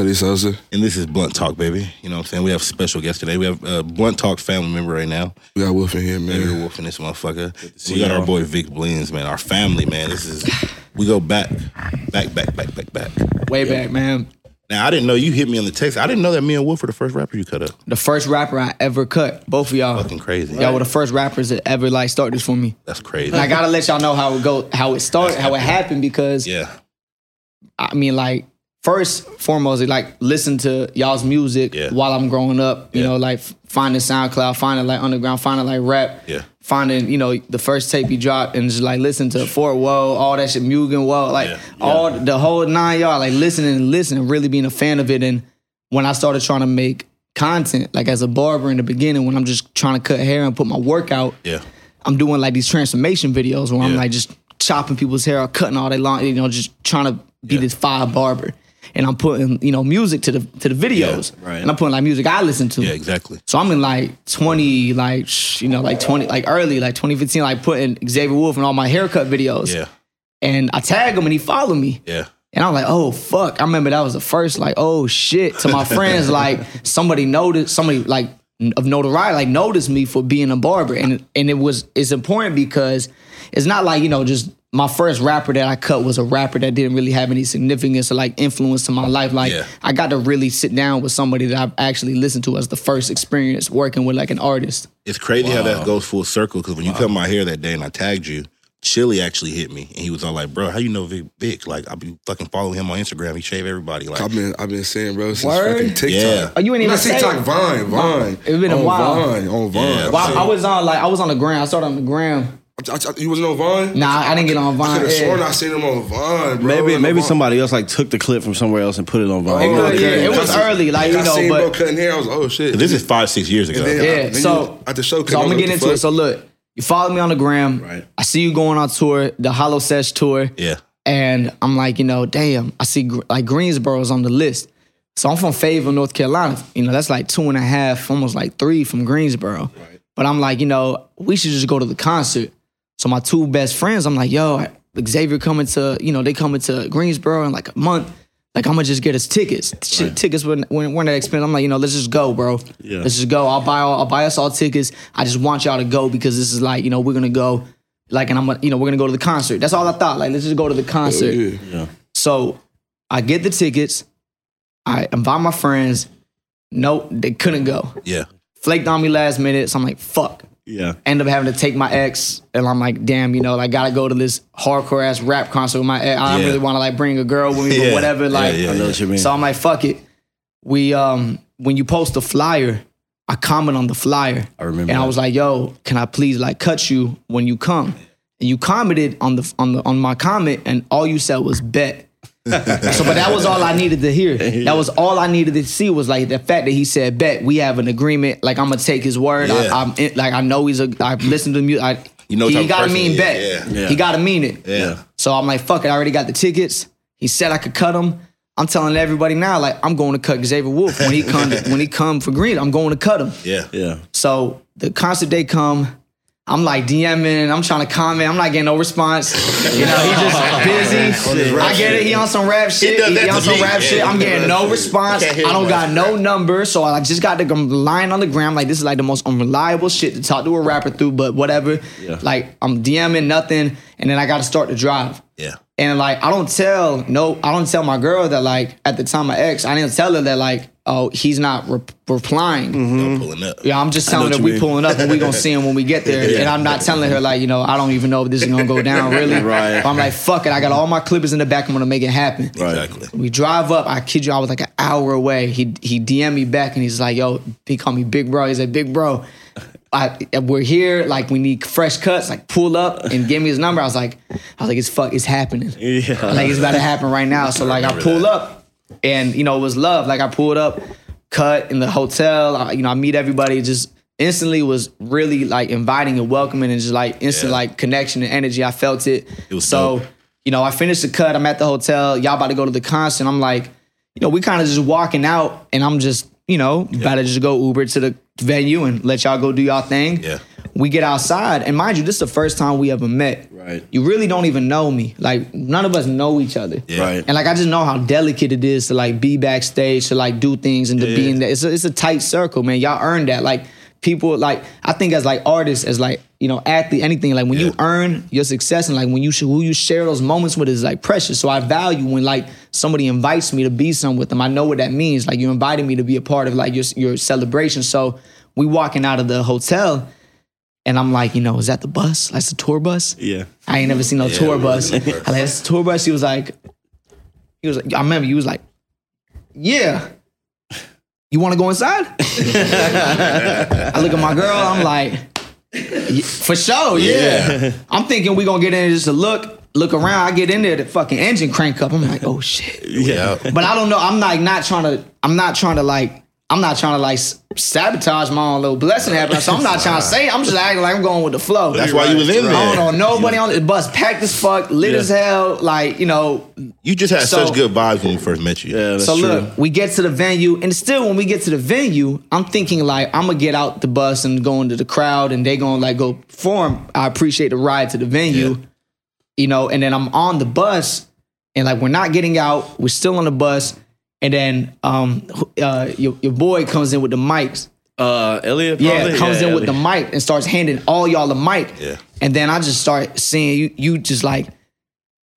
Chilly Sosa. And this is Blunt Talk, baby. You know what I'm saying? We have a special guest today. We have a Blunt Talk family member right now. We got Wulf in here, Maybe man. Wulf in this motherfucker. see We got our boy Vic Blends, man. Our family, man. This is we go back, back, back, back, back, back. Way back, man. Now I didn't know you hit me on the text. I didn't know that me and Wulf were the first rapper you cut up. The first rapper I ever cut. Both of y'all. Fucking crazy. Y'all were the first rappers that ever like started this for me. That's crazy. And I gotta let y'all know how it go, how it started, how it happened because yeah. I mean, like, first foremost, like, listen to y'all's music Yeah. while I'm growing up. You Yeah. know, like finding SoundCloud, finding like underground, finding like rap. Yeah. Finding, you know, the first tape you dropped and just like listen to Fort Whoa, all that shit, Mugen Whoa, like Yeah. all the whole nine y'all, like listening and listening, really being a fan of it. And when I started trying to make content, like as a barber in the beginning, when I'm just trying to cut hair and put my work out, Yeah. I'm doing like these transformation videos where I'm like just chopping people's hair, or cutting all day long, you know, just trying to be this fire barber. And I'm putting, you know, music to the to the videos. right. And I'm putting like music I listen to. Yeah, exactly. So I'm in like 20, like you know, like 20, like early, like 2015, like putting Xavier Wulf and all my haircut videos. Yeah. And I tag him and he followed me. Yeah. And I'm like, oh fuck. I remember that was the first, like, oh shit. To my friends, like somebody noticed, somebody like of notoriety, like noticed me for being a barber. And and it was it's important because it's not like, you know, just my first rapper that I cut was a rapper that didn't really have any significance or like influence to my life. Like Yeah. I got to really sit down with somebody that I've actually listened to as the first experience working with like an artist. It's crazy how that goes full circle because when you cut my hair that day and I tagged you, Chilly actually hit me and he was all like, "Bro, how you know Vic? Vic? Like, I be fucking following him on Instagram. He shave everybody. Like, I've been I've been saying, bro, since Word? fucking TikTok. Yeah. Oh, you ain't even Not TikTok. Vine, Vine. It's been a on while. Vine, on Vine. Yeah. I'm Well, I, I was on like I was on the gram. I started on the gram. I- I- you wasn't on Vine? Nah, I didn't get on I Vine. could have Yeah. sworn I seen him on Vine, bro. Maybe On maybe Vine. somebody else like took the clip from somewhere else and put it on Vine. Oh, it could- yeah, okay. it was I early, like, I you know, seen but- bro cutting hair. I was like, oh shit. this is five, six years ago. Then, Yeah, I, then so- you, at the show, So I'm gonna get into it. So look, you follow me on the gram. Right. I see you going on tour, the Hollow Sesh tour, yeah. and I'm like, you know, damn, I see like Greensboro's on the list. So I'm from Fayetteville, North Carolina. You know, that's like two and a half, almost like three from Greensboro. Right. But I'm like, you know, we should just go to the concert. So my two best friends, I'm like, yo, Xavier coming to, you know, they coming to Greensboro in like a month. Like I'm gonna just get us tickets. Shit, Tickets when when weren't that expensive. I'm like, you know, let's just go, bro. Yeah. Let's just go. I'll buy all, I'll buy us all tickets. I just want y'all to go because this is like, you know, we're gonna go. Like, and I'm gonna, you know, we're gonna go to the concert. That's all I thought. Like, let's just go to the concert. yeah. Yeah. So I get the tickets. I invite my friends. Nope, they couldn't go. Yeah. Flaked on me last minute. So I'm like, fuck. Yeah. End up having to take my ex, and I'm like, damn, you know, like gotta go to this hardcore ass rap concert with my ex. I don't Yeah. really want to like bring a girl with me, Yeah. but whatever. Like, Yeah, I know what you mean. so I'm like, fuck it. We um when you post a flyer, I comment on the flyer. I remember And I was like, yo, can I please like cut you when you come? And you commented on the on the on my comment, and all you said was bet. so but that was all I needed to hear. That was all I needed to see was like the fact that he said bet. We have an agreement. Like I'm gonna take his word. Yeah. I, I'm in, like I know he's a. I've listened to the music. I, You know he gotta mean bet. yeah. Yeah. He gotta mean it. Yeah. So I'm like, fuck it, I already got the tickets. He said I could cut him. I'm telling everybody now, like, I'm going to cut Xavier Wulf when he come when he come for Green. I'm going to cut him. Yeah. Yeah. So the concert day come. I'm like DMing, I'm trying to comment, I'm not getting no response. You know, he just busy. I get it, he on some rap shit. does He, he on some me. rap Yeah, shit. I'm getting no response. I don't got no number. So I just got to go lying on the ground. Like, this is like the most unreliable shit to talk to a rapper through, but whatever. Yeah. Like, I'm DMing nothing, and then I got to start to drive. Yeah. And like I don't tell no, I don't tell my girl that like at the time my ex, I didn't tell her that like oh he's not re- replying. Mm-hmm. I'm pulling up. Yeah, I'm just telling her we mean. pulling up and we gonna see him when we get there. Yeah. And I'm not telling her like you know I don't even know if this is gonna go down really. Right. But I'm like fuck it, I got all my clippers in the back. I'm gonna make it happen. Right. Exactly. We drive up. I kid you, I was like an hour away. He he DM me back and he's like, "Yo," he called me Big Bro. He said, "Big Bro, I, we're here. Like we need fresh cuts. Like pull up and give me his number." I was like, "I was like, it's fuck, it's happening. Yeah. Like it's about to happen right now." So like I remember pull that. up, and you know it was love. Like I pulled up, cut in the hotel. I, you know I meet everybody. Just instantly was really like inviting and welcoming and just like instant Yeah. like connection and energy. I felt it. It was so dope. you know, I finished the cut. I'm at the hotel. Y'all about to go to the concert. I'm like, you know, we kind of just walking out, and I'm just, you know, about to just go Uber to the venue and let y'all go do y'all thing. Yeah. We get outside, and mind you, this is the first time we ever met. Right. You really don't even know me. Like none of us know each other. Yeah. Right. And like I just know how delicate it is to like be backstage, to like do things and to be in that. It's a, it's a tight circle, man. Y'all earn that. Like people, like I think as like artists, as like you know athlete, anything. Like when you earn your success and like when you sh- who you share those moments with is like precious. So I value when like somebody invites me to be some with them. I know what that means. Like you invited me to be a part of like your your celebration. So we walking out of the hotel. And I'm like, you know, is that the bus? That's the tour bus? Yeah. I ain't never seen no tour bus. I like, that's the tour bus. He was like, he was like, I remember he was like, yeah. You want to go inside? I look at my girl. I'm like, for sure, yeah. I'm thinking we gonna get in there just to look, look around. I get in there, the fucking engine crank up. I'm like, oh shit. Yeah. But I don't know. I'm like not trying to. I'm not trying to like. I'm not trying to like sabotage my own little blessing happening. So I'm not trying to say. I'm just acting like I'm going with the flow. That's why you was in there. I there. don't know nobody on the bus, packed as fuck, lit Yeah. as hell. Like you know. You just had So- such good vibes when we first met you. Yeah, that's so true. look, we get to the venue, and still when we get to the venue, I'm thinking like I'm gonna get out the bus and go into the crowd, and they gonna like go perform. I appreciate the ride to the venue, you know, and then I'm on the bus, and like we're not getting out, we're still on the bus, and then um uh your, your boy comes in with the mics. Uh, Elliot. Yeah, comes in with the mic and starts handing all y'all the mic. Yeah. And then I just start seeing you you just like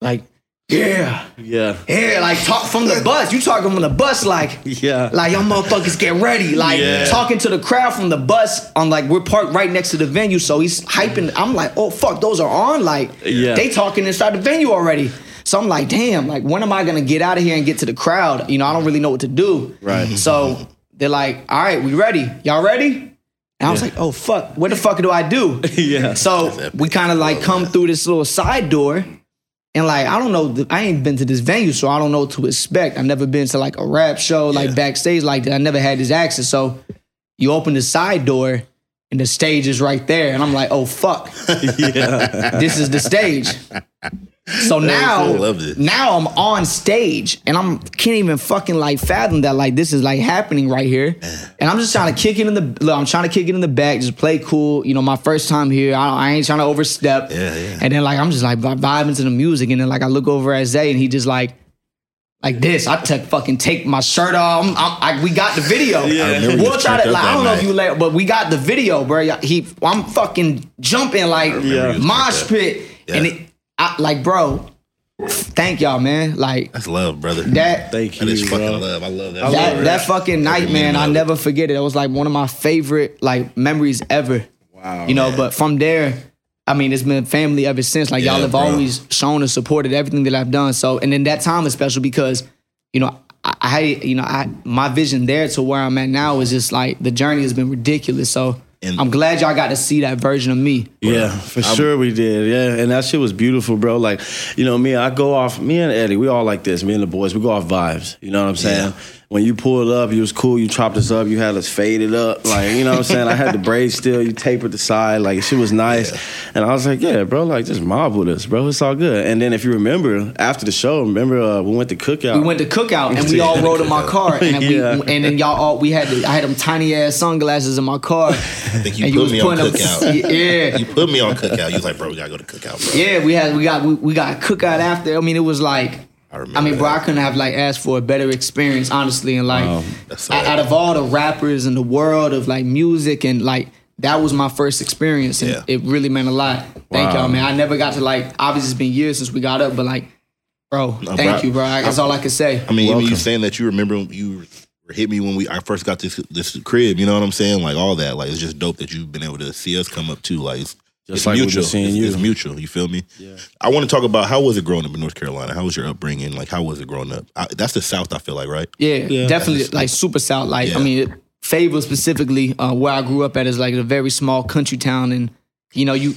like yeah. Yeah. Yeah, like talk from the bus. You talking from the bus like Yeah. like y'all motherfuckers get ready. Like Yeah. talking to the crowd from the bus on like we're parked right next to the venue. So he's hyping. I'm like, oh fuck, those are on. Like Yeah. they talking inside the venue already. So I'm like, damn, like when am I gonna get out of here and get to the crowd? You know, I don't really know what to do. Right. So they're like, all right, we ready. Y'all ready? And I was like, oh fuck, what the fuck do I do? Yeah. So we kind of like come through this little side door, and like I don't know, I ain't been to this venue, so I don't know what to expect. I've never been to like a rap show, like backstage like that. I never had this access. So you open the side door, and the stage is right there, and I'm like, oh fuck, yeah. this is the stage. So now, now I'm on stage, and I'm can't even fucking like fathom that like this is like happening right here, and I'm just trying to kick it in the. Look, I'm trying to kick it in the back, just play cool. You know, my first time here, I, I ain't trying to overstep. Yeah, yeah. And then like I'm just like vi- vibing to the music, and then like I look over at Zay, and he just like. Like this, I took fucking take my shirt off. I'm, I'm, I, we got the video. Yeah. I remember you we'll try to. Like, I don't know if you let, but we got the video, bro. He, I'm fucking jumping like Yeah. mosh pit, and it, I, like, bro. Thank y'all, man. Like That's love, brother. that. Thank you. That is fucking bro. love. I love that. I that, love that fucking night, man, I of it. never forget it. It was like one of my favorite like memories ever. Wow. You know, but from there, I mean, it's been family ever since. Like y'all have bro. always shown and supported everything that I've done. So, and then that time is special because, you know, I, I you know, I my vision there to where I'm at now is just like the journey has been ridiculous. So And- I'm glad y'all got to see that version of me. Yeah, for sure we did. Yeah, and that shit was beautiful, bro. Like, you know, me, I go off. Me and Eddy, we all like this. Me and the boys, we go off vibes. You know what I'm saying? When you pulled up, you was cool. You chopped us up. You had us faded up. Like, you know what I'm saying? I had the braids still. You tapered the side. Like, she was nice. And I was like, yeah, bro. Like, just mob with us, bro. It's all good. And then if you remember, after the show, remember uh, we went to cookout. We went to cookout and we all rode in my car, and we, Yeah. and then y'all all we had the, I had them tiny ass sunglasses in my car. I think you and put was me on putting them- cookout. yeah, You put me on cookout. You was like, bro, we gotta go to cookout, bro. Yeah, we had we got we, we got cookout after. I mean, it was like I I, mean, bro, that. I couldn't have like asked for a better experience, honestly. And like, Wow. That's out, out of all the rappers in the world of like music and like that was my first experience, and Yeah. it really meant a lot. Thank Wow. y'all, man. I never got to like. Obviously, it's been years since we got up, but like, bro, No, thank bro, you, bro. That's all I can say. I mean, even you saying that you remember you hit me when we I first got this this crib. You know what I'm saying? Like all that. Like it's just dope that you've been able to see us come up too. Like it's, Just it's like we've been mutual. seeing it's, you. it's mutual. You feel me? Yeah. I want to talk about how was it growing up in North Carolina? How was your upbringing? Like how was it growing up? I, that's the South. I feel like right. Yeah, definitely like super south. Like Yeah. I mean, Fayetteville specifically, uh, where I grew up at is like a very small country town, and you know you.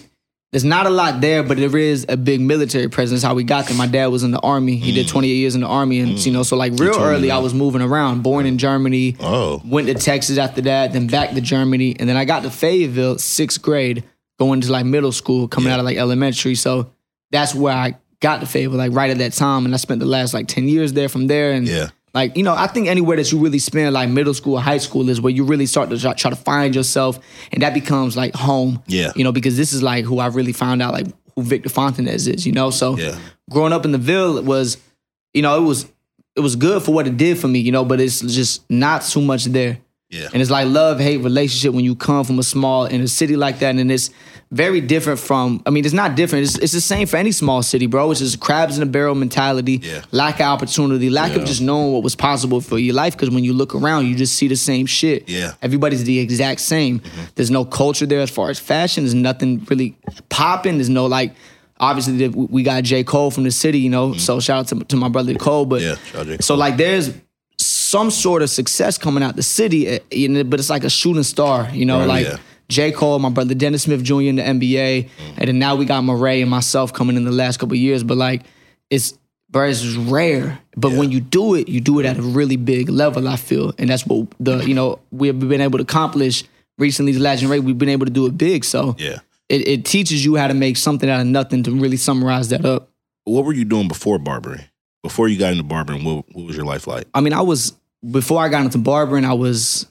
There's not a lot there, but there is a big military presence. How we got there. My dad was in the army. He Mm. did 28 years in the army, and you know, so like real early, I was moving around. Born in Germany, Oh. went to Texas after that, then back to Germany, and then I got to Fayetteville, sixth grade, going to like middle school, coming out of like elementary. So that's where I got the favor, like right at that time, and I spent the last like 10 years there from there, and Yeah. Like, you know, I think anywhere that you really spend like middle school, or high school is where you really start to try, try to find yourself and that becomes like home. Yeah. You know, because this is like who I really found out like who Victor Fontanez is, you know? So Yeah. growing up in the Ville was, you know, it was it was good for what it did for me, you know, but it's just not too much there. Yeah. And it's like love hate relationship when you come from a small in a city like that, and it's very different from. I mean, it's not different. It's, it's the same for any small city, bro. It's just crabs in a barrel mentality, Yeah. lack of opportunity, lack of just knowing what was possible for your life. Because when you look around, you just see the same shit. Yeah. everybody's the exact same. Mm-hmm. There's no culture there as far as fashion. There's nothing really popping. There's no like. Obviously, we got J Cole from the city, you know. Mm-hmm. So shout out to, to my brother Cole, but Yeah, shout out J. so like there's some sort of success coming out the city, eh, you know, but it's like a shooting star, you know, Right, like yeah. J. Cole, my brother Dennis Smith Jr. in the NBA, and then now we got Morray and myself coming in the last couple of years. But like it's bro, it's rare. But when you do it, you do it at a really big level, I feel. And that's what the, you know, we've been able to accomplish recently, the Ray, we've been able to do it big. So Yeah. it, it teaches you how to make something out of nothing to really summarize that up. What were you doing before barbering? Before you got into barbering, what, what was your life like? I mean, I was before I got into barbering, I was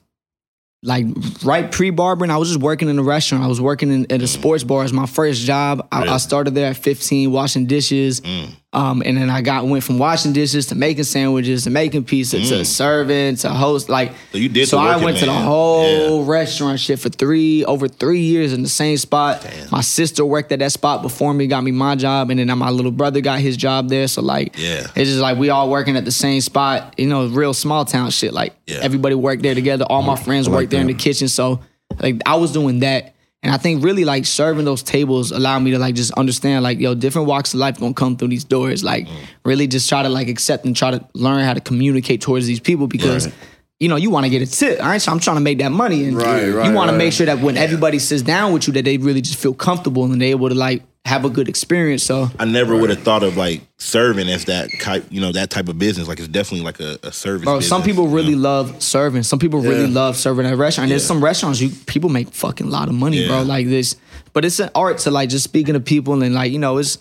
like right pre barbering. I was just working in a restaurant. I was working in, at a mm. sports bar as my first job. I, I started there at 15, washing dishes, mm. Um, and then I got went from washing dishes to making sandwiches to making pizza to serving to host. Like, So you did So I went to the whole restaurant shit for three over three years in the same spot. My sister worked at that spot before me, got me my job, and then my little brother got his job there. So like, Yeah. it's just like we all working at the same spot. You know, real small town shit. Like Yeah. everybody worked there together. All my friends worked there in the kitchen. So like I was doing that. And I think really like serving those tables allowed me to like just understand like yo different walks of life gonna come through these doors. Like mm. really just try to like accept and try to learn how to communicate towards these people because you know you want to get a tip all right? So I'm trying to make that money and Right, right, you want to make sure that when everybody sits down with you that they really just feel comfortable and they're able to like have a good experience so I never would have thought of like serving as that type, you know, that type of business. Like it's definitely like a, a service. Bro, some business, people you really know? love serving. Some people really love serving at a restaurant. And there's some restaurants you people make fucking lot of money, bro. Like this, but it's an art to like just speaking to people and like you know it's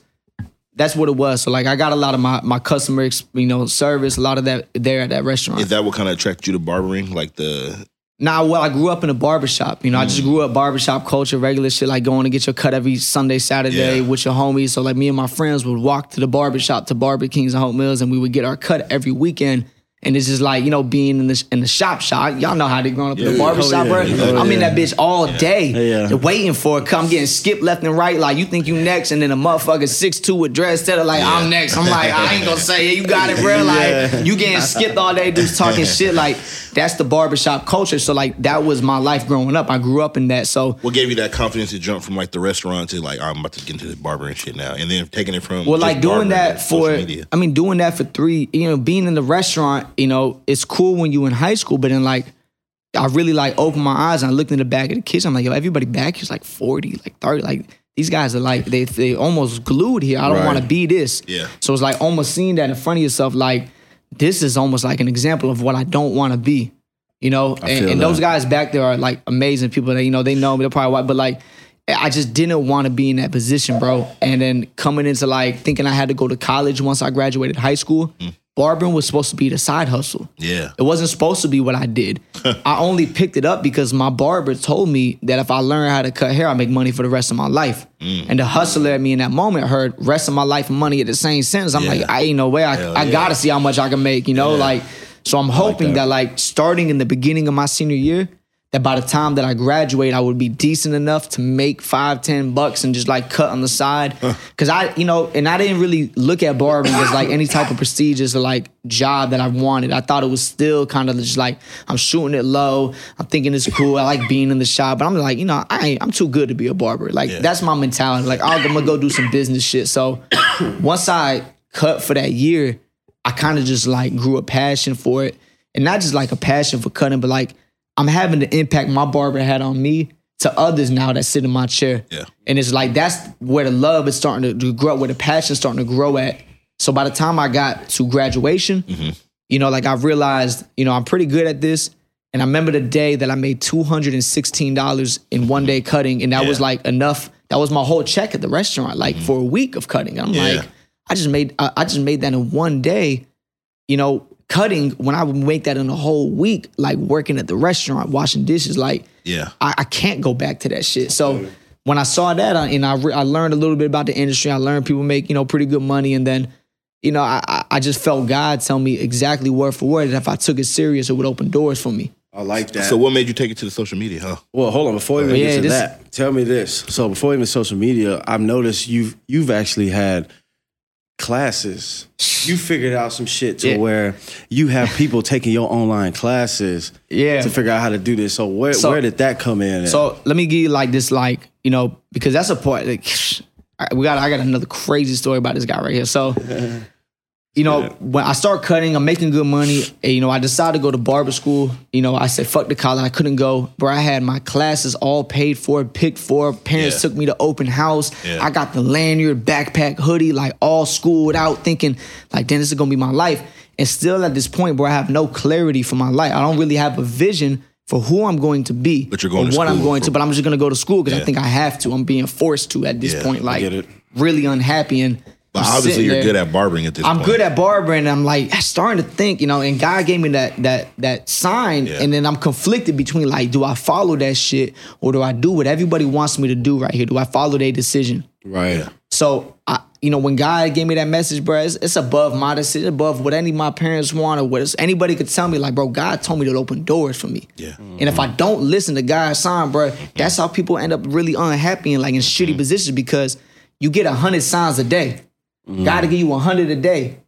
that's what it was. So like I got a lot of my my customer you know service, a lot of that there at that restaurant. Is that what kind of attracted you to barbering? Like the Nah, well, I grew up in a barbershop. You know, I just mm. grew up barbershop culture, regular shit, like going to get your cut every Sunday, Saturday Yeah. with your homies. So, like, me and my friends would walk to the barbershop to Barber Kings and Hope Mills, and we would get our cut every weekend. And it's just like, you know, being in the in the shop shop. Y'all know how they growing up in the Yeah. barbershop, Oh, bro. yeah. Oh, I'm in that bitch all day, Yeah. waiting for it. Come getting skipped left and right. Like, you think you next, and then a motherfucker 6'2 with dreads instead of like, I'm next. I'm like, I ain't gonna say it. You got it, bro. Like, Yeah. you getting skipped all day, dudes talking shit. Like, that's the barbershop culture. So, like, that was my life growing up. I grew up in that. So, what gave you that confidence to jump from like the restaurant to like oh, I'm about to get into the barbering shit now, and then taking it from well, like doing that for, media. I mean, doing that for three, you know, being in the restaurant, you know, it's cool when you in high school, but then like, I really like opened my eyes and I looked in the back of the kids. I'm like, yo, everybody back here's like 40, like 30. Like, these guys are like, they they almost glued here. I don't Right. want to be this. Yeah. So it's like almost seeing that in front of yourself, like, this is almost like an example of what I don't want to be. You know, and, and those guys back there are like amazing people that, you know, they know me, they're probably white, but like, I just didn't want to be in that position, bro. And then coming into like thinking I had to go to college once I graduated high school, barbering was supposed to be the side hustle. Yeah, It wasn't supposed to be what I did. I only picked it up because my barber told me that if I learn how to cut hair, I make money for the rest of my life. Mm. And the hustler at me in that moment heard rest of my life and money at the same sentence. I'm Yeah. like, I ain't no way. I, Hell I yeah. gotta see how much I can make, you know? Yeah. Like, so I'm hoping that. like starting in the beginning of my senior year, that by the time that I graduate, I would be decent enough to make five, ten bucks and just like cut on the side. Cause I, you know, and I didn't really look at barbering as like any type of prestigious or like job that I wanted. I thought it was still kind of just like I'm shooting it low. I'm thinking it's cool. I like being in the shop, but I'm like, you know, I ain't, I'm too good to be a barber. Like Yeah. that's my mentality. Like oh, I'm gonna go do some business shit. So once I cut for that year, I kind of just like grew a passion for it. And not just like a passion for cutting, but like I'm having the impact my barber had on me to others now that sit in my chair. Yeah. And it's like that's where the love is starting to- grow, where the passion's starting to grow at. So by the time I got to graduation, mm-hmm. you know, like I realized, you know, I'm pretty good at this. And I remember the day that I made $216 in one day cutting. And that was like enough. That was my whole check at the restaurant, like mm-hmm. for a week of cutting. I'm Yeah. like, I just made I, I just made that in one day. You know, cutting when I would make that in a whole week, like working at the restaurant, washing dishes, like Yeah. I, I can't go back to that shit. So when I saw that, I, and I re- I learned a little bit about the industry. I learned people make you know pretty good money, and then you know I I- I just felt God tell me exactly word for word that if I took it serious, it would open doors for me. I like that. So what made you take it to the social media, huh? Well, hold on. Before we even Yeah, get to this- that, tell me this. So before even social media, I've noticed you've you've actually had classes. You figured out some shit to Yeah. where you have people taking your online classes Yeah. to figure out how to do this. So where So- where did that come in? at? So let me give you like this, like you know, because that's a part. Like, we got, I got another crazy story about this guy right here. So, you know, when I start cutting, I'm making good money. And, you know, I decided to go to barber school. You know, I said fuck the college. I couldn't go, bro. I had my classes all paid for, picked for. Parents Yeah. took me to open house. Yeah. I got the lanyard, backpack, hoodie, like all schooled out, thinking like, then this is gonna be my life. And still at this point, bro, I have no clarity for my life. I don't really have a vision for who I'm going to be, But you're going or to what I'm going for- to. But I'm just gonna go to school because Yeah. I think I have to. I'm being forced to at this Yeah, point. Like, get it. really unhappy and. But I'm obviously you're there. good at barbering at this point. I'm point. good at barbering. And I'm like starting to think, you know, and God gave me that that that sign, Yeah. and then I'm conflicted between like, do I follow that shit or do I do what everybody wants me to do right here? Do I follow their decision? right. So, I, you know, when God gave me that message, bro, it's, it's above my decision, above what any of my parents want or what it's- anybody could tell me. Like, bro, God told me to open doors for me. Yeah. And if I don't listen to God's sign, bro, that's how people end up really unhappy and like in shitty mm. positions because you get a hundred signs a day. Mm. God to give you hundred a day.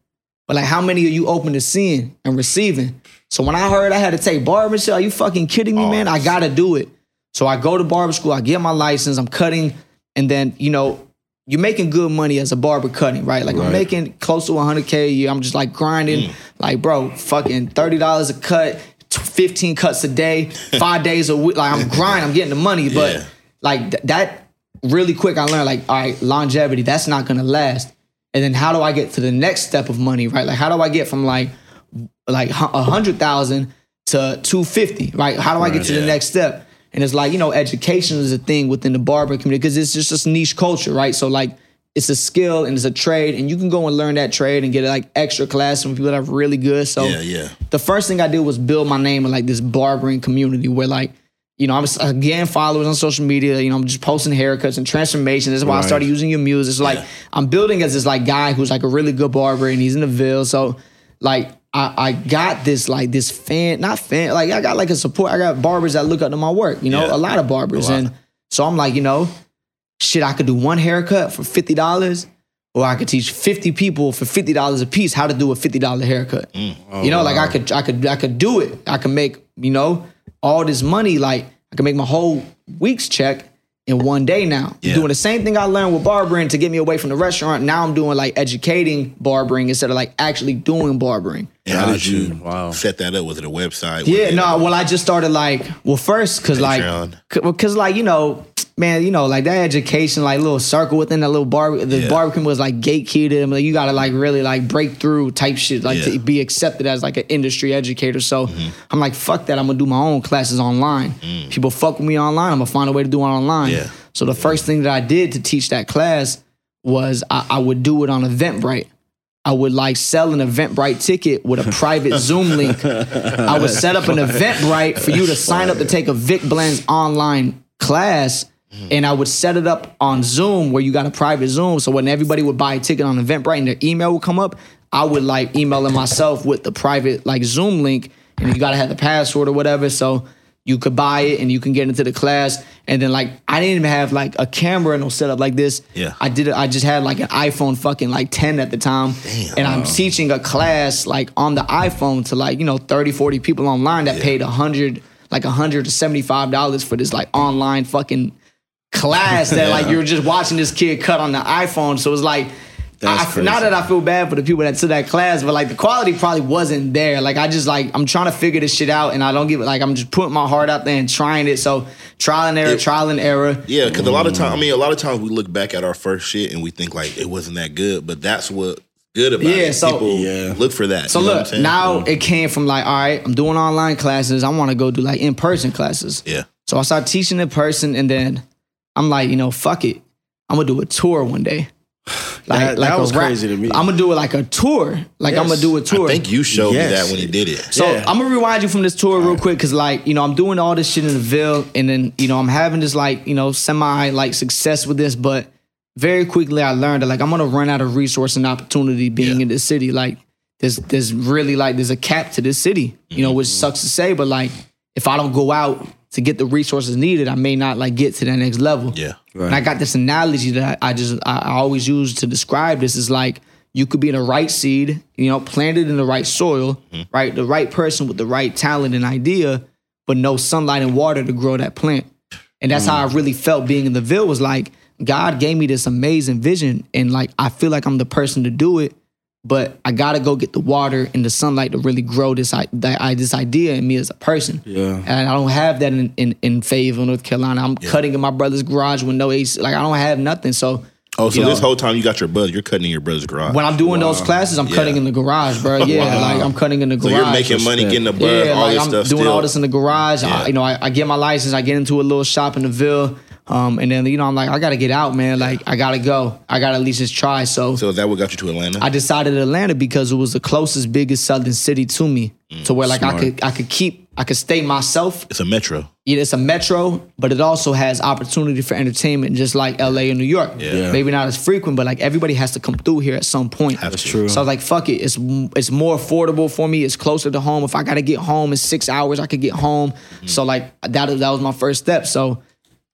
But like, how many are you open to seeing and receiving? So when I heard I had to take barber school, are you fucking kidding me, oh, man? I gotta do it. So I go to barber school, I get my license, I'm cutting, and then you know, you're making good money as a barber cutting, right? Like I'm making close to 100k a year. I'm just like grinding, mm. like bro, fucking thirty dollars a cut, 15 cuts a day, five days a week. Like I'm grinding, I'm getting the money, but Yeah. like th- that really quick, I learned like, all right, longevity, that's not gonna last. And then how do I get to the next step of money, right? Like how do I get from like like a hundred thousand to two fifty, right? How do I get to the next step? And it's like you know, education is a thing within the barber community because it's just this niche culture, right? So like it's a skill and it's a trade, and you can go and learn that trade and get like extra classes from people that are really good. So Yeah, yeah. the first thing I did was build my name in like this barbering community where like, you know, I'm again followers on social media. You know, I'm just posting haircuts and transformations. This is why I started using your music. It's like I'm building as this like guy who's like a really good barber and he's in the Ville. So like I, I got this like this fan, not fan, like I got like a support. I got barbers that look up to my work. You know, Yeah. a lot of barbers, lot. and so I'm like, you know, shit, I could do one haircut for fifty dollars. Or I could teach 50 people for $50 a piece how to do a $50 haircut. Mm. Oh, you know, like I could I could I could do it. I could make, you know, all this money like I could make my whole week's check in one day now. Yeah. Doing the same thing I learned with barbering to get me away from the restaurant. Now I'm doing like educating barbering instead of like actually doing barbering. And how did you you. Wow. set that up? Was it a website? Yeah, it- no. Well, I just started like, well, first because like, because like you know, man, you know, like that education, like little circle within that little bar, the Yeah. barbecue was like gatekeeped. and, Like you gotta like really like break through type shit, like Yeah. to be accepted as like an industry educator. So Mm-hmm. I'm like, fuck that. I'm gonna do my own classes online. People fuck with me online. I'm gonna find a way to do it online. Mm. Yeah. So the first thing that I did to teach that class was I, I would do it on Eventbrite. I would like sell an Eventbrite ticket with a private Zoom link. I would set up an Eventbrite for you to sign up to take a Vic Blends online class. Mm-hmm. And I would set it up on Zoom where you got a private Zoom. So when everybody would buy a ticket on Eventbrite and their email would come up, I would like email them myself with the private like Zoom link. And you gotta have the password or whatever. So you could buy it and you can get into the class. And then like I didn't even have like a camera and no setup like this. Yeah. I did it. I just had like an iPhone fucking like 10 at the time. And I'm teaching a class like on the iPhone to like, you know, 30, 40 people online that paid a hundred, like a hundred to $75 for this like online fucking class that like you're just watching this kid cut on the iPhone. So it was like That's I, not that I feel bad for the people that took that class, but like the quality probably wasn't there. Like I just like I'm trying to figure this shit out, and I don't give it. Like I'm just putting my heart out there and trying it. So trial and error, It- trial and error. Yeah, because a lot of Mm. times, I mean, a lot of times we look back at our first shit and we think like it wasn't that good, but that's what good about Yeah, it. so- People Yeah. look for that. So you know what look, saying? now it came from like, all right, I'm doing online classes. I want to go do like in person classes. yeah, So I started teaching in person, and then I'm like, you know, fuck it. I'm gonna do a tour one day. Like, That- that was rap- crazy to me. I'm gonna do it like a tour. Like I'm gonna do a tour. I think you showed Yes. me that when he did it. So Yeah. I'm gonna rewind you from this tour real quick because like you know I'm doing all this shit in the Ville and then you know I'm having this like you know semi like success with this, but very quickly I learned that like I'm gonna run out of resource and opportunity being Yeah. in this city. Like there's there's really like there's a cap to this city, you know, which mm-hmm. sucks to say, but like if I don't go out to get the resources needed, I may not like get to that next level. Yeah. And I got this analogy that I, I just I, I always use to describe this is like you could be in the right seed, you know, planted in the right soil, mm-hmm. right? The right person with the right talent and idea, but no sunlight and water to grow that plant. And that's how I mm. really felt being in the Ville was like God gave me this amazing vision and like I feel like I'm the person to do it, but I gotta go get the water and the sunlight to really grow this i- this idea in me as a person. Yeah. And I don't have that in in, in Fayetteville, North Carolina. I'm cutting in my brother's garage with no AC. Like I don't have nothing. So Oh, so you know, this whole time you got your buzz, you're cutting in your brother's garage. when I'm doing those classes, I'm cutting in the garage, bro. Yeah, like I'm cutting in the garage. so you're making money, getting the buzz, yeah, all like this I'm stuff. doing still. all this in the garage. Yeah. I, you know, I, I get my license. I get into a little shop in the Ville, um, and then you know I'm like, I gotta get out, man. Like I gotta go. I gotta at least just try. So, So is that what got you to Atlanta? I decided Atlanta because it was the closest, biggest southern city to me, to where like I could I could keep I could stay myself. it's a metro. Yeah, it's a metro, but it also has opportunity for entertainment, just like LA and New York. Yeah. Maybe not as frequent, but like everybody has to come through here at some point. That's true. So I was like, fuck it. It's it's more affordable for me. It's closer to home. If I gotta get home in six hours, I could get home. So like that that was my first step. So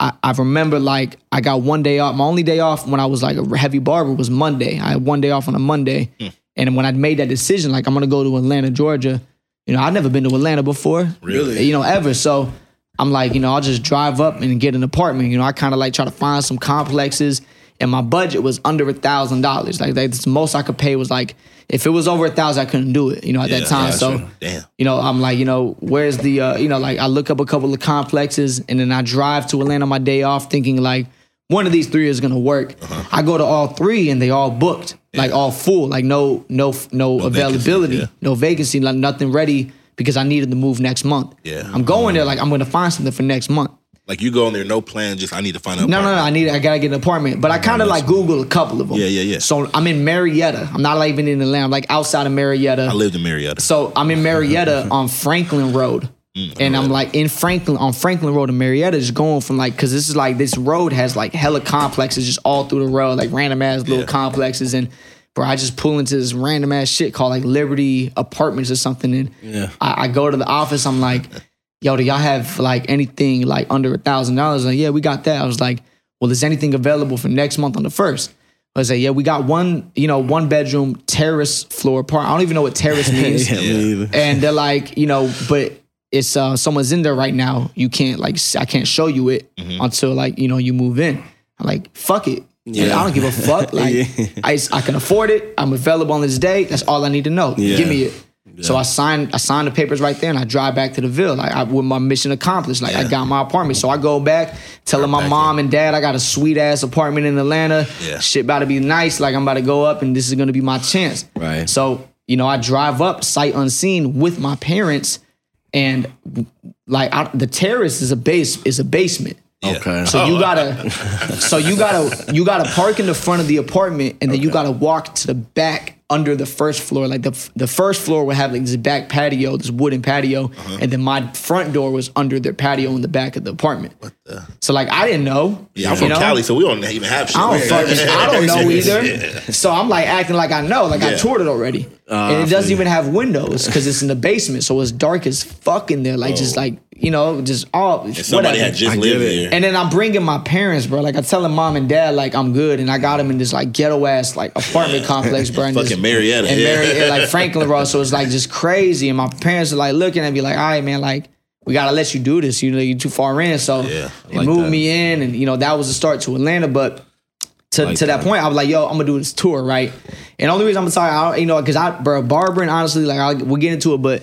I, I remember like I got one day off. My only day off when I was like a heavy barber was Monday. I had one day off on a Monday. Hmm. And when I made that decision, like I'm gonna go to Atlanta, Georgia, you know, I've never been to Atlanta before. Really? You know, ever. So I'm like, you know, I'll just drive up and get an apartment. You know, I kind of like try to find some complexes. And my budget was under a thousand dollars. Like that's the most I could pay was like if it was over a thousand, I couldn't do it. You know, at Yeah, that time. gotcha. So Damn. you know, I'm like, you know, where's the, uh, you know, like I look up a couple of complexes and then I drive to Atlanta on my day off thinking like one of these three is gonna work. Uh-huh. I go to all three and they all booked, like all full, like no, no, no, availability, yeah. no vacancy, like nothing ready because I needed to move next month. Yeah. I'm going there like I'm gonna find something for next month. Like you go in there, no plan, just I need to find out. No, no, no. I need. I gotta get an apartment. But I kind of like Googled a couple of them. Yeah, yeah, yeah. So I'm in Marietta. I'm not even in Atlanta. I'm like outside of Marietta. I lived in Marietta. So I'm in Marietta on Franklin Road. Mm, and I'm like in Franklin on Franklin Road in Marietta, just going from like because this is like this road has like hella complexes just all through the road, like random ass little Yeah. complexes. And bro, I just pull into this random ass shit called like Liberty Apartments or something. And Yeah. I, I go to the office, I'm like, yo, do y'all have like anything like under a thousand dollars? Like, yeah, we got that. I was like, well, is anything available for next month on the first? I was like, yeah, we got one, you know, one bedroom terrace floor apart. I don't even know what terrace means yeah, me either. and they're like, you know, but it's uh someone's in there right now. You can't like I can't show you it until like you know you move in. I'm like, fuck it. Yeah. I don't give a fuck. Like Yeah. I I can afford it. I'm available on this day. That's all I need to know. Yeah. Give me it. So I signed I signed the papers right there and I drive back to the Ville. Like I, with my mission accomplished. Like I got my apartment. So I go back telling my back mom and dad I got a sweet ass apartment in Atlanta. Yeah. Shit about to be nice. Like I'm about to go up and this is gonna be my chance. Right. So, you know, I drive up sight unseen with my parents and like I, the terrace is a base is a basement. Yeah. Okay. So you gotta, so you gotta, you gotta park in the front of the apartment, and then you gotta walk to the back under the first floor. Like the the first floor would have like this back patio, this wooden patio, Uh-huh. and then my front door was under their patio in the back of the apartment. What the? So like I didn't know. Yeah, I'm from know? Cali, so we don't even have shit. I don't fucking, I don't know either. Yeah. So I'm like acting like I know, like I toured it already, and it doesn't even have windows because it's in the basement, so it's dark as fuck in there, like just like you know, just all And somebody whatever. had just I lived get here. And then I'm bringing my parents, bro. Like I tell them mom and dad, like I'm good, and I got them in this like ghetto ass like apartment complex, bro. in this- Fucking Marietta, and yeah. Marietta, like Franklin Road. So it's like just crazy, and my parents are like looking at me like, all right, man, like we gotta let you do this. You know, you're too far in. So Yeah, they like moved that. me in, and you know that was the start to Atlanta, but. To, Like to that that. point, I was like, "Yo, I'm gonna do this tour, right?" And the only reason I'm sorry, I, you know, because I, bro, barbering, honestly, like, I'll, we'll get into it, but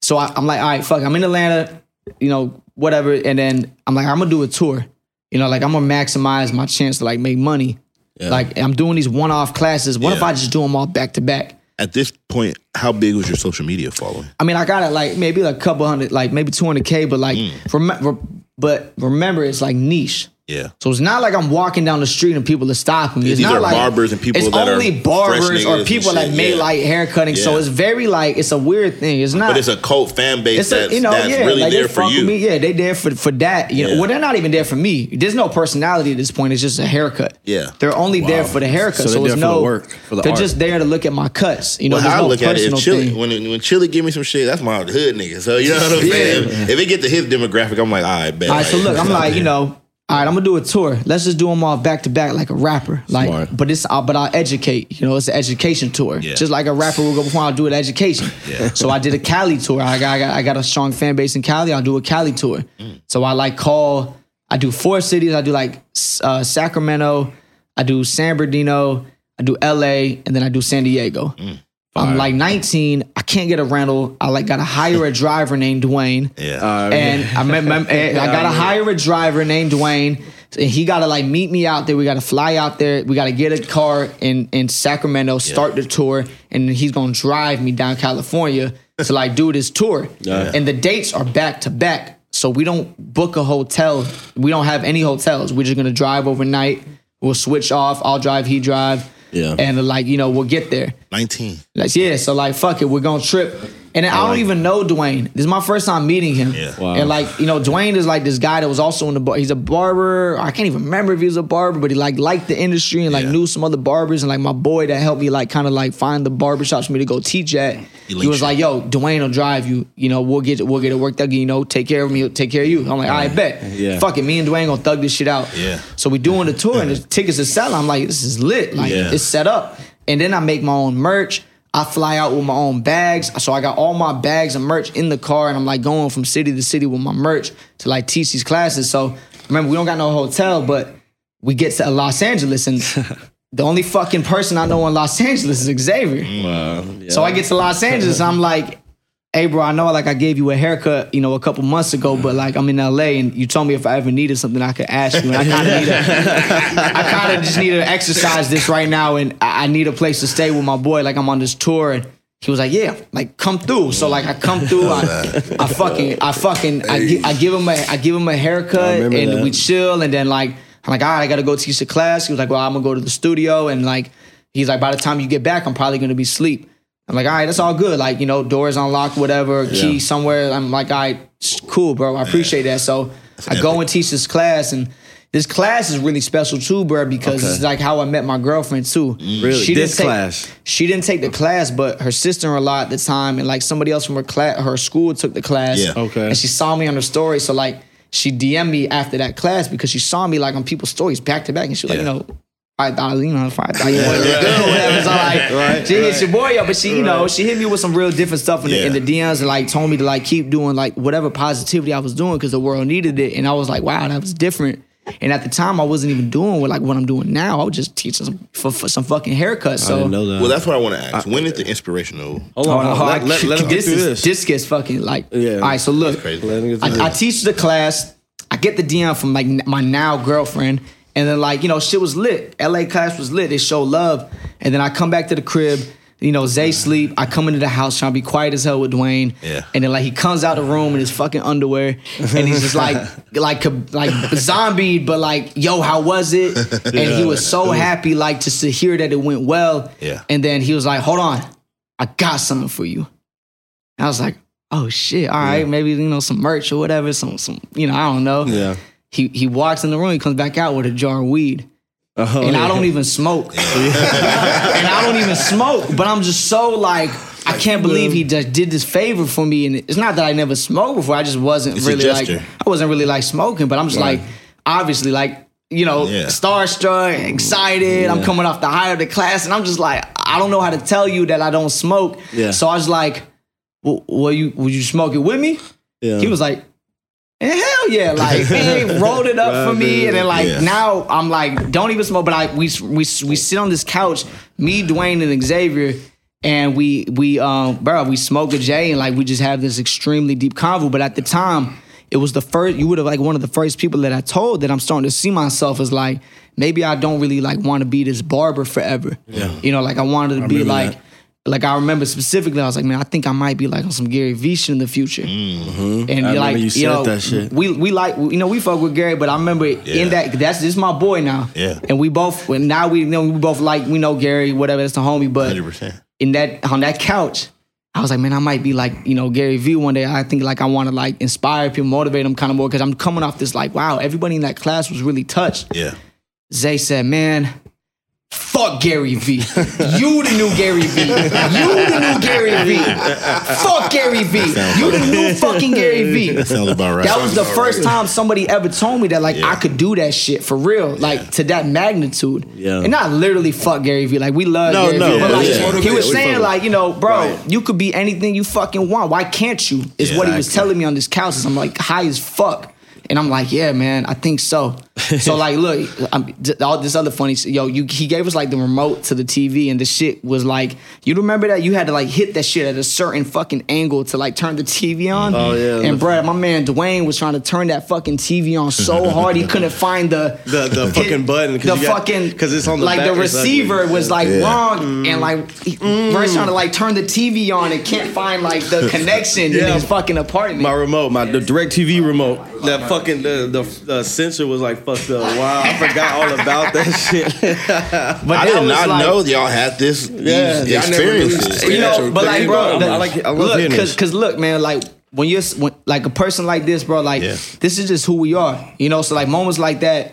so I, I'm like, all right, fuck, I'm in Atlanta, you know, whatever. And then I'm like, I'm gonna do a tour. You know, like I'm gonna maximize my chance to like make money. Like I'm doing these one-off classes. What if I just do them all back to back? At this point, how big was your social media following? I mean, I got it like maybe like a couple hundred, like maybe 200k, but like Mm. remember, but remember, it's like niche. Yeah. So it's not like I'm walking down the street and people are stopping me. It's These not are like barbers and people It's that only fresh barbers niggas or people that shit, may yeah. like haircutting. So it's very like it's a weird thing. It's not. But it's a cult fan base It's a, that's, you know, that's yeah, really like there for you. me. Yeah, they there for for that. You know, well, they're not even there for me. There's no personality at this point. It's just a haircut. Yeah. they're only there for the haircut. So So, they're it's no the work, for the They're art. just there to look at my cuts. You know, Well, there's how I no look at it, personal Chilly, thing. when when Chilly give me some shit, that's my hood nigga. So you know what I'm saying? If it get to his demographic, I'm like, all right, bet. All right, so look, I'm like, you know, all right, I'm gonna do a tour. Let's just do them all back to back like a rapper. Like, Smart. but it's uh, but I'll educate. You know, it's an education tour. Yeah. Just like a rapper will go before I'll do an education. Yeah. So I did a Cali tour. I got, I got I got a strong fan base in Cali. I'll do a Cali tour. Mm. So I like call. I do four cities. I do like uh, Sacramento. I do San Bernardino. I do L.A. and then I do San Diego. Mm. I'm like 19. I can't get a rental. I like got to hire a driver named Dwayne. Yeah. Uh, And I, mem- mem- eh, I gotta hire a driver named Dwayne. And he gotta like meet me out there. We gotta fly out there. We gotta get a car in in Sacramento, start the tour, and then he's gonna drive me down California to like do this tour. Yeah. And the dates are back to back, so we don't book a hotel. We don't have any hotels. We're just gonna drive overnight. We'll switch off. I'll drive. He drive. Yeah. And like you know, we'll get there. 19. Like, yeah, so like, fuck it, we're gonna trip. And then I, don't even know Dwayne. This is my first time meeting him. Yeah. Wow. And like, you know, Dwayne is like this guy that was also in the bar. He's a barber. I can't even remember if he was a barber, but he like liked the industry and like Yeah. knew some other barbers. And like my boy that helped me like kind of like find the barbershops for me to go teach at. He, linked was you. like, yo, Dwayne will drive you. You know, we'll get we'll get it worked out. You know, take care of me, take care of you. I'm like, I bet. Yeah. Fuck it, me and Dwayne gonna thug this shit out. Yeah. So we doing the tour and the tickets are selling. I'm like, this is lit. Like Yeah. it's set up. And then I make my own merch. I fly out with my own bags. So I got all my bags and merch in the car and I'm like going from city to city with my merch to like teach these classes. So remember, we don't got no hotel, but we get to Los Angeles and the only fucking person I know in Los Angeles is Xavier. So I get to Los Angeles, I'm like, hey bro, I know like I gave you a haircut, you know, a couple months ago, but like I'm in LA and you told me if I ever needed something I could ask you. And I kinda need a, I kinda just need to exercise this right now and I I need a place to stay with my boy. Like I'm on this tour and he was like, yeah, like come through. So like I come through, I, I fucking, I fucking, I, gi- I give him a, I give him a haircut and that. we chill and then like I'm like, all right, I gotta go teach the class. He was like, well, I'm gonna go to the studio and like he's like, by the time you get back, I'm probably gonna be asleep. I'm like, all right, that's all good. Like, you know, doors unlocked, whatever, key Yeah. somewhere. I'm like, all right, cool, bro. I appreciate that. So I go and teach this class and this class is really special too, bro, because Okay. it's like how I met my girlfriend too. Mm. Really? She This take, class? She didn't take the class, but her sister-in-law at the time and like somebody else from her class, her school took the class. Yeah. Okay. And she saw me on her story. So like she DM'd me after that class because she saw me like on people's stories back to back. And she was Yeah. like, you know, I thought, you know, if I thought you wanted to look good whatever. So like, she hit your boy up, but she, you know, she hit me with some real different stuff in, the, in the DMs and like told me to like keep doing like whatever positivity I was doing because the world needed it. And I was like, wow, that was different. And at the time, I wasn't even doing what like what I'm doing now. I was just teaching some, for, for some fucking haircuts. So I didn't know that. Well, that's what I want to ask. when did the inspirational? Oh, oh, hold Hold on, on, hold on. hold on. Let, let, let get this through is this. this gets fucking like Yeah. all right. So look, crazy. Let him get through I, I teach the class. I get the DM from like my now girlfriend, and then like you know shit was lit. LA class was lit. They show love, and then I come back to the crib. You know, Zay sleep. I come into the house trying to be quiet as hell with Dwayne. Yeah. And then like he comes out the room in his fucking underwear, and he's just like like like zombie, but like yo, how was it? And he was so happy like just to hear that it went well. Yeah. And then he was like, hold on, I got something for you. And I was like, oh shit, all right, maybe you know some merch or whatever, some some you know I don't know. Yeah. He he walks in the room, he comes back out with a jar of weed, Oh, and I don't even smoke, and I don't even smoke, but I'm just so like. I can't believe he just did this favor for me, and it's not that I never smoked before. I just wasn't It's really like. I wasn't really like smoking, but I'm just like obviously like you know Yeah. starstruck, excited. I'm coming off the high of the class, and I'm just like I don't know how to tell you that I don't smoke. Yeah. So I was like, well, will you would you smoke it with me? Yeah. He was like, eh, hell yeah, like man, rolled it up for me, and then like Yeah. now I'm like, don't even smoke. But I we we we sit on this couch, me, Dwayne, and Xavier, and we we um bro, we smoke a J, and like we just have this extremely deep convo. But at the time. It was the first. You would have like one of the first people that I told that I'm starting to see myself as like maybe I don't really like want to be this barber forever. Yeah. You know, like I wanted to be like that. Like I remember specifically, I was like, man, I think I might be like on some Gary Vee shit in the future. Mm-hmm. And I like, you you, know, that shit. we we like you know we fuck with Gary, but I remember Yeah. in that that's this my boy now. Yeah. And we both well, now we you know we both like we know Gary, whatever. That's the homie, but Hundred percent. in that on that couch, I was like, man, I might be like, you know, Gary Vee one day. I think like I want to like inspire people, motivate them kind of more because I'm coming off this like, wow, everybody in that class was really touched. Yeah. Zay said, man, fuck Gary Vee. You the new Gary Vee. You the new Gary Vee. Fuck Gary Vee. You the new fucking Gary Vee. Sounds about right. That was the first time somebody ever told me that like Yeah. I could do that shit for real, like to that magnitude. Yeah. And not literally fuck Gary Vee. Like we love No, Gary no, Vee, but like yeah. he was saying like you know, bro, Right. you could be anything you fucking want. Why can't you? Is Yeah, what he was telling me on this couch. I'm like high as fuck. And I'm like, yeah, man, I think so. So like, look, I'm, all this other funny, yo, you he gave us like the remote to the TV, and the shit was like, you remember that you had to like hit that shit at a certain fucking angle to like turn the TV on. Oh, yeah. And bro, my man Dwayne was trying to turn that fucking TV on so hard he couldn't find the The- the fucking button, The got- fucking 'cause it's on the like the receiver was like Yeah. wrong, mm. and like he, mm. Bryce trying to like turn the TV on and can't find like the connection in Yeah. his fucking apartment. My remote, my the DirecTV remote, that fucking the, the the sensor was like fucked up. Wow, I forgot all about that shit. but I did not like- know y'all had this Yeah. these I never experiences. you know, but like, bro, bro. I like. I love look, cause, cause look, man, like when you're when, like a person like this, bro, like Yeah. this is just who we are, you know. So like moments like that,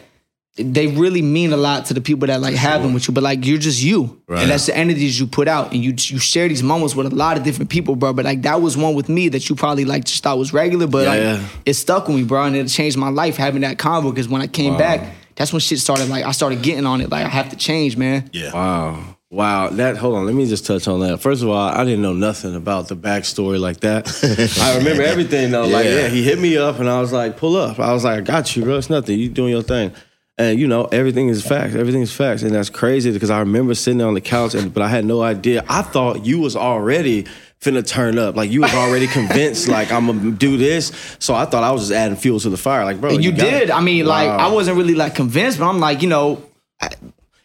they really mean a lot to the people that like have them with you. But like you're just you, Right. and that's the energies you put out, and you you share these moments with a lot of different people, bro. But like that was one with me that you probably like just thought was regular, but Yeah, like yeah. it stuck with me, bro, and it changed my life having that convo. Because when I came back, that's when shit started. Like I started getting on it. Like I have to change, man. Yeah. Wow. Wow. That hold on, let me just touch on that. First of all, I didn't know nothing about the backstory like that. I remember everything though. Like, Yeah. yeah, he hit me up and I was like, pull up. I was like, I got you, bro. It's nothing. You doing your thing. And you know, everything is facts. Everything is facts. And that's crazy because I remember sitting on the couch and but I had no idea. I thought you was already finna turn up. Like you was already convinced like I'm gonna do this. So I thought I was just adding fuel to the fire. Like, bro, And you, got did. it. I mean, like I wasn't really like convinced, but I'm like, you know,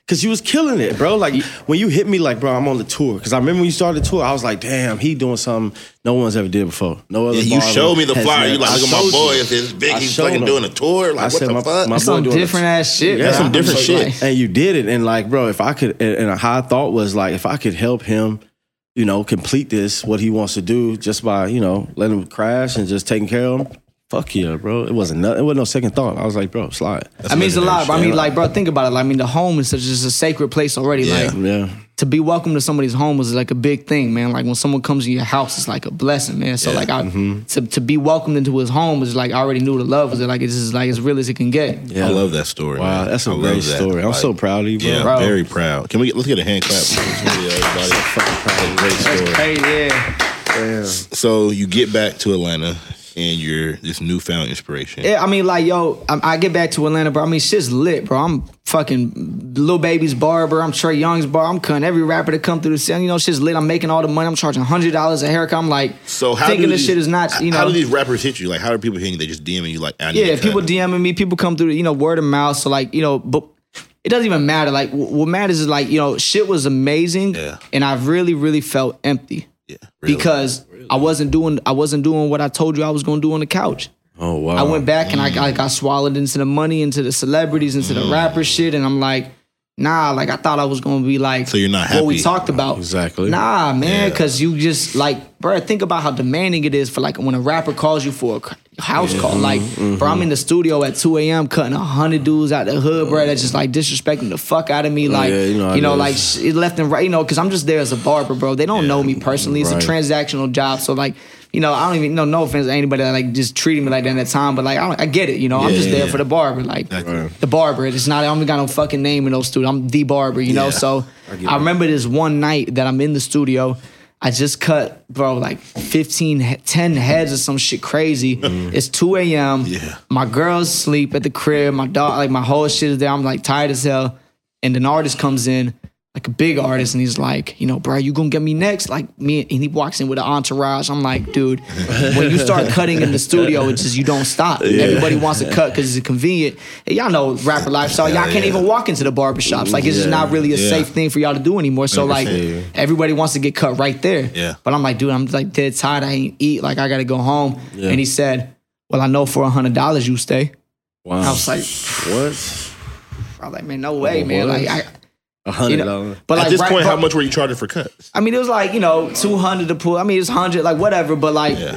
Cause you was killing it, bro. Like when you hit me, like, bro, I'm on the tour. Cause I remember when you started the tour, I was like, damn, he doing something no one's ever did before. No other. Yeah, you showed me the has flyer. You like, look at my boy. you. It's this big. I He's fucking him. doing a tour. Like, I what said, the my- fuck? my That's boy some doing a- different ass shit. Yeah, man. some different just shit. like- And you did it, and like, bro, if I could, and and how I thought was like, if I could help him, you know, complete this, what he wants to do, just by you know letting him crash and just taking care of him. Fuck yeah, bro. It wasn't nothing. It wasn't no second thought. I was like, bro, slide. I mean, it's a lot. But I mean, like, bro, think about it. Like, I mean, the home is such just a sacred place already. Yeah. Like, Yeah. to be welcome to somebody's home is like a big thing, man. Like when someone comes to your house, it's like a blessing, man. So Yeah. like, I, Mm-hmm. to to be welcomed into his home is like I already knew the love was like it's just like as real as it can get. Yeah. I love that story. Wow, man. that's a I love great that. story. I'm Like, so proud of you, bro. Yeah, Bro. very proud. Can we get, let's get a hand clap? for this video, everybody. Fucking Great story. Hey, yeah. Damn. So you get back to Atlanta and you're this newfound inspiration. Yeah, I mean, like, yo, I, I get back to Atlanta, bro. I mean, shit's lit, bro. I'm fucking Lil Baby's barber. I'm Trae Young's bar. I'm cutting every rapper to come through the city. You know, shit's lit. I'm making all the money. I'm charging hundred dollars a haircut. I'm like, So how thinking this these- shit is not, you know. How do these rappers hit you? Like, how do people hitting you? They just DMing you like, Yeah, people DMing me. People come through, you know, word of mouth. So like, you know, but it doesn't even matter. Like, what matters is like, you know, shit was amazing, Yeah. and I really, really felt empty Yeah, really. because I wasn't doing, I wasn't doing what I told you I was going to do on the couch. Oh wow. I went back and I, I got swallowed into the money, into the celebrities, into the rapper shit, and I'm like, nah, like I thought I was gonna be like, So you're not what we talked about. Exactly. Nah, man, Yeah. because you just like, bro, think about how demanding it is for like when a rapper calls you for a house call. Mm-hmm. Like, bro, I'm in the studio at 2 a.m. cutting a hundred dudes out the hood, bro. That's just like disrespecting the fuck out of me. Oh, like, yeah, you you know know, it like sh- left and right, you know, because I'm just there as a barber, bro. They don't know me personally. It's Right. a transactional job, so like. You know, I don't even know. No offense to anybody that like just treated me like that at the time, but like I, don't, I get it. You know, I'm just yeah, there yeah. for the barber, like Exactly. the barber. It's not. I don't got no fucking name in those studio. I'm the barber. You know, Yeah. so I, remember this one night that I'm in the studio. I just cut, bro, like 15, 10 heads or some shit crazy. Mm. It's 2 a.m. Yeah. My girls sleep at the crib. My dog, like my whole shit is there. I'm like tired as hell. And an artist comes in, like a big artist, and he's like, you know, bro, you gonna get me next? Like me, and he walks in with an entourage. I'm like, dude, when you start cutting in the studio, it's just you don't stop. Everybody wants to cut because it's convenient. And y'all know rapper lifestyle. Y'all can't even walk into the barbershops. Like it's just not really a Yeah. safe thing for y'all to do anymore. So like 100%. everybody wants to get cut right there. Yeah. But I'm like, dude, I'm like dead tired. I ain't eat. Like I gotta go home. And he said, well, I know for a hundred dollars you stay. Wow. I was like, what? I was like, man, no way, man. Like I. A You hundred know, dollars. but At like this right- point, but- how much were you charging for cuts? I mean, it was like you know, two hundred to pull. I mean, it's hundred, like whatever. But like, Yeah.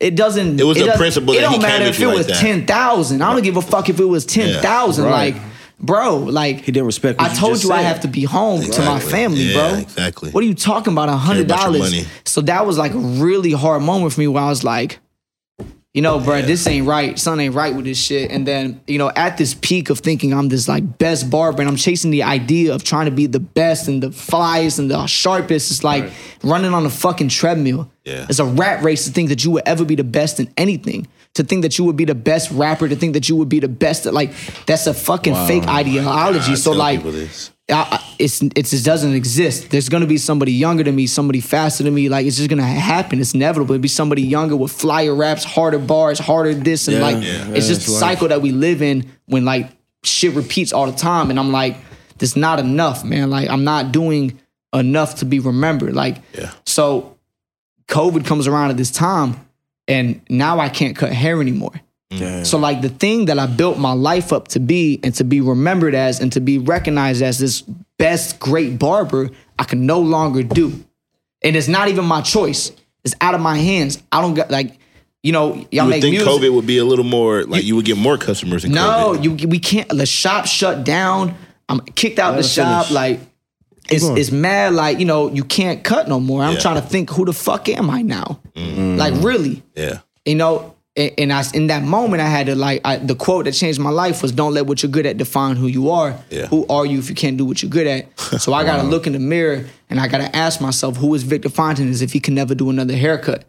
it doesn't. It was the doesn't- principle It that he don't came matter at if it like was that. ten thousand. I don't give a fuck if it was ten thousand. Right. Like, bro, like He didn't respect what I you told just you I have to be home to my family, Yeah, bro. exactly. What are you talking about? A hundred dollars. So that was like a really hard moment for me where I was like, you know, bro, this ain't right. Something ain't right with this shit. And then, you know, at this peak of thinking I'm this like best barber and I'm chasing the idea of trying to be the best and the flyest and the sharpest. It's like running on a fucking treadmill. Yeah. It's a rat race to think that you would ever be the best in anything. To think that you would be the best rapper, to think that you would be the best, at, like that's a fucking fake ideology. I so tell like, people this. I, I- it's it's it doesn't exist. There's gonna be somebody younger than me, somebody faster than me. Like it's just gonna happen. It's inevitable. It'd be somebody younger with flyer raps, harder bars, harder this, and Yeah, like yeah. it's just Yeah, the it's cycle that we live in when like shit repeats all the time. And I'm like, this not enough, man. Like I'm not doing enough to be remembered. Like Yeah. so, COVID comes around at this time, and now I can't cut hair anymore. Damn. So like the thing that I built my life up to be and to be remembered as and to be recognized as this best great barber, I can no longer do. And it's not even my choice. It's out of my hands. I don't get like, you know, y'all You would make think music. COVID would be a little more like you, would get more customers in no, COVID. you we can't. The shop shut down. I'm kicked out the Let her shop. finish. Like it's it's mad. Like you know, you can't cut no more. I'm Yeah. trying to think, who the fuck am I now? Mm. Like really? Yeah. you know and, and I in that moment I had to like I, the quote that changed my life was don't let what you're good at define who you are. Yeah. Who are you if you can't do what you're good at? So I got to look in the mirror and I got to ask myself who is Victor Fontanez if he can never do another haircut.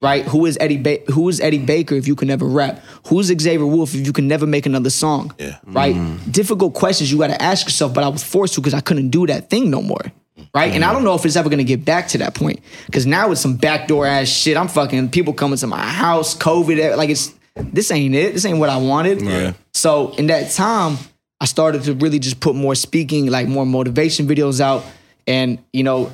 Right? Who is Eddy ba- who is Eddy Baker if you can never rap? Who's Xavier Wulf if you can never make another song? Yeah. Right? Mm-hmm. Difficult questions you got to ask yourself, but I was forced to because I couldn't do that thing no more. Right? And I don't know if it's ever gonna get back to that point. Cause now it's some backdoor ass shit. I'm fucking people coming to my house, COVID, like it's this ain't it. This ain't what I wanted. Yeah. So in that time, I started to really just put more speaking, like more motivation videos out. And, you know,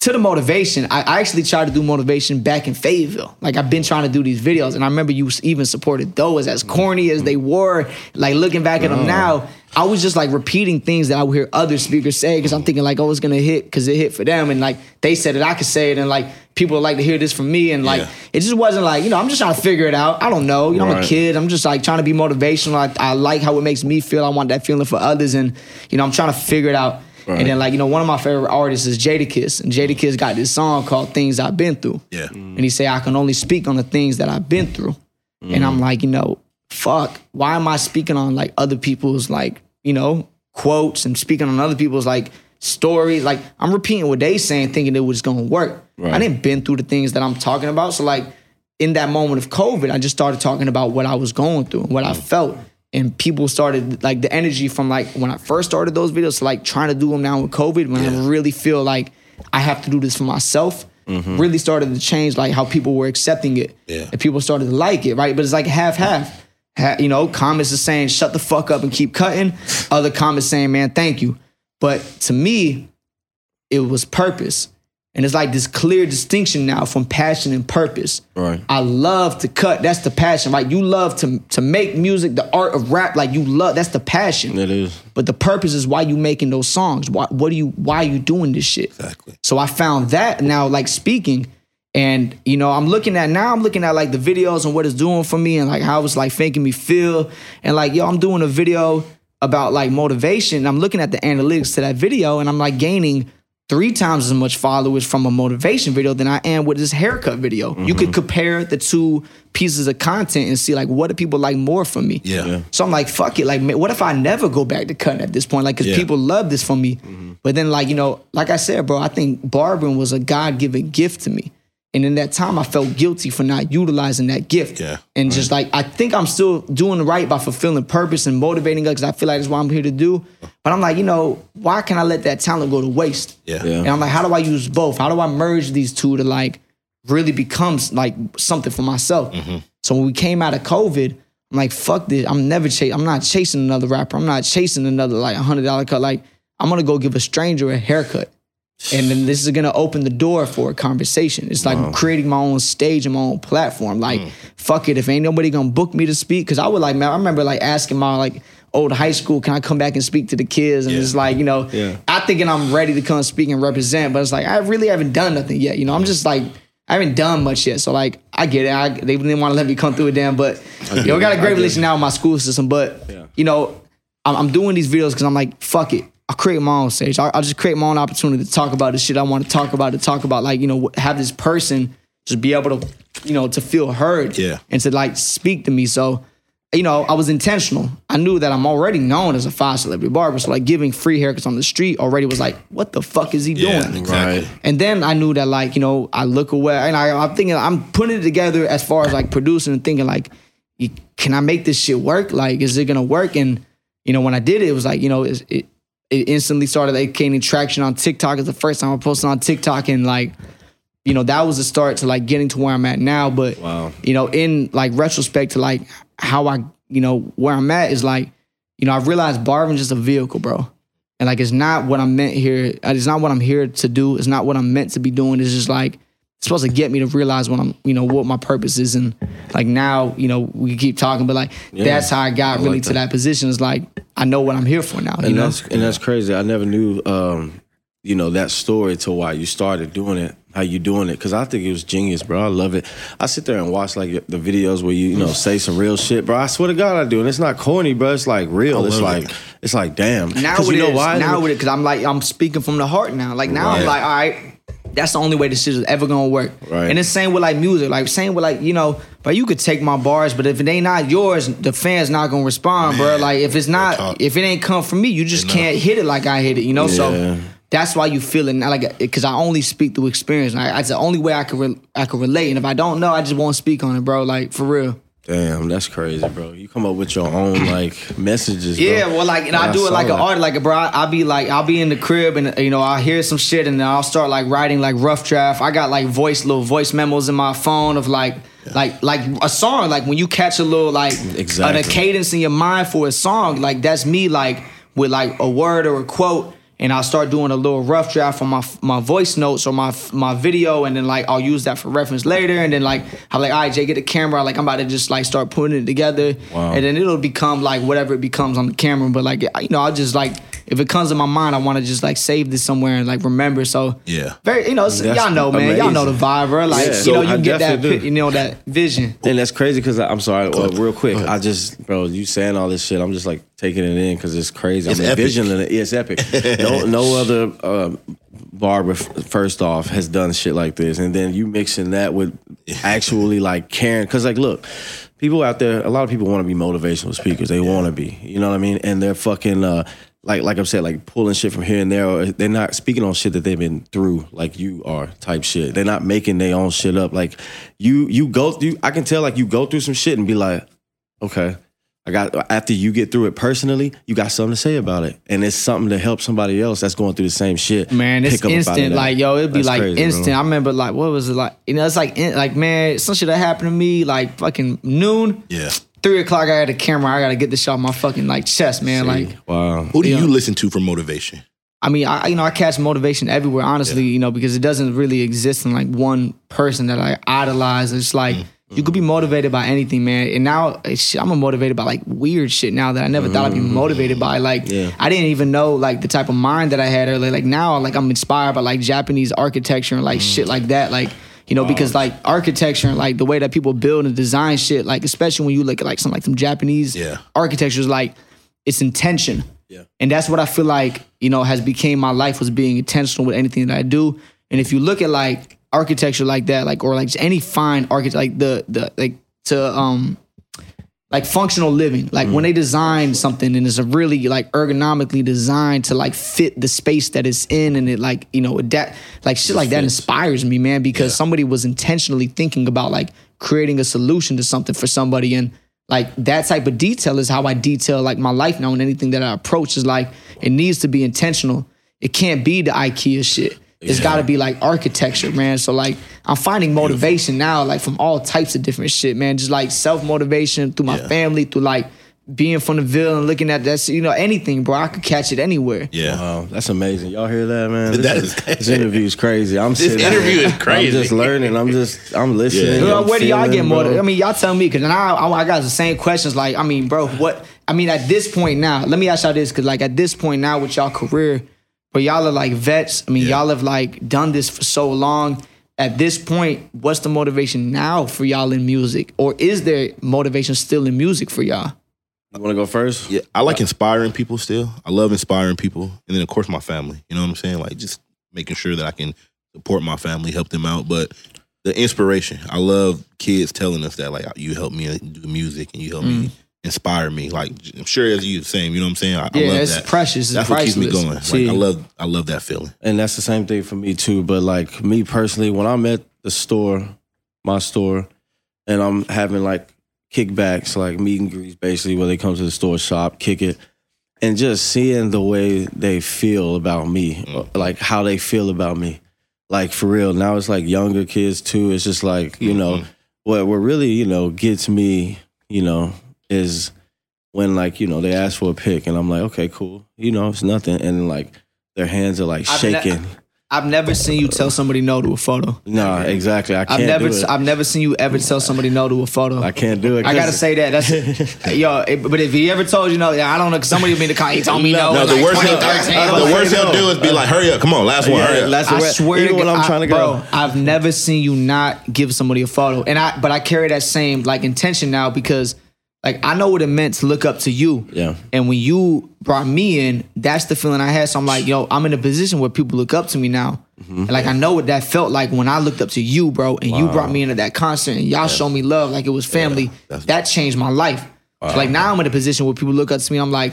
to the motivation, I, I actually tried to do motivation back in Fayetteville. Like I've been trying to do these videos, and I remember you even supported those as corny as they were. Like looking back at them oh. now, I was just like repeating things that I would hear other speakers say because I'm thinking like, oh, it's gonna hit because it hit for them, and like they said it, I could say it, and like people would like to hear this from me, and like Yeah. it just wasn't like you know I'm just trying to figure it out. I don't know, you know I'm a kid. I'm just like trying to be motivational. I, I like how it makes me feel. I want that feeling for others, and you know I'm trying to figure it out. Right. And then like you know one of my favorite artists is Jadakiss, and Jadakiss got this song called "Things I've Been Through." Yeah. And he say I can only speak on the things that I've been through. And I'm mm. like, you know, fuck. Why am I speaking on like other people's like you know quotes and speaking on other people's like stories? Like I'm repeating what they saying, thinking it was gonna work. Right. I didn't been through the things that I'm talking about. So like in that moment of COVID, I just started talking about what I was going through and what I mm. felt. And people started like the energy from like when I first started those videos to like trying to do them now with COVID, when I really feel like I have to do this for myself, mm-hmm. really started to change like how people were accepting it. Yeah. And people started to like it, right? But it's like half half. You know, comments are saying shut the fuck up and keep cutting. Other comments saying, man, thank you. But to me, it was purpose. And it's like this clear distinction now from passion and purpose. Right. I love to cut. That's the passion, right? You love to to make music, the art of rap, like you love. That's the passion. It is. But the purpose is why you making those songs. Why what do you why are you doing this shit? Exactly. So I found that now, like speaking, and you know, I'm looking at now. I'm looking at like the videos and what it's doing for me, and like how it's like making me feel. And like, yo, I'm doing a video about like motivation. I'm looking at the analytics to that video, and I'm like gaining three times as much followers from a motivation video than I am with this haircut video. You could mm-hmm. compare the two pieces of content and see like what do people like more from me. Yeah. Yeah. So I'm like, fuck it. Like, man, what if I never go back to cutting at this point? Like, cause Yeah. people love this from me. Mm-hmm. But then, like, you know, like I said, bro, I think barbering was a God given gift to me. And in that time, I felt guilty for not utilizing that gift. Yeah. And just like, I think I'm still doing right by fulfilling purpose and motivating us because I feel like that's what I'm here to do. But But I'm like, you know, why can I let that talent go to waste? Yeah. Yeah. And I'm like, how do I use both? How do I merge these two to like really become like something for myself? Mm-hmm. So when we came out of COVID, I'm like, fuck this. I'm never chasing. I'm not chasing another rapper. I'm not chasing another like hundred dollar cut. Like I'm gonna go give a stranger a haircut. And then this is gonna open the door for a conversation. It's like creating my own stage and my own platform. Like, fuck it, if ain't nobody gonna book me to speak, because I would like, man, I remember like asking my like old high school, can I come back and speak to the kids? And it's like, you know, Yeah. I thinking I'm ready to come speak and represent, but it's like I really haven't done nothing yet. You know, I'm just like I haven't done much yet. So like I get it. I, they didn't want to let me come through it, damn. But you know, I got a great relation now with my school system. But Yeah. you know, I'm, I'm doing these videos because I'm like, fuck it. I'll create my own stage. I'll, I'll just create my own opportunity to talk about the shit I want to talk about. To talk about like you know have this person just be able to you know to feel heard. Yeah. And to like speak to me. So you know, I was intentional. I knew that I'm already known as a five celebrity barber. So like giving free haircuts on the street already was like, what the fuck is he Yeah, doing? exactly. Right. And then I knew that like, you know, I look away and I, I'm thinking, I'm putting it together as far as like producing and thinking like, can I make this shit work? Like, is it gonna work? And, you know, when I did it, it was like, you know, it, it, it instantly started like gaining traction on TikTok. It's the first time I posted on TikTok and like, you know, that was the start to like getting to where I'm at now. But, Wow. you know, in like retrospect to like how I, you know, where I'm at is like, you know, I've realized barbering just a vehicle, bro. And like, it's not what I'm meant here. Uh, it's not what I'm here to do. It's not what I'm meant to be doing. It's just like, it's supposed to get me to realize what I'm, you know, what my purpose is. And like now, you know, we keep talking, but like, that's how I got I really like to that. that position. Is like, I know what I'm here for now. You and know? that's and that's crazy. I never knew, um, you know, that story to why you started doing it, how you doing it, because I think it was genius, bro. I love it. I sit there and watch like the videos where you, you know, say some real shit, bro. I swear to God, I do, and it's not corny, bro. It's like real. It's love like it's like damn. now it you know is. why? Now it is because I'm like I'm speaking from the heart now. Like now I'm like, all right, that's the only way this shit is ever gonna work. Right. And it's same with like music. Like same with like you know, but you could take my bars, but if it ain't not yours, the fans not gonna respond, bro. Like if it's not, if it ain't come from me, you just know. can't hit it like I hit it. You know, Yeah. so. That's why you feel it now, like because I only speak through experience. I, that's the only way I can re- I can relate. And if I don't know, I just won't speak on it, bro. Like for real. Damn, that's crazy, bro. You come up with your own like messages. Bro. Yeah, well, like, and I I do it like an art, like, a bro. I, I'll be like, I'll be in the crib, and you know, I'll hear some shit, and then I'll start like writing like rough draft. I got like voice, little voice memos in my phone of like, like, like a song. Like when you catch a little like Exactly. a cadence in your mind for a song, like that's me, like with like a word or a quote. And I'll start doing a little rough draft on my my voice notes or my my video, and then like I'll use that for reference later. And then like I'm like, all right, Jay, get the camera. Like I'm about to just like start putting it together, Wow. and then it'll become like whatever it becomes on the camera. But like you know, I'll just like if it comes to my mind, I want to just like save this somewhere and like remember. So Yeah. very you know y'all know man, y'all know the amazing. vibe, bro. Like Yeah. you So know you I get that do. you know that vision. And that's crazy because I'm sorry, uh, real quick. I just, bro, you saying all this shit, I'm just like taking it in because it's crazy. It's I'm epic. envisioning it. Yeah, it's epic. no, no other uh, barber, first off, has done shit like this, and then you mixing that with actually like caring. Because like, look, people out there, a lot of people want to be motivational speakers. They want to be, you know what I mean? And they're fucking. Uh, like, like I'm saying, like pulling shit from here and there, or they're not speaking on shit that they've been through, like you are, type shit. They're not making their own shit up. Like you, you go through. I can tell, like you go through some shit and be like, okay, I got. After you get through it personally, you got something to say about it, and it's something to help somebody else that's going through the same shit. Man, it's pick up about instant. Like yo, it'd be That's like crazy, bro. instant. I remember like what was it like? You know, it's like in, like man, some shit that happened to me like fucking noon. Yeah. Three o'clock, I had a camera. I gotta get this shit off my fucking like chest, man. Like Wow. Who do Yeah. you listen to for motivation? I mean, I you know I catch motivation everywhere, honestly, you know, because it doesn't really exist in like one person that I idolize. It's like mm. you could be motivated by anything, man. And now I'm motivated by like weird shit now that I never thought I'd be motivated by. Like Yeah. I didn't even know like the type of mind that I had earlier. Like now, like I'm inspired by like Japanese architecture and like shit like that. Like you know, because like architecture and like the way that people build and design shit, like especially when you look at like some like some Japanese Yeah. architecture, is like it's intention. Yeah. And that's what I feel like, you know, has became my life was being intentional with anything that I do. And if you look at like architecture like that, like or like just any fine architect, like the the like to um like functional living, like when they mm. design something and it's a really like ergonomically designed to like fit the space that it's in and it like you know that like shit like that inspires me, man, because somebody was intentionally thinking about like creating a solution to something for somebody and Like that type of detail is how I detail like my life now and anything that I approach is like it needs to be intentional. It can't be the IKEA shit. It's got to be like architecture, man. So like I'm finding motivation now, like from all types of different shit, man. Just like self motivation through my Yeah. family, through like being from the Ville and looking at that, you know, anything, bro. I could catch it anywhere. Yeah. Wow, that's amazing. Y'all hear that, man? This, That is- this interview is crazy. I'm This sitting interview here. is crazy. I'm just learning. I'm just I'm listening. Yeah. Well, I'm where do y'all get more? I mean, y'all tell me because now I, I got the same questions. Like, I mean, bro, what? I mean, at this point now, let me ask y'all this because, like, at this point now with y'all career, but y'all are like vets. I mean, Yeah. y'all have like done this for so long. At this point, what's the motivation now for y'all in music, or is there motivation still in music for y'all? You want to go first? Yeah, I like inspiring people still. I love inspiring people. And then of course my family. You know what I'm saying? Like just making sure that I can support my family, help them out. But the inspiration. I love kids telling us that like you help me do music and you help me mm. Inspire me. Like I'm sure as you the same, you know what I'm saying? I, I Yeah, love it's that. precious. It's That's what keeps me priceless. going. Like See- I love I love that feeling. And that's the same thing for me too. But like me personally, when I'm at the store, my store, and I'm having like kickbacks, like meet and greets, basically where they come to the store, shop, kick it, and just seeing the way they feel about me, mm. like how they feel about me, like for real. Now it's like younger kids too. It's just like you mm-hmm. know what what really you know gets me, you know, is when like you know they ask for a pic and I'm like, okay, cool, you know, it's nothing, and like their hands are like I've ne- shaking. I've never seen you tell somebody no to a photo. Nah, exactly. I can't I've never, do it. I've never seen you ever tell somebody no to a photo. I can't do it. I gotta say that. That's yo. it- but if he ever told you no, yeah, I don't know. Cause somebody would be in the car. He told me no. No, in the like worst he'll, 2013. The worst he'll do is be like, hurry up, come on, last one, Yeah, hurry up. last- I swear Even to God, I'm trying to go. Bro, I've never seen you not give somebody a photo, and I but I carry that same like intention now because like I know what it meant to look up to you. Yeah. And when you brought me in, that's the feeling I had. So I'm like, yo, I'm in a position where people look up to me now. Mm-hmm. And like I know what that felt like when I looked up to you, bro, and you brought me into that concert and y'all showed me love like it was family. that changed my life. So, like now I'm in a position where people look up to me. I'm like,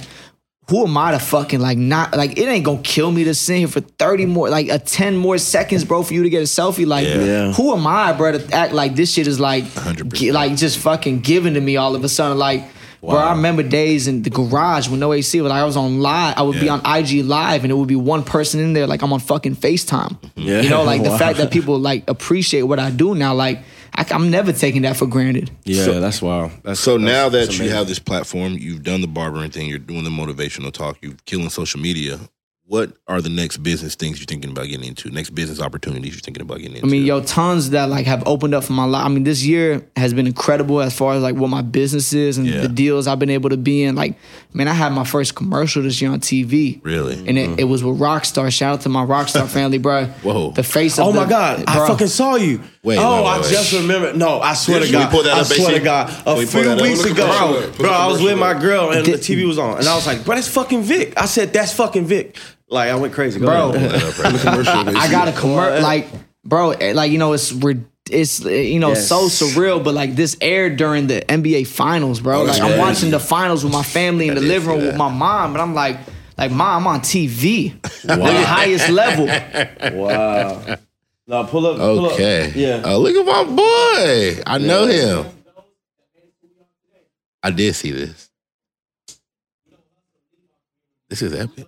who am I to fucking like not like it ain't gonna kill me to sit here for 30 more like a 10 more seconds, bro, for you to get a selfie. Like, Yeah. who am I, bro, to act like this shit is like 100%. gi- like just fucking given to me all of a sudden. Like, bro, I remember days in the garage with no AC, but like I was on live, I would be on IG live and it would be one person in there, like I'm on fucking FaceTime. Yeah. You know, like the fact that people like appreciate what I do now, like I, I'm never taking that for granted. Yeah, So- that's wild. That's, So that's- now that you have this platform, you've done the barbering thing, you're doing the motivational talk, you're killing social media. What are the next business things you're thinking about getting into? Next business opportunities you're thinking about getting into? I mean, yo, tons that like have opened up for my life. I mean, this year has been incredible as far as like what my business is and Yeah. the deals I've been able to be in. Like, man, I had my first commercial this year on TV. Really? And it, mm-hmm. it was with Rockstar. Shout out to my Rockstar family, bro. Whoa. The face of Oh the- my God! I fucking saw you. Wait, oh, wait, I wait, wait. just remembered. No, I swear Did to God. pull that I swear to God. A We few weeks ago, commercial up. Bro, I was with my girl and the TV was on, and I was like, "Bro, that's fucking Vic." I said, "That's fucking Vic." Like I went crazy, Go Bro. ahead. Pull that up right now. Commercial, I got a commercial, like, bro, eh, like you know, it's rid- it's eh, you know Yes. so surreal, but like this aired during the NBA finals, bro. Oh, like I'm watching the finals with my family in I the living room with my mom, and I'm like, like, mom, I'm on TV, like the highest level. Wow. No, pull up. Pull Okay. Up. Yeah. Oh, look at my boy. I know him. I did see this. This is epic.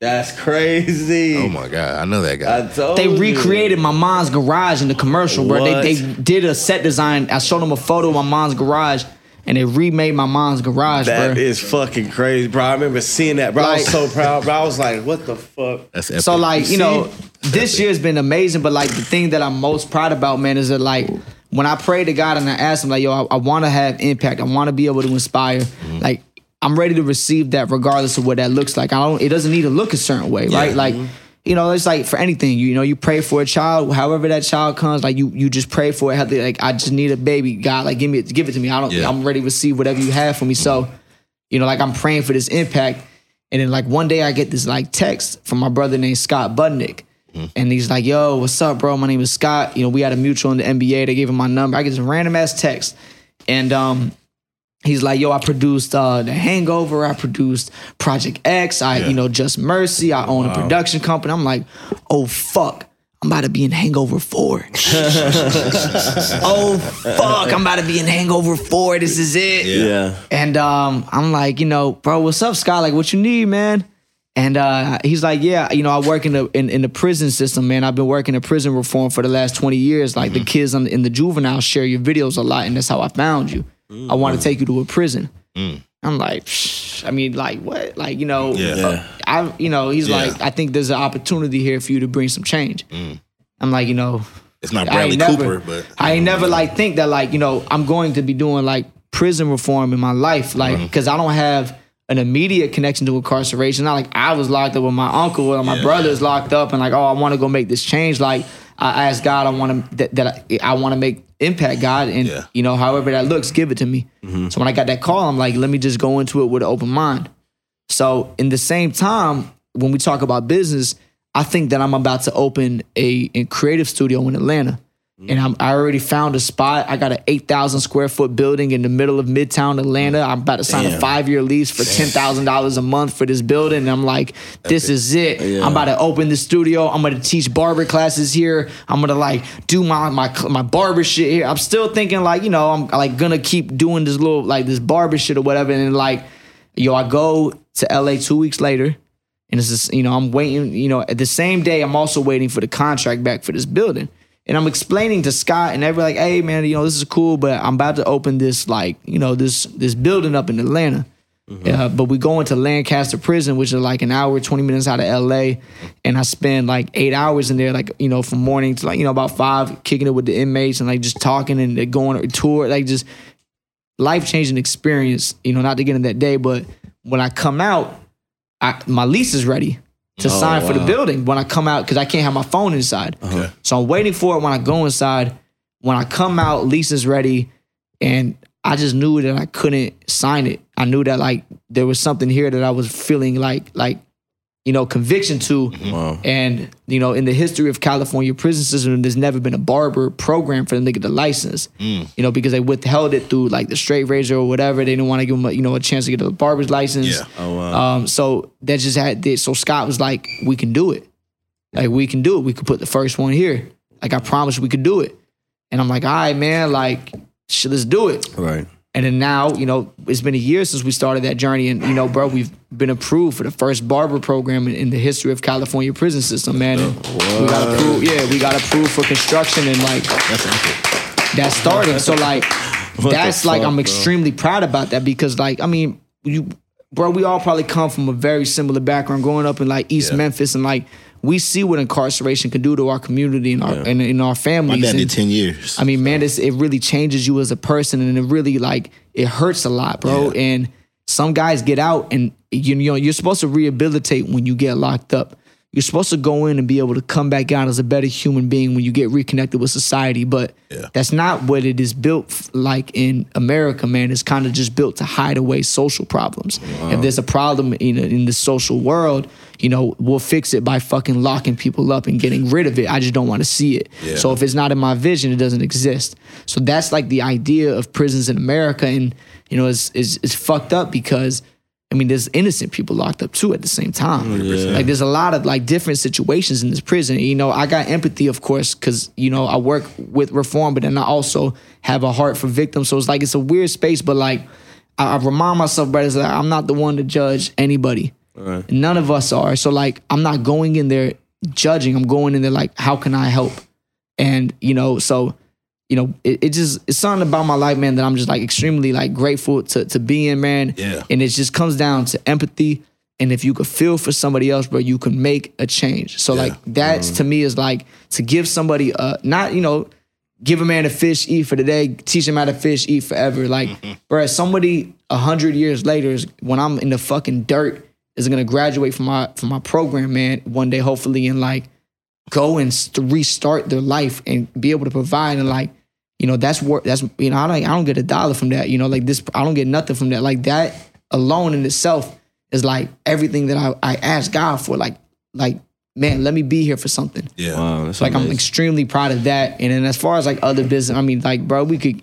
That's crazy. Oh my god, I know that guy. I told They you. recreated my mom's garage in the commercial, bro. They, What? they did a set design. I showed them a photo of my mom's garage, and they remade my mom's garage, That bro. is fucking crazy, bro. I remember seeing that, bro. I was Like- so proud, bro. I was like, "What the fuck?" That's epic. So like you see? know, this year's been amazing. But like the thing that I'm most proud about, man, is that like when I pray to God and I ask Him, like, yo, I, I want to have impact. I want to be able to inspire. Mm-hmm. Like I'm ready to receive that, regardless of what that looks like. I don't. It doesn't need to look a certain way, right? Like. You know, it's like for anything. You, you know, you pray for a child, however that child comes, like you, you just pray for it. Like I just need a baby, God. Like give me, give it to me. I don't. Yeah. I'm ready to receive whatever you have for me. So, you know, like I'm praying for this impact. And then like one day I get this like text from my brother named Scott Budnick. And he's like, yo, what's up, bro? My name is Scott. You know, we had a mutual in the NBA. They gave him my number. I get this random ass text. And um, he's like, yo, I produced uh The Hangover. I produced Project X. I, you know, Just Mercy. I own a production company. I'm like, oh fuck. I'm about to be in Hangover 4. oh, fuck. I'm about to be in Hangover 4. This is it. Yeah. And um, I'm like, you know, bro, what's up, Scott? Like, what you need, man? And uh, he's like, yeah, you know, I work in the in, in the prison system, man. I've been working in prison reform for the last 20 years. Like the kids on, in the juvenile share your videos a lot, and that's how I found you. I want to mm. take you to a prison. Mm. I'm like, Psh, I mean, like what? Like, you know, Yeah. Yeah. I, you know, he's Yeah. like, I think there's an opportunity here for you to bring some change. Mm. I'm like, you know, It's not Bradley ain't never, Cooper, but I ain't never like think that like you know I'm going to be doing like prison reform in my life, like Mm-hmm. because I don't have an immediate connection to incarceration. Not like I was locked up with my uncle or my Yeah. brother's locked up, and like oh I want to go make this change. Like I ask God, I want to that, that I, I want to make impact, God, and Yeah. you know however that looks, give it to me. Mm-hmm. So when I got that call, I'm like, let me just go into it with an open mind. So in the same time, when we talk about business, I think that I'm about to open a, a creative studio in Atlanta. And I'm, I already found a spot. I got an 8,000 square foot building in the middle of Midtown Atlanta. I'm about to sign a five year lease for $10,000 a month for this building. And I'm like, this is it. I'm about to open the studio. I'm going to teach barber classes here. I'm going to like do my, my, my barber shit here. I'm still thinking like, you know, I'm like going to keep doing this little, like this barber shit or whatever. And like, yo, I go to LA two weeks later. And it's just, you know, I'm waiting, you know, at the same day, I'm also waiting for the contract back for this building. And I'm explaining to Scott and everybody like, hey man, you know, this is cool, but I'm about to open this like, you know, this this building up in Atlanta. Uh, but we go into Lancaster prison, which is like an hour, 20 minutes out of LA. And I spend like eight hours in there, like, you know, from morning to like, you know, about five, kicking it with the inmates and like just talking and going on a tour, like just life changing experience, you know, not to get in that day, but when I come out, I, my lease is ready to Oh, sign for the building when I come out because I can't have my phone inside. Uh-huh. Okay. So I'm waiting for it when I go inside. When I come out, Lisa's ready, and I just knew that I couldn't sign it. I knew that like there was something here that I was feeling like like you know conviction to. Wow. And you know, in the history of California prison system, there's never been a barber program for them to get the license. You know, because they withheld it through like the straight razor or whatever. They didn't want to give them, a, you know, a chance to get a barber's license. Yeah. Oh wow. Um, so that just had this. So Scott was like, "We can do it. Like we can do it. We could put the first one here. Like I promise we could do it." And I'm like, "All right, man. Like, shit, let's do it." right. And then now, you know, it's been a year since we started that journey, and you know, bro, we've been approved for the first barber program in, in the history of California prison system, man. And we got approved. Yeah, we got approved for construction and like that's starting. So like What that's like fuck, I'm bro? extremely proud about that because like I mean you bro we all probably come from a very similar background growing up in like East Yeah. Memphis and like we see what incarceration can do to our community and our and in our My families. dad and- did ten years. I mean, man, it's, it really changes you as a person, and it really like it hurts a lot, bro. Yeah. And some guys get out, and you know you're supposed to rehabilitate when you get locked up. You're supposed to go in and be able to come back out as a better human being when you get reconnected with society. But Yeah. that's not what it is built like in America, man. It's kind of just built to hide away social problems. If there's a problem in in the social world, you know, we'll fix it by fucking locking people up and getting rid of it. I just don't want to see it. Yeah. So if it's not in my vision, it doesn't exist. So that's like the idea of prisons in America, and you know, it's it's, it's fucked up because I mean, there's innocent people locked up too at the same time. Like there's a lot of like different situations in this prison. You know, I got empathy, of course, because you know I work with reform, but then I also have a heart for victims. So it's like it's a weird space, but like I, I remind myself, brothers, that I'm not the one to judge anybody. None of us are. So like I'm not going in there judging. I'm going in there like, how can I help? And you know, so you know, it, it just it's something about my life, man, that I'm just like extremely like grateful to to be in, man. Yeah. And it just comes down to empathy. And if you could feel for somebody else, bro, you can make a change. So like that's mm-hmm. to me is like to give somebody a not, you know, give a man a fish, eat for the day, teach him how to fish, eat forever. Like, mm-hmm. bro, somebody a hundred years later is when I'm in the fucking dirt is gonna graduate from my from my program, man, one day hopefully and like go and st- restart their life and be able to provide and like you know that's work that's you know I don't I don't get a dollar from that you know like this I don't get nothing from that like that alone in itself is like everything that I I ask God for like like man let me be here for something yeah. Wow. That's like I'm extremely proud of that and then as far as like other business I mean like bro we could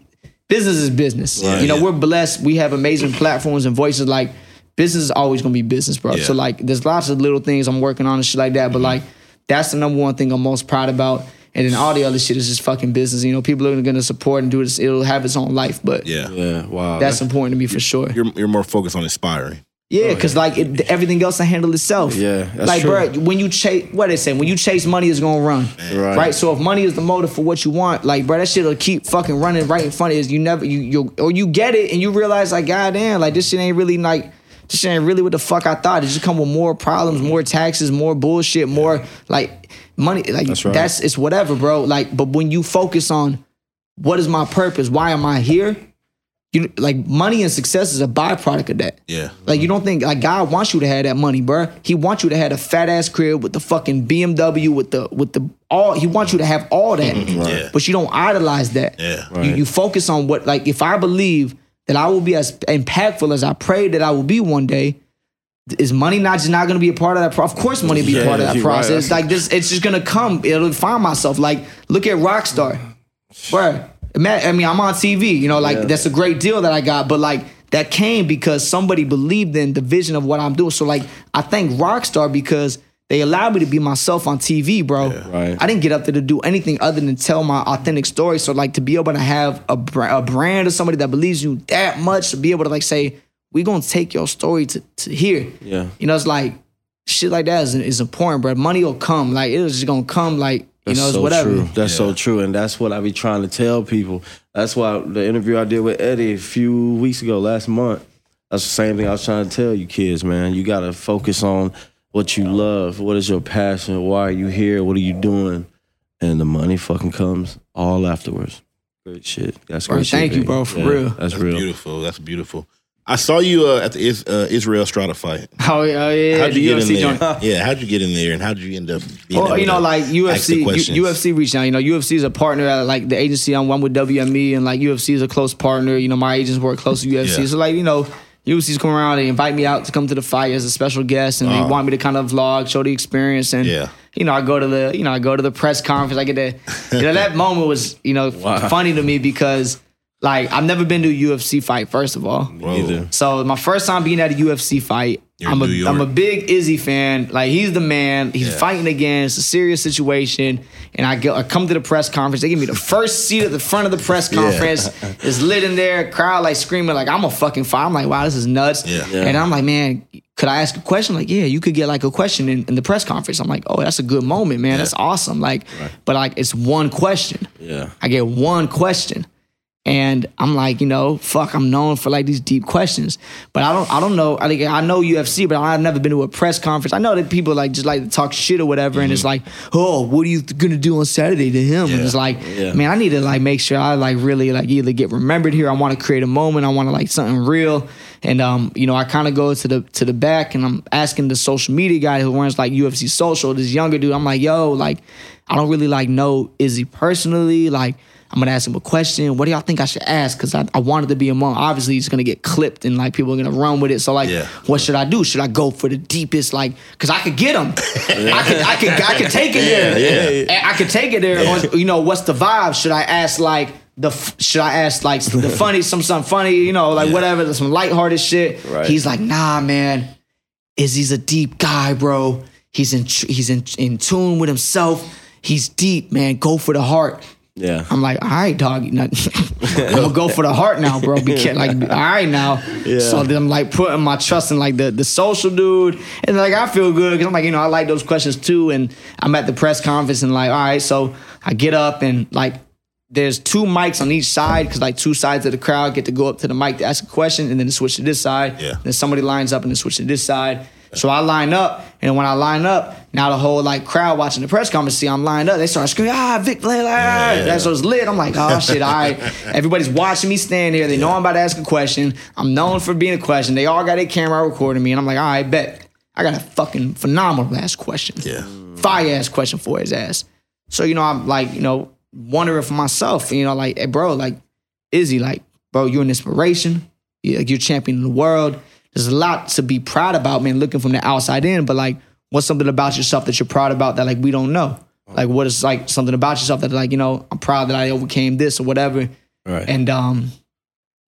business is business Right. you know Yeah. we're blessed we have amazing platforms and voices like business is always gonna be business bro Yeah. so like there's lots of little things I'm working on and shit like that but mm-hmm. like that's the number one thing I'm most proud about. And then all the other shit is just fucking business. You know, people are gonna support and do this. It'll have its own life, but Yeah. Yeah, wow. that's important to me for sure. You're you're more focused on inspiring. Yeah, oh, because like it, everything else I handle itself. Yeah, that's like true. bro, when you chase, what they say, when you chase money, is gonna run. Right. Right. So if money is the motive for what you want, like bro, that shit'll keep fucking running right in front of you. You never, you you or you get it and you realize like, goddamn, like this shit ain't really like. This shit ain't really what the fuck I thought. It just come with more problems, more taxes, more bullshit, more like money. Like That's right. that's it's whatever, bro. Like, but when you focus on what is my purpose, why am I here? You like money and success is a byproduct of that. Yeah. Like you don't think like God wants you to have that money, bruh. He wants you to have a fat ass crib with the fucking BMW with the with the all. He wants you to have all that, mm-hmm. Yeah. but you don't idolize that. Yeah. You, you focus on what like if I believe that I will be as impactful as I pray that I will be one day. Is money not just not going to be a part of that? Pro- of course, money will be a Yeah, part of that you're right. process. Like this, it's just going to come. It'll find myself. Like look at Rockstar, ima- I mean, I'm on TV. You know, like Yeah. that's a great deal that I got. But like that came because somebody believed in the vision of what I'm doing. So like I thank Rockstar because they allowed me to be myself on TV, bro. Right. I didn't get up there to do anything other than tell my authentic story. So like to be able to have a, bra- a brand or somebody that believes you that much to be able to like say we gonna take your story to, to here. Yeah. You know, it's like shit like that is, is important, bro. Money will come. Like it's just gonna come. Like you That's know, it's so whatever. true. That's so true, and that's what I be trying to tell people. That's why the interview I did with Eddy a few weeks ago, last month. That's the same thing I was trying to tell you kids, man. You gotta focus on what you love. What is your passion? Why are you here? What are you doing? And the money fucking comes all afterwards. Great shit. That's Bro, great shit. thank you, baby. bro, for real. That's, That's real. beautiful. That's beautiful. I saw you uh, at the Is, uh, Israel Strata fight. Oh, yeah, oh, yeah, How'd the you get UFC in there? joint. Yeah, how'd you get in there, and how'd you end up? Being Well, able you know, to like UFC. U- UFC reached out. You know, UFC is a partner at like the agency I'm one with WME, and like UFC is a close partner. You know, my agents work close to UFC, Yeah. so like you know, UFC's come around, they invite me out to come to the fight as a special guest, and they want me to kind of vlog, show the experience, and Yeah. you know, I go to the, you know, I go to the press conference. I get to, you know, that moment was, you know, funny to me because like I've never been to a UFC fight. First of all, so my first time being at a UFC fight, You're I'm in a New am a big Izzy fan. Like he's the man. He's Yeah. fighting again. It's a serious situation. And I go, I come to the press conference. They give me the first seat at the front of the press conference. It's lit in there. Crowd like screaming like I'm a fucking fire. I'm like wow, this is nuts. Yeah. Yeah. And I'm like man, could I ask a question? Like yeah, you could get like a question in, in the press conference. I'm like oh, that's a good moment, man. That's awesome. Like, but like it's one question. Yeah. I get one question. And I'm like, you know, fuck, I'm known for like these deep questions. But I don't I don't know. I think I know UFC, but I've never been to a press conference. I know that people like just like to talk shit or whatever. And it's like, oh, what are you gonna do on Saturday to him? And it's like, Yeah. man, I need to like make sure I like really like either get remembered here. I want to create a moment. I want to like something real. And um, you know, I kind of go to the to the back and I'm asking the social media guy who runs like UFC social, this younger dude. I'm like, yo, like, I don't really like know Izzy personally. Like, I'm gonna ask him a question. What do y'all think I should ask? Because I, I wanted to be among. Obviously, he's gonna get clipped and like people are gonna run with it. So like, Yeah. what should I do? Should I go for the deepest? Like, because I could get him. I could I could I could take it there. yeah. And I could take it there. You know, what's the vibe? Should I ask like the should I ask like the funny some something funny? You know, like Yeah. whatever, some lighthearted shit. Right. He's like, nah, man. is he's a deep guy, bro. He's in he's in in tune with himself. He's deep, man. Go for the heart. Yeah. I'm like, all right, dog. I'm gonna go for the heart now, bro. Be like, all right now. Yeah. So then I'm like putting my trust in like the the social dude, and like I feel good because I'm like, you know, I like those questions too. And I'm at the press conference and like, all right, so I get up and like. There's two mics on each side because like two sides of the crowd get to go up to the mic to ask a question and then switch to this side. Yeah. Then somebody lines up and then switch to this side. So I line up, and when I line up, now the whole like crowd watching the press conference see I'm lined up. They start screaming, "Ah, Vic Blends!" Ah. Yeah. That's what's lit. I'm like, "Oh shit!" All right, everybody's watching me stand here. They know I'm about to ask a question. I'm known for being a question. They all got their camera recording me, and I'm like, "All right, bet I got a fucking phenomenal ass question." Yeah. fire ass question for his ass. So you know, I'm like, you know, wondering for myself, you know, like, hey, bro, like, Izzy, like, bro, you're an inspiration. You- Like, you're champion of the world. There's a lot to be proud about, man. Looking from the outside in, but like, what's something about yourself that you're proud about that like we don't know? Like, what is like something about yourself that like you know I'm proud that I overcame this or whatever. Right. And um,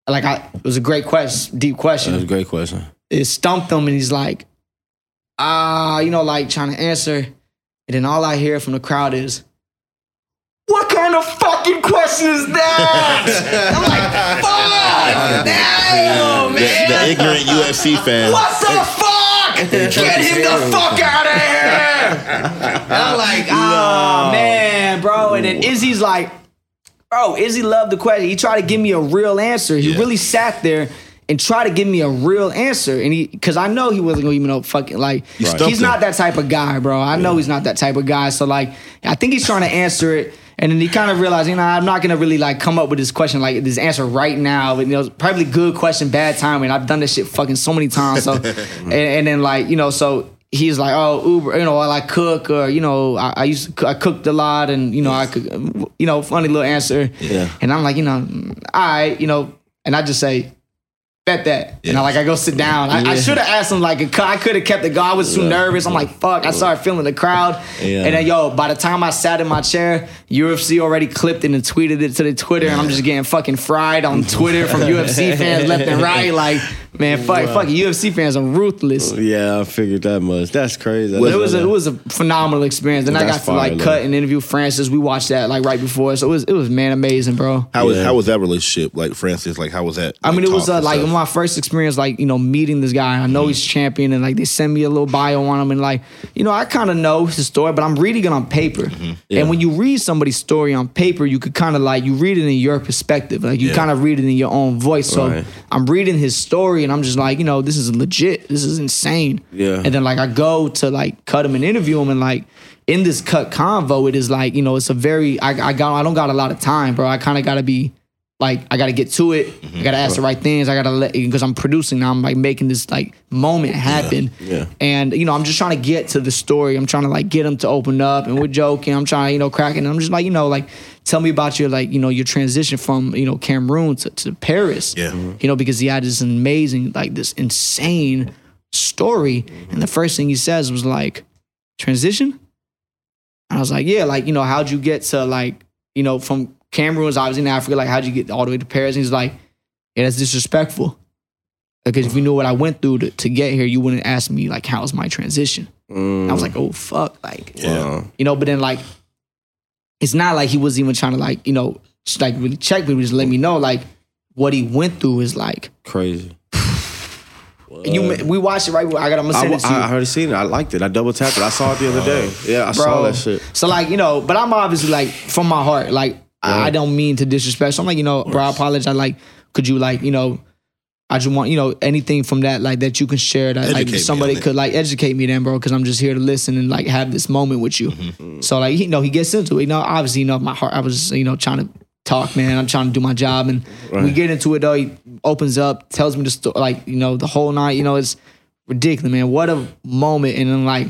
like I, it was a great question, deep question It was a great question. it stumped him and he's like, ah, you know, like trying to answer. And then all I hear from the crowd is, what kind of fucking question is that? I'm like, fuck! Damn, The, man! the ignorant UFC fan. What the fuck? Get him the fuck out of here! And I'm like, oh man, bro. And then Izzy's like, bro, Izzy loved the question. He tried to give me a real answer. He Yeah. really sat there and tried to give me a real answer. And he, cause I know he wasn't gonna even know fucking like, he's not that type of guy, bro. I know he's not that type of guy. So like, I think he's trying to answer it. And then he kind of realized, you know, I'm not gonna really like come up with this question, like this answer right now. But you know, probably good question, bad timing. I've done this shit fucking so many times. So, and, and then like, you know, so he's like, oh, Uber, you know, I like cook, or you know, I, I used to, cook, I cooked a lot, and you know, I could, you know, funny little answer. Yeah. And I'm like, you know, all right, you know, and I just say, bet that. And I like I go sit down. I, I should have asked him like I could have kept it guy. I was too nervous. I'm like, fuck. I started feeling the crowd. Yeah. And then yo, by the time I sat in my chair, UFC already clipped it and tweeted it to the Twitter, and I'm just getting fucking fried on Twitter from UFC fans left and right. Like, man, fuck, fuck, UFC fans are ruthless. Yeah, I figured that much. That's crazy. But it was a, it was a phenomenal experience. And I got to like fire, cut and interview Francis. We watched that like right before, so it was it was man amazing, bro. How was how was that relationship? Like Francis, like how was that? I mean, it was uh, and like stuff? My first experience, like you know, meeting this guy. I know mm-hmm. he's champion, and like they send me a little bio on him, and like you know, I kind of know his story, but I'm reading it on paper. Mm-hmm. And when you read somebody's story on paper, you could kind of like you read it in your perspective, like you Yeah. kind of read it in your own voice. So Right. I'm reading his story, and I'm just like, you know, this is legit. This is insane. Yeah. And then like I go to like cut him and interview him, and like in this cut convo, it is like you know, it's a very I, I got I don't got a lot of time, bro. I kind of got to be like I gotta get to it. Mm-hmm. I gotta ask the right things. I gotta let because I'm producing now. I'm like making this like moment happen. Yeah. And you know, I'm just trying to get to the story. I'm trying to like get them to open up, and we're joking. I'm trying to you know cracking. I'm just like you know like tell me about your like you know your transition from you know Cameroon to, to Paris. Yeah. Mm-hmm. You know because he had this amazing like this insane story, mm-hmm. and the first thing he says was like transition. And I was like, yeah, like, you know, how'd you get to like, you know, from Cameroon was obviously in Africa, like how'd you get all the way to Paris? And he's like, yeah, that's disrespectful. Because if you knew what I went through to, to get here, you wouldn't ask me like, how's my transition? And I was mm. like, oh fuck, like, Wow. you know. But then like, it's not like he was even trying to like, you know, just, like really check me, just let me know like what he went through is like. Crazy. And you, we watched it right. I got. I'm gonna I, send it to you. I already seen it. I liked it. I double tapped it. I saw it the other day. Yeah, I saw that shit. So like, you know, but I'm obviously like from my heart, like I, I don't mean to disrespect. So I'm like, you know, bro, I apologize. I like, could you like, you know, I just want, you know, anything from that, like that you can share that Educate like somebody it. could like educate me then, bro, because I'm just here to listen and like have this moment with you. Mm-hmm. So like, you know, he gets into it. You know, obviously, you know, my heart, I was, you know, trying to talk, man. I'm trying to do my job. And we get into it though. He opens up, tells me the story, like, you know, the whole night, you know, it's ridiculous, man. What a moment. And then like,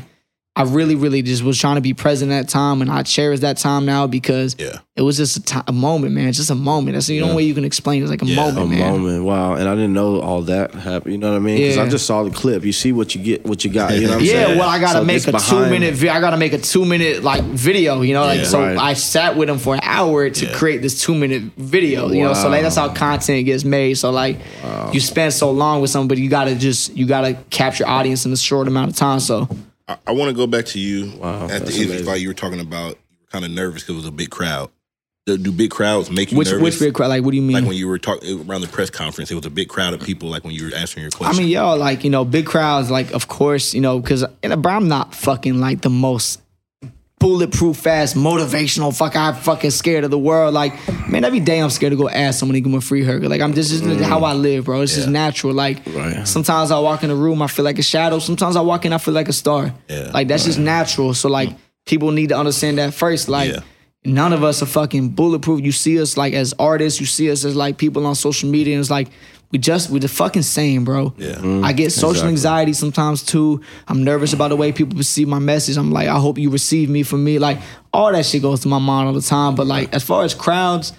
I really, really just was trying to be present at that time, and I cherish that time now because Yeah. it was just a, moment, man. It's just a moment. That's the only way you can explain. It's like a Yeah. moment, A man. moment, wow! And I didn't know all that happened. You know what I mean? Because Yeah. I just saw the clip. You see what you get, what you got. You know what I'm Yeah, saying? well, I gotta So make just a two behind- minute. Vi- I gotta make a two minute like video. You know, like Yeah. so. Right. I sat with him for an hour to Yeah. create this two minute video. You know, so like that's how content gets made. So like, you spend so long with somebody, you gotta just you gotta capture audience in a short amount of time. So I, I want to go back to you Wow, at the Izzy fight. You were talking about you were kind of nervous because it was a big crowd. Do, do big crowds make you which nervous? which big crowd? Like, what do you mean? like when you were talking around the press conference, it was a big crowd of people. Like when you were answering your question. I mean, y'all like you know, big crowds. Like, of course, you know, because bro, I'm not fucking like the most bulletproof, fast, motivational. Fuck, I'm fucking scared of the world. Like, man, every day I'm scared to go ask someone to give me a free burger. Like, I'm just is mm. how I live, bro. It's just natural. Like, Right. sometimes I walk in a room, I feel like a shadow. Sometimes I walk in, I feel like a star. Yeah. Like that's just natural. So like, people need to understand that first. Like. Yeah. None of us are fucking bulletproof. You see us like as artists. You see us as like people on social media. And it's like we just we're the fucking same, bro. Yeah. Mm-hmm. I get social exactly. anxiety sometimes too. I'm nervous about the way people perceive my message. I'm like, I hope you receive me for me. Like all that shit goes to my mind all the time. But like as far as crowds,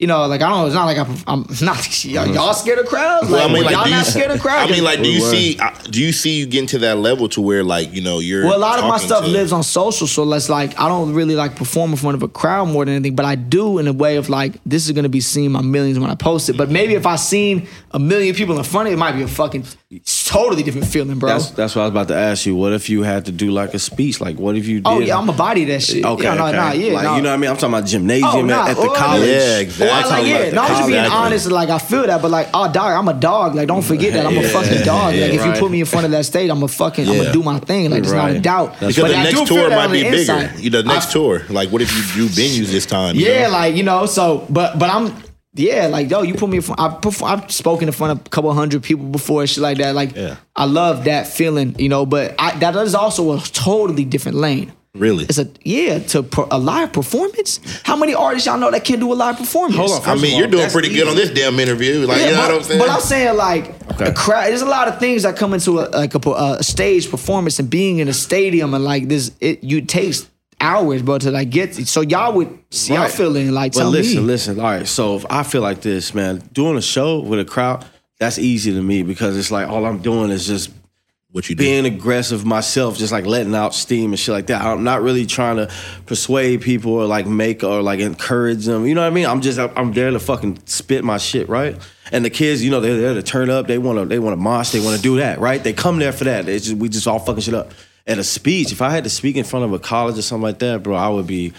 you know, like I don't know. It's not like I'm, I'm not. Y'all, y'all scared of crowds? Like, Well, I mean, like, y'all do you, not scared of crowds? I mean, like, do you see? uh, Do you see you getting to that level to where, like, you know, you're Well, a lot of my stuff to- lives on social, so let's like I don't really like perform in front of a crowd more than anything, but I do in a way of like this is gonna be seen by millions when I post it. But maybe if I seen a million people in front of it, it might be a fucking totally different feeling, bro. That's that's what I was about to ask you. What if you had to do like a speech? Like, what if you oh, did? oh yeah, I'm a body that shit. Okay, yeah, no, okay. no, yeah, like, no. you know what I mean? I'm talking about gymnasium Oh, nah, at, at the oh, college. Yeah, Or, exactly. like, yeah, no, I'm just being college. honest. Like, I feel that, but like, oh, dog, I'm a dog. Like, don't forget that I'm a fucking dog. yeah, like, if right. you put me in front of that stage, I'm a fucking, I'm gonna do my thing. Like, there's not a doubt. That's Because But the next feel tour that might be bigger. inside. You the next tour, like what if you do venues this time? Yeah, like you know, so but but I'm yeah, like yo, you put me in front. I've I've spoken in front of a couple hundred people before, shit like that. Like Yeah. I love that feeling, you know. But I, that is also a totally different lane. really. It's a yeah to per, a live performance. How many artists y'all know that can do a live performance? Hold on, I mean, of you're doing that's pretty good on this damn interview. Like, Yeah, you know but, what I'm saying? but I'm saying like Okay. a crowd. There's a lot of things that come into a, like a, a stage performance and being in a stadium and like this. It you takes hours, bro, to like get. So y'all would see y'all Right. feeling like But tell listen, me. listen. All right, so if I feel like this, man, doing a show with a crowd, that's easy to me because it's like all I'm doing is just what you do? being aggressive myself, just like letting out steam and shit like that. I'm not really trying to persuade people or like make or like encourage them. You know what I mean? I'm just I'm there to fucking spit my shit, right? And the kids, you know, they're there to turn up. They want to they want to mosh. They want to do that, right? They come there for that. It's just, we just all fucking shit up. At a speech, if I had to speak in front of a college or something like that, bro, I would be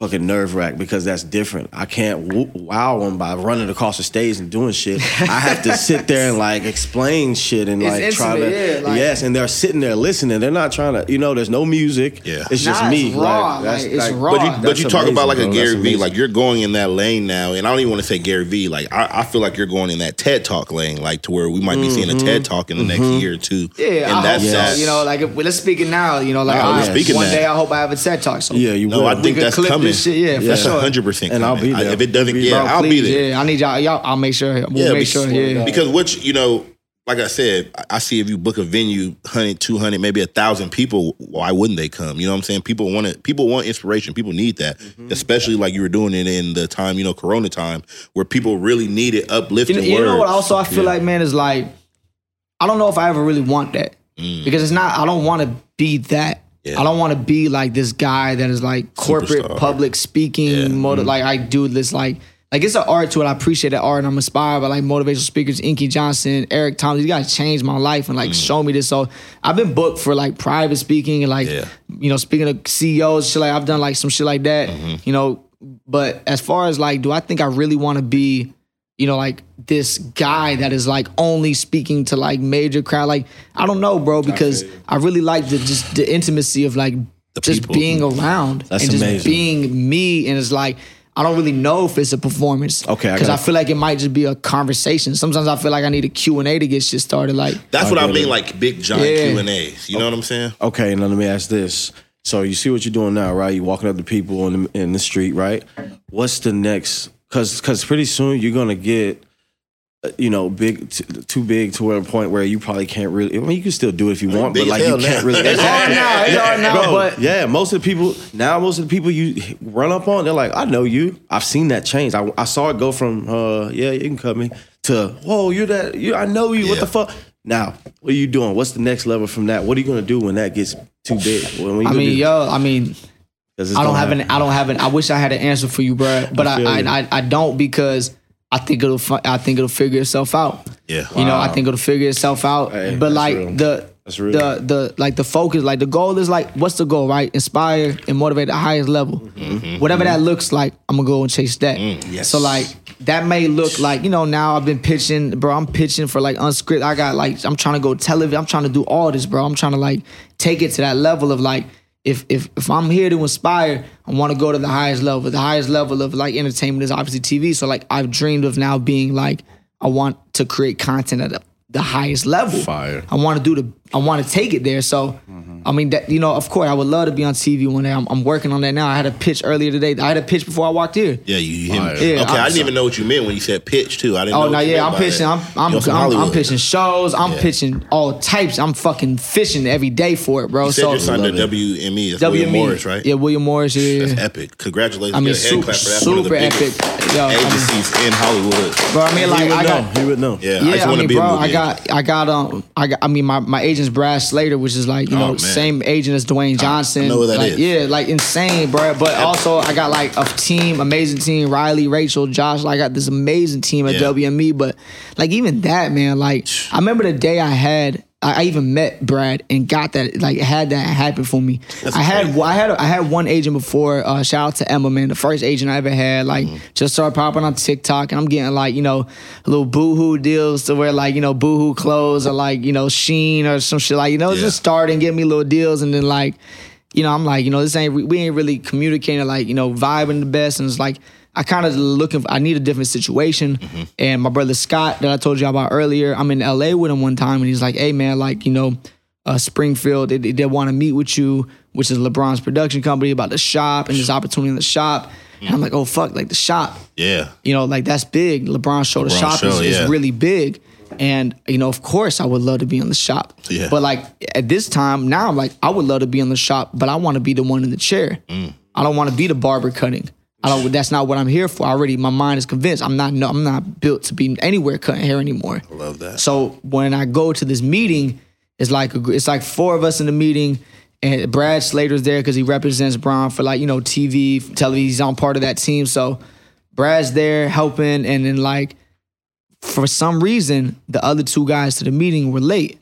fucking nerve wracked because that's different. I can't wow them by running across the stage and doing shit. I have to sit there and like explain shit and It's like try to yeah, like- yes, and they're sitting there listening. They're not trying to, you know, there's no music. Yeah. it's just Nah, me. it's raw, that's- like, it's raw. But you, but you talk about like a bro. Gary That's V, like you're going in that lane now, and I don't even want to say Gary Vee. Like I, I feel like you're going in that TED Talk lane, like to where we might be seeing a TED Talk in the next year or two. Mm-hmm. Yeah, and I that's hope that. so. You know, like if, let's speak it now. You know, like Nah, I, we're speaking one day I hope I have a TED talk. So yeah, you No, will. I think that's coming. This shit, yeah, for that's sure. hundred percent. And I'll be there. If it doesn't, Be- yeah, Bro, I'll please, be there. Yeah, I need y'all. Y'all, I'll make sure. We'll Yeah, make because- sure. Yeah. Because what you know, like I said, I- I see if you book a venue, 100, 200, maybe a thousand people, why wouldn't they come? You know what I'm saying? People want it. People want inspiration. People need that, Mm-hmm. especially like you were doing it in the time, you know, Corona time, where people really needed You uplifting know, you know what? Also, I feel Yeah. like man is like, I don't know if I ever really want that Mm. because it's not. I don't want to be that. Yeah. I don't want to be like this guy that is like corporate Superstar. public speaking. Yeah. Mm-hmm. Like I do this like. Like it's an art to it. I appreciate that art, and I'm inspired by like motivational speakers, Inky Johnson, Eric Thomas. These guys changed my life and like show me this. So I've been booked for like private speaking and like Mm. Yeah. you know speaking to CEOs, shit like I've done like some shit like that. Mm-hmm. You know, but as far as like, do I think I really want to be, you know, like this guy that is like only speaking to like major crowd? Like I don't know, bro, because I, really like the just the intimacy of like just people. being around That's and just amazing. being me. And it's like I don't really know if it's a performance. Okay, because I, gotta- feel like it might just be a conversation. Sometimes I feel like I need a Q and A to get shit started. Like That's what I get mean, it. like big giant Yeah. Q and A's. You know what I'm saying? Okay, now let me ask this. So you see what you're doing now, right? You're walking up to people in the, in the street, right? What's the next? Because because pretty soon you're gonna get, you know, big t- too big to a point where you probably can't really. I mean, you can still do it if you want, but like you can't now. really. It's hard now, it's hard now, bro, but- yeah, most of the people now, most of the people you run up on, they're like, I know you. I've seen that change. I, I saw it go from, uh, yeah, you can cut me to, whoa, you're that. You, I know you. What the fuck? Now, what are you doing? What's the next level from that? What are you gonna do when that gets too big? When you I mean, yo, I mean, I don't have an. I don't have an. I wish I had an answer for you, bro. But I I, I. I, don't because I think it'll. I think it'll figure itself out. Yeah. You know, I think it'll figure itself out. Hey, but like real. the the the like the focus, like the goal is like, what's the goal, right? Inspire and motivate the highest level. Whatever that looks like, I'm gonna go and chase that. yes. So like that may look like you know now I've been pitching, bro. I'm pitching for like unscripted. I got like I'm trying to go television. I'm trying to do all this, bro. I'm trying to like take it to that level of like if if if I'm here to inspire, I want to go to the highest level. The highest level of like entertainment is obviously TV. So like I've dreamed of now being like I want to create content at the, the highest level. Fire. I want to do the I want to take it there. So I mean that you know of course I would love to be on TV one day. I'm, I'm working on that now. I had a pitch earlier today. I had a pitch before I walked here. Yeah, you, you hit me. Yeah, okay, I'm I didn't even know what you meant when you said pitch too. I didn't. know Oh what no, yeah, I'm pitching. that. I'm I'm, You on some I'm, I'm pitching shows. I'm Yeah. pitching all types. I'm fucking fishing every day for it, bro. You said so you're signed to Love it. WME. That's William WME, Morris, right? Yeah, William Morris. Yeah, That's epic. Congratulations. I mean, Get super, clap for that. One of the super epic. biggest Yo, I mean, agencies in Hollywood. bro. I mean, like he would I know. got. he would know. Yeah, I Yeah, just want to be bro, a movie. I got, I got, um, I got, I mean, my, my agent's Brad Slater, which is like, you Oh, know, man. same agent as Dwayne Johnson. know who that like, is. Yeah, like insane, bro. But also, I got like a team, amazing team, Riley, Rachel, Josh. Like, I got this amazing team at Yeah. WME. But like, even that, man, like, I remember the day I had I I even met Brad and got that like had that happen for me. I had I had I had one agent before. Uh, shout out to Emma, man, the first agent I ever had. Like just started popping on TikTok, and I'm getting like you know little boohoo deals to where like you know boohoo clothes or like you know Shein or some shit like you know Yeah. just starting getting me little deals, and then like you know I'm like you know this ain't we ain't really communicating like you know vibing the best, and it's like. I kind of looking. For, I need a different situation, Mm-hmm. and my brother Scott that I told you about earlier. I'm in LA with him one time, and he's like, "Hey man, like you know, uh, SpringHill, they, they, want to meet with you, which is LeBron's production company about the shop and this opportunity in the shop." And I'm like, "Oh fuck, like the shop, Yeah. you know, like that's big. LeBron show, the shop show, is, is really big." And you know, of course, I would love to be on the shop. Yeah. But like at this time, now I'm like, I would love to be on the shop, but I want to be the one in the chair. Mm. I don't want to be the barber cutting. I don't. That's not what I'm here for. I already, my mind is convinced. I'm not. No, I'm not built to be anywhere cutting hair anymore. I love that. So when I go to this meeting, it's like a, it's like four of us in the meeting, and Brad Slater's there because he represents Bron for like you know TV, television. He's on part of that team. So Brad's there helping, and then like for some reason the other two guys to the meeting were late.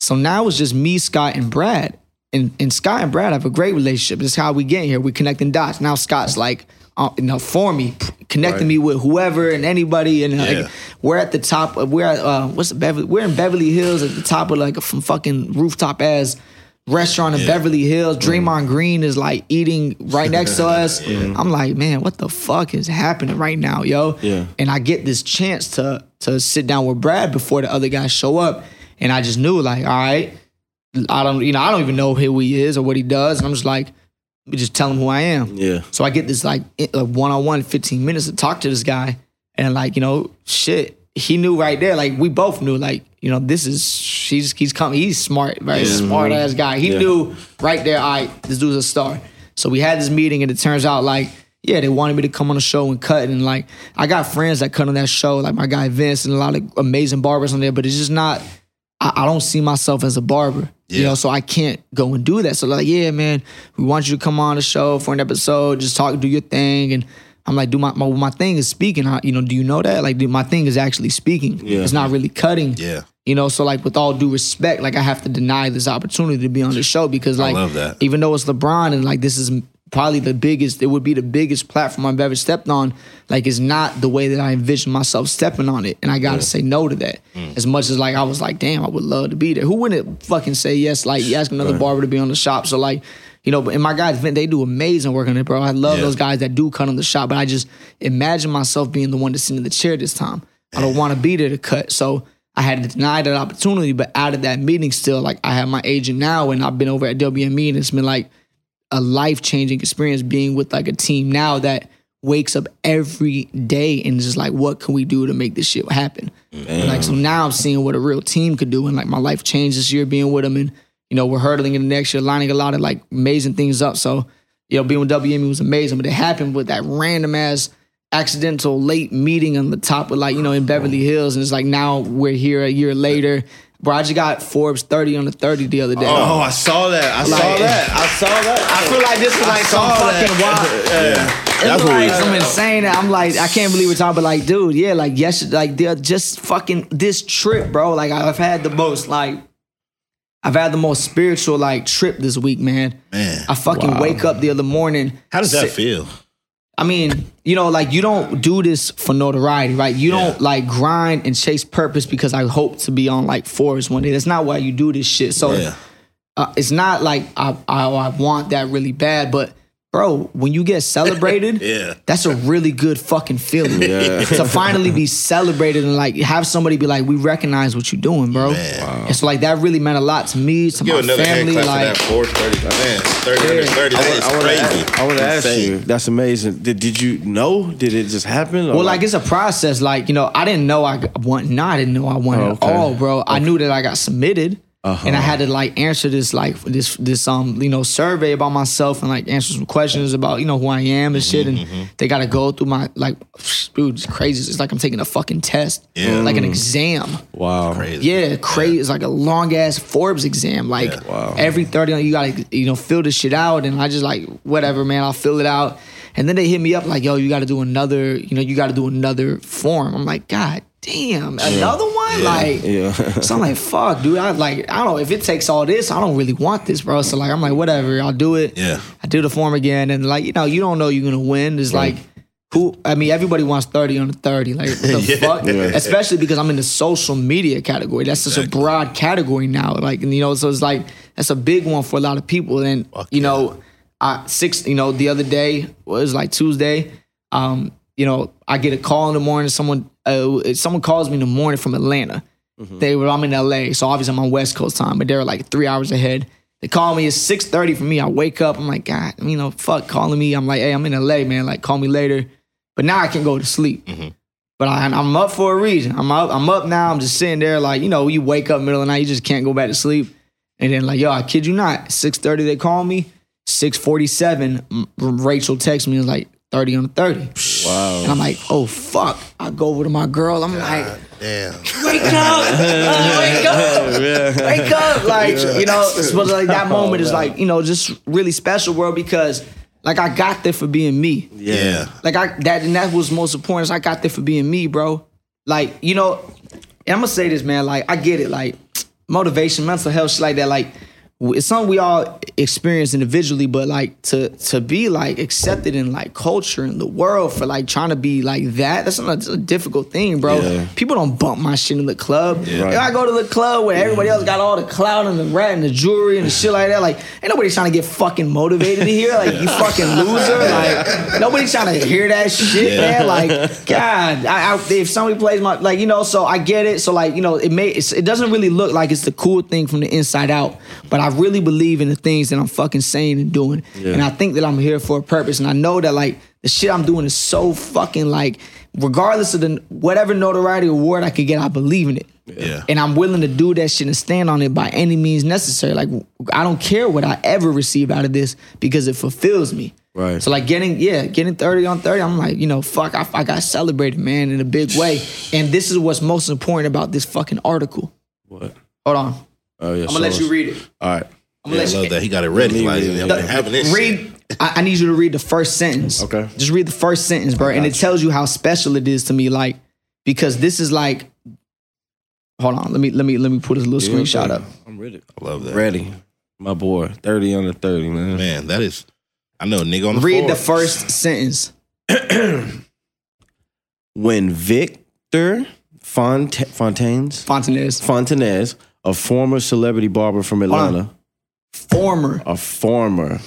So now it's just me, Scott, and Brad. And, and Scott and Brad have a great relationship. This is how we get here. We connecting dots. Now Scott's like, uh, you know, for me, connecting me with whoever and anybody. And like, Yeah. we're at the top. Of, we're at uh, what's the Beverly? We're in Beverly Hills at the top of like a fucking rooftop ass restaurant in Beverly Hills. Draymond Green is like eating right next to us. I'm like, man, what the fuck is happening right now, yo? Yeah. And I get this chance to to sit down with Brad before the other guys show up, and I just knew like, all right, I don't, you know, I don't even know who he is or what he does, and I'm just like, just tell him who I am. Yeah. So I get this like one on one 15 minutes to talk to this guy. And like, you know, shit, he knew right there. Like we both knew, like, you know, this is she's he's coming, he's smart, very smart ass guy. He Yeah. knew right there, all right, this dude's a star. So we had this meeting and it turns out like, yeah, they wanted me to come on the show and cut. And like I got friends that cut on that show, like my guy Vince and a lot of amazing barbers on there, but it's just not I, I don't see myself as a barber. You know, so I can't go and do that. So like, yeah, man, we want you to come on the show for an episode, just talk, do your thing. And I'm like, do my my, my thing is speaking. I, you know, do you know that? Like, dude, my thing is actually speaking. Yeah. It's not really cutting. Yeah. You know, so like with all due respect, like I have to deny this opportunity to be on the show because like even though it's LeBron and like this is probably the biggest, it would be the biggest platform I've ever stepped on. Like it's not the way that I envision myself stepping on it, and I gotta say no to that. Mm. As much as like I was like, damn, I would love to be there. Who wouldn't fucking say yes? Like you ask another barber to be on the shop, so like. You know, but in my guys' they do amazing work on it, bro. I love Yeah. those guys that do cut on the shop, but I just imagine myself being the one to sit in the chair this time. I don't want to be there to cut. So I had to deny that opportunity, but out of that meeting, still, like I have my agent now, and I've been over at WME, and it's been like a life changing experience being with like a team now that wakes up every day and is just like, what can we do to make this shit happen? And, like so now I'm seeing what a real team could do, and like my life changed this year being with them, and you know we're hurdling in the next year, lining a lot of like amazing things up. So you know being with WME was amazing, but it happened with that random ass accidental late meeting on the top of like you know in Beverly Hills, and it's like now we're here a year later. Bro, I just got Forbes 30 on the 30 the other day. Oh, I saw that. I saw that. I saw that. I feel like this is like some saw that. fucking wild. Yeah. It's That's what like we some insane. I'm like, I can't believe we're talking, but like, dude, yeah, like, yes, like, they're just fucking this trip, bro. Like, I've had the most, like, I've had the most spiritual, like, trip this week, man. Man. I fucking wake up the other morning. How does that sit- feel? I mean, you know, like, you don't do this for notoriety, right? You Yeah. don't, like, grind and chase purpose because I hope to be on, like, Forbes one day. That's not why you do this shit. So, Yeah. uh, it's not like I, I I want that really bad, but bro, when you get celebrated, Yeah. that's a really good fucking feeling. to finally be celebrated and like have somebody be like, we recognize what you're doing, bro. Man. And so like that really meant a lot to me, to Give my another hand family. clap Like, for that 430. Man, 30 under 30. That is I wanna crazy. ask- I want to ask you. That's amazing. Did, did you know? Did it just happen? Well, like it's a process. Like you know, I didn't know I want. No, I didn't know I won Oh, at okay. Uh-huh. all, bro. I knew that I got submitted, and I had to like answer this like this this um you know survey about myself and like answer some questions about you know who I am and shit. And Mm-hmm, they got to go through my like, dude, it's crazy. It's like I'm taking a fucking test, Yeah. like Mm. an exam. wow. Crazy. Yeah, crazy. It's like a long ass Forbes exam. Like Yeah. Wow. every 30, you gotta, you know, fill this shit out. And I just like, whatever, man, I'll fill it out. And then they hit me up like, yo, you gotta do another, you know, you gotta do another form. I'm like, God damn, another one? Doing? Like, Yeah. so I'm like, fuck, dude. I like, I don't know if it takes all this. I don't really want this, bro. So like, I'm like, whatever. I'll do it. Yeah. I do the form again, and like, you know, you don't know you're gonna win. It's like, who? I mean, everybody wants 30 on the 30. Like, what the Yeah. fuck? Especially because I'm in the social media category. That's such a broad category now. Like, and you know, so it's like that's a big one for a lot of people. And Fuck you yeah. know, I six. You know, the other day well, it was like Tuesday. Um, you know, I get a call in the morning. Someone, uh, someone calls me in the morning from Atlanta. They were, I'm in LA, so obviously I'm on West Coast time, but they're like three hours ahead. They call me. It's six thirty for me. I wake up. I'm like, God, you know, fuck calling me. I'm like, hey, I'm in LA, man. Like, call me later. But now I can go to sleep. But I, I'm up for a reason. I'm up. I'm up now. I'm just sitting there, like you know, you wake up middle of the night, you just can't go back to sleep. And then like, yo, I kid you not, six thirty they call me. Six forty seven, Rachel texts me like thirty on the thirty. Wow. And I'm like, oh fuck. I go over to my girl. I'm like, Damn. wake up, wake up, Yeah. wake up. Like, you know, but like that moment is like, you know, just really special, bro, because like I got there for being me. Yeah. Like I that and that was most important. Is I got there for being me, bro. Like you know, and I'm gonna say this, man. Like I get it. Like motivation, mental health, shit like that. Like it's something we all experience individually, but like to to be like accepted in like culture in the world for like trying to be like that. That's not a difficult thing, bro. Yeah. People don't bump my shit in the club. Right. If I go to the club where everybody else got all the clout and the rat and the jewelry and the shit like that, like ain't nobody trying to get fucking motivated in here. Like you fucking loser. Like nobody's trying to hear that shit, man. Like God, I, I, if somebody plays my like you know, so I get it. So like you know, it may it's, it doesn't really look like it's the cool thing from the inside out, but I really believe in the things that I'm fucking saying and doing, and I think that I'm here for a purpose, and I know that like the shit I'm doing is so fucking like. Regardless of the whatever notoriety award I could get, I believe in it. Yeah. And I'm willing to do that shit and stand on it by any means necessary. Like I don't care what I ever receive out of this because it fulfills me. Right. So like getting yeah, getting 30 on 30, I'm like, you know, fuck, I, I got celebrated, man, in a big way. And this is what's most important about this fucking article. What? Hold on. Oh yeah. I'm gonna let you read it. All right. I'm gonna I let love you that. He got it ready. Like, read. I've been having this. read I, I need you to read the first sentence. Okay. Just read the first sentence, bro. And it tells you how special it is to me, like, because this is like hold on, let me let me let me put this little screenshot up. I'm ready. I love that. Ready. My boy. 30 under 30, man. Man, that is. I know, nigga on the Read the floor. first sentence. When Victor Font- Fontaines Fontanez. Fontanez, a former celebrity barber from Atlanta, Former. a former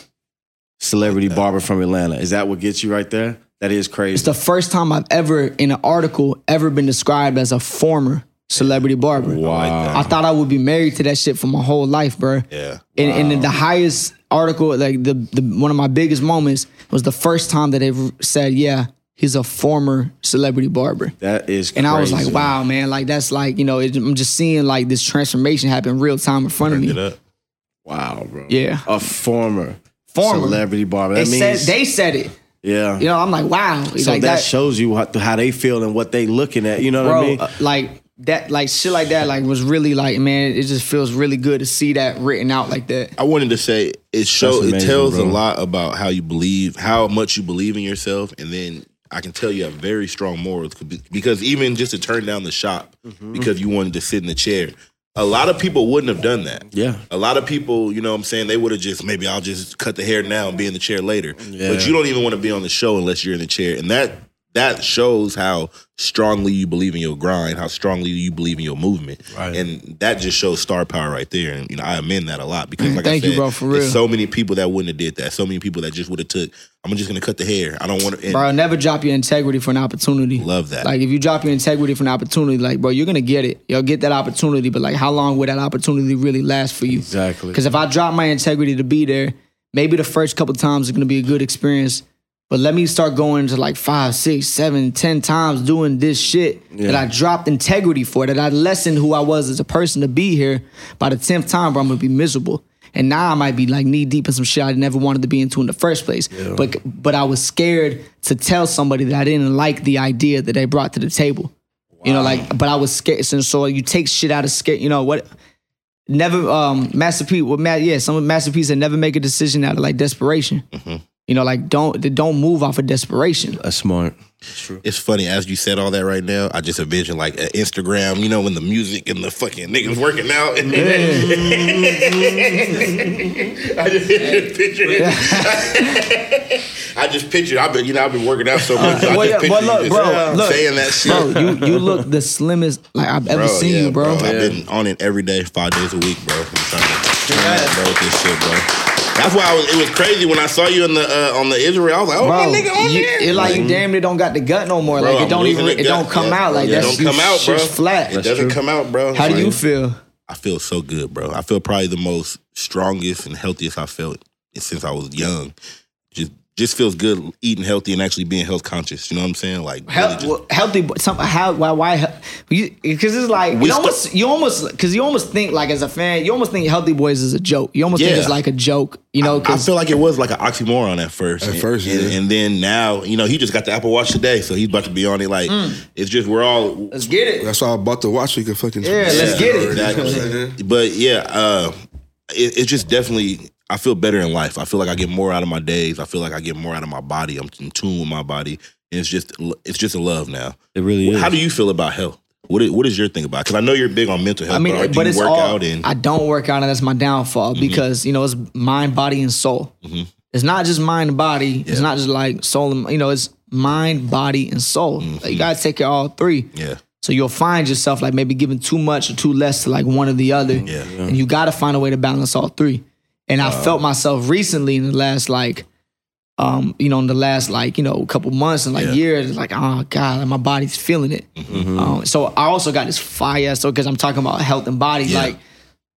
celebrity barber from Atlanta. Is that what gets you right there? That is crazy. It's the first time I've ever in an article ever been described as a former celebrity barber. Wow. I thought I would be married to that shit for my whole life, bro. Yeah. And, and then the highest article, like the, the one of my biggest moments was the first time that they said, "Yeah, he's a former celebrity barber." That is crazy. And I was like, "Wow, man! Like that's like you know, it, I'm just seeing like this transformation happen real time in front of me." it up. Wow, bro. Yeah. A former, Former. celebrity barber. They That said they said it. yeah. You know, I'm like, "Wow!" so like that, shows you how, how they feel and what they looking at. You know what bro, I mean? uh, like that, like shit like that, like was really like, man, it just feels really good to see that written out like that. I wanted to say it show That's it tells bro. a lot about how you believe, how much you believe in yourself, and then I can tell you have very strong morals because even just to turn down the shop Mm-hmm. because you wanted to sit in the chair, a lot of people wouldn't have done that. Yeah. a lot of people, you know, what I'm saying they would have just maybe I'll just cut the hair now and be in the chair later. Yeah. But you don't even want to be on the show unless you're in the chair, and that that shows how strongly you believe in your grind, how strongly you believe in your movement, Right. and that just shows star power right there. And you know, I amend that a lot because, mm, like Thank I you, bro, for real. so many people that wouldn't have did that. So many people that just would have took. I'm just gonna cut the hair. I don't want to. Bro, never drop your integrity for an opportunity. Love that. Like if you drop your integrity for an opportunity, like bro, you're gonna get it. You'll get that opportunity, but like how long would that opportunity really last for you? Exactly. Because if I drop my integrity to be there, maybe the first couple times is gonna be a good experience. But let me start going to like five, six, seven, ten times doing this shit that I dropped integrity for, that I lessened who I was as a person to be here. By the tenth time, bro, I'm gonna be miserable. And now I might be like knee deep in some shit I never wanted to be into in the first place. But but I was scared to tell somebody that I didn't like the idea that they brought to the table. You know, like, but I was scared. So, so you take shit out of scare. You know what? Never, um, Master P. Well, Matt, yeah, some Master P said never make a decision out of like desperation. You know, like don't don't move off of desperation. That's smart. It's funny as you said all that right now. I just envision like an Instagram, you know, when the music and the fucking niggas working out. And I just picture it. I just picture. I've been, you know, I've been working out so much. so I just yeah, picture but you look, just bro, look. saying that shit. Bro, you you look the slimmest like I've ever Bro, seen yeah, you, bro. I've been on it every day, five days a week, bro. I'm trying to turn that, bro, with this shit, bro. That's why I was, it was crazy when I saw you in the uh, on the Israel. I was like, oh, Bro, my nigga on you, there. it like you damn near don't got the gut no more. Bro, like it I'm don't even it gut. don't come Yeah. out like Yeah, that. don't come out, bro. flat. It doesn't come out, bro. How do you feel? I feel so good, bro. I feel probably the most strongest and healthiest I felt since I was young. Just just feels good eating healthy and actually being health conscious. You know what I'm saying? Like really just- well, healthy, but some how why why because it's like you stu- almost you almost because you almost think like as a fan you almost think Healthy Boys is a joke. You almost think it's like a joke. You know, I because feel like it was like an oxymoron at first. At And- first, and, yeah. and then now, you know, he just got the Apple Watch today, so he's about to be on it. Like, it's just we're all let's get it. That's why I bought the watch so you can fucking. Yeah, let's get it. Exactly. But yeah, uh, it, it's just definitely. I feel better in life. I feel like I get more out of my days. I feel like I get more out of my body. I'm in tune with my body, and it's just it's just a love now. It really is. How do you feel about health? What is, what is your thing about? Because I know you're big on mental health. I mean, but, but, do it's work all. out and Mm-hmm. I don't work out, and that's my downfall because you know it's mind, body, and soul. It's not just mind and body. It's not just like soul. And, you know, it's mind, body, and soul. Like, you gotta take care of all three. Mm-hmm. yeah, So you'll find yourself like maybe giving too much or too less to like one or the other. Yeah. And you gotta find a way to balance all three. And I felt myself recently in the last like um, you know, in the last like, you know, couple months and like Yeah. years, like, oh God, my body's feeling it. Mm-hmm. Um, so I also got this fire. So because I'm talking about health and body, Yeah. like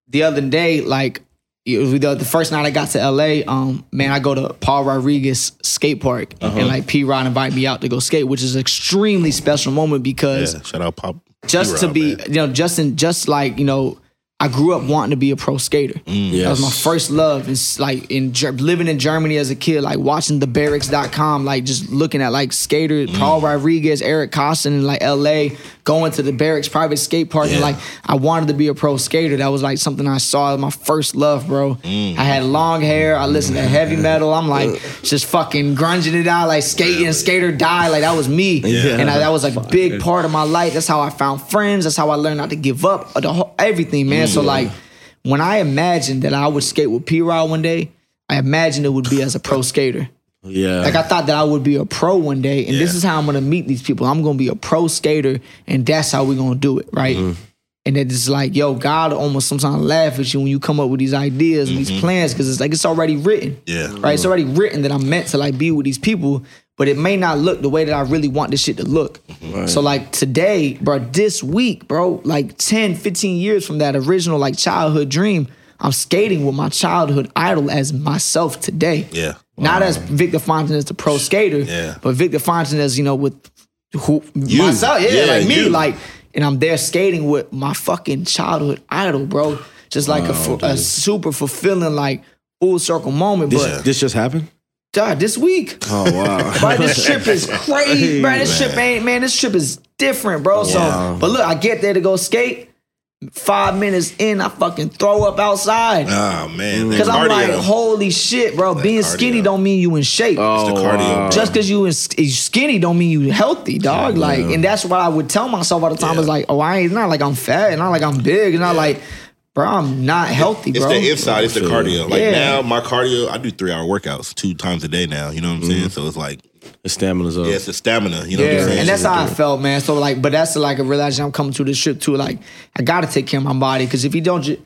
the other day, like it was the, the first night I got to LA, um, man, I go to Paul Rodriguez skate park Uh-huh. and like P Rod invite me out to go skate, which is an extremely special moment because yeah. Shout out Pop. just to P-Rod, be, man. you know, just in, just like, you know, I grew up wanting to be a pro skater. Mm. That was my first love. It's like in living in Germany as a kid, like watching the Berrics.com, like just looking at like skaters, Mm. Paul Rodriguez, Eric Koston in like LA, going to the Berrics private skate park. And like I wanted to be a pro skater. That was like something I saw my first love, bro. Mm. I had long hair. I listened to heavy metal. I'm like just fucking grunging it out, like skating, skater die. Like that was me. Yeah. And I, that was like a big part of my life. That's how I found friends. That's how I learned not to give up. The whole, everything, man. So like, when I imagined that I would skate with P Rod one day, I imagined it would be as a pro skater. Yeah. Like I thought that I would be a pro one day, and this is how I'm gonna meet these people. I'm gonna be a pro skater, and that's how we're gonna do it, right? Mm-hmm. And it's like, yo, God almost sometimes laugh at you when you come up with these ideas and these mm-hmm. plans, because it's like it's already written. Yeah. Right? It's already written that I'm meant to like be with these people, but it may not look the way that I really want this shit to look. Mm-hmm. So like today, bro, this week, bro, like 10, 15 years from that original like childhood dream, I'm skating with my childhood idol as myself today. Yeah. Not as Victor Fontanez as the pro skater, Yeah. but Victor Fontanez as, you know, with who You. myself, yeah, Yeah, like me, you. like, and I'm there skating with my fucking childhood idol, bro. Just like a, a super fulfilling, like full circle moment. this, But this just happened? God, this week, Oh wow. bro, this trip is crazy, bro. This trip ain't, man, this trip is different, bro. So, but look, I get there to go skate. Five minutes in, I fucking throw up outside. Oh man, Cause I'm like, holy shit, bro. Being skinny don't mean you in shape. Oh, the cardio, oh, wow. Just cause you is is skinny don't mean you healthy, dog. Like, and that's what I would tell myself all the time. Yeah. Is like, oh, I ain't it's not like I'm fat, it's not like I'm big, it's not like, bro, I'm not healthy, It's bro. the inside. It's the cardio. Like Yeah. now, my cardio. I do three hour workouts two times a day now. You know what I'm mm-hmm. saying? So it's like, The stamina's up. yeah, it's the stamina. You know what Yeah, I'm saying? and that's how I felt, man. So like, but that's like a realization I'm coming to this trip too. Like, I gotta take care of my body because if you don't, ju-